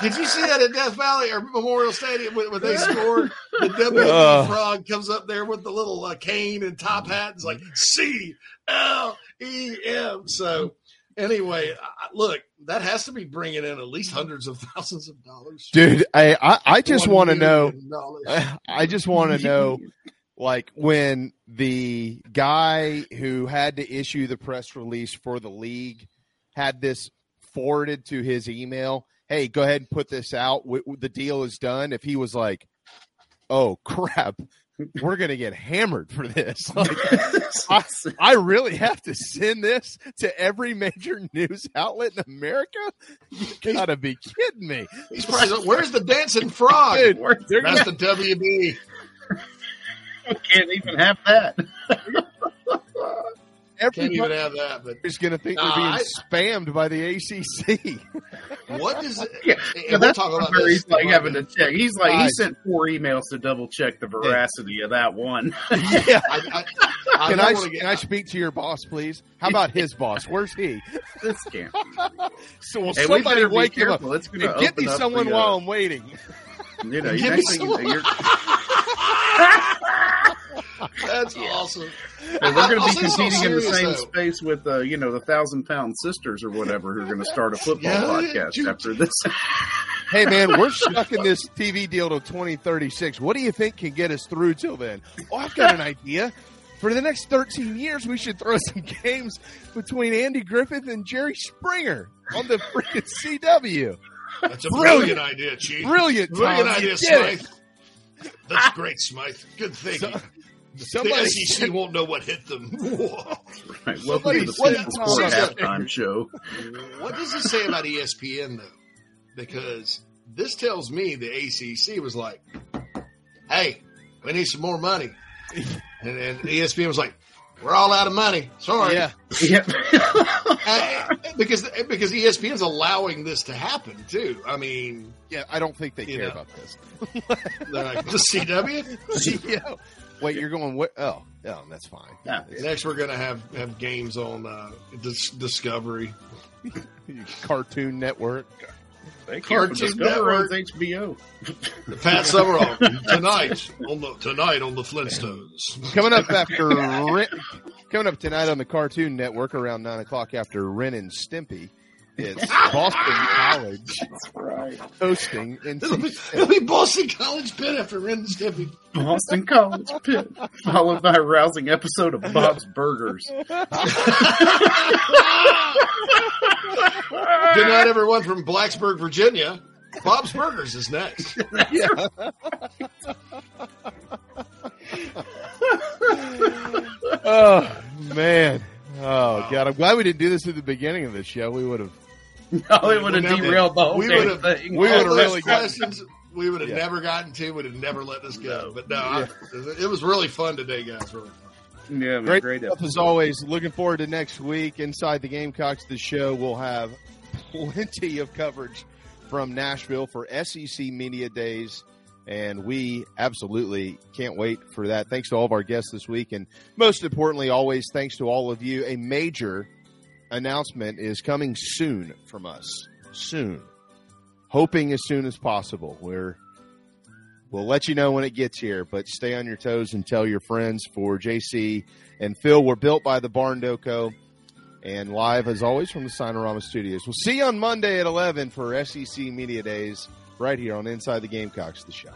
Did you see that at Death Valley or Memorial Stadium when, when they scored? The WB Ugh. frog comes up there with the little uh, cane and top hat. And it's like C L E M. So anyway, I- look, that has to be bringing in at least hundreds of thousands of dollars. Dude, I I, I just want to know. million. I just want to know, like, when the guy who had to issue the press release for the league had this forwarded to his email. Hey, go ahead and put this out. The deal is done. If he was like, "Oh crap, we're gonna get hammered for this," like, I, I really have to send this to every major news outlet in America. You gotta be kidding me. He's probably where's the dancing frog? Dude, they're That's the WB. I can't even have that. Can't even have that. But is going to think Nah, they're being I- spammed by the ACC. what does it? Yeah, and yeah, we'll that's talk about where he's like having to check. He's like he sent four emails to double check the veracity of that one. yeah. I, I, I Can I, get- can I speak to your boss, please? How about his boss? Where's he? this can't. Be So will Hey, we somebody better be wake him up. careful. It's gonna And get me up someone the, uh, while I'm waiting. You know, you me next thing you you're, That's awesome. and we're going to be competing in the same though. space with, uh, you know, the thousand pound sisters or whatever who are going to start a football Yeah, podcast you- after this. Hey man, we're stuck in this TV deal till 2036. What do you think can get us through till then? Oh, I've got an idea. for the next 13 years, we should throw some games between Andy Griffith and Jerry Springer on the freaking CW. That's a Brilliant. brilliant, idea, Chief. Brilliant, Brilliant idea, You did Smythe. That's great, Smythe. Good thinking. Somebody the SEC said- won't know what hit them. Right. Welcome Somebody to the said Sports Tom Sports Smith. halftime show. What does it say about ESPN though? Because this tells me the ACC was like, "Hey, we need some more money," and, and ESPN was like, "We're all out of money. Sorry." Yeah. Yep. Because because ESPN's allowing this to happen too. I mean, Yeah, I don't think they care know. about this. they're like the CW. yeah. Wait, you're going what? Oh, oh, that's fine. Yeah. Next, we're gonna have have games on uh, Dis- Discovery. Cartoon Network. Thank you for Cartoon Discovery on Network. HBO. Pat Summerall tonight on the tonight on the Flintstones. Coming up after Ren, coming up tonight on the Cartoon Network around nine o'clock after Ren and Stimpy. It's Boston College Right. hosting in It'll be, it'll be Boston College Pitt after Ren and Boston College Pitt, followed by a rousing episode of Bob's Burgers. Good night, everyone from Blacksburg, Virginia. Bob's Burgers is next. Yeah. Oh man. Oh god, I'm glad we didn't do this at the beginning of the show. We would have. No, it would have derailed the whole we damn would've- thing. we would've those really gotten- questions we would have Yeah. never gotten to, would have never let this go. But no, I, it was really fun today, guys. Really fun. yeah, it was a Great, great stuff episode. as always. Looking forward to next week. Inside the Gamecocks, the show will have plenty of coverage from Nashville for SEC Media Days. And we absolutely can't wait for that. Thanks to all of our guests this week. And most importantly, always thanks to all of you. A major announcement is coming soon from us. Soon. Hoping as soon as possible. We're We'll let you know when it gets here, but stay on your toes and tell your friends for JC and Phil. We're built by the Barndo Co and live as always from the Signarama Studios. We'll see you on Monday at 11 for SEC Media Days right here on Inside the Gamecocks, the show.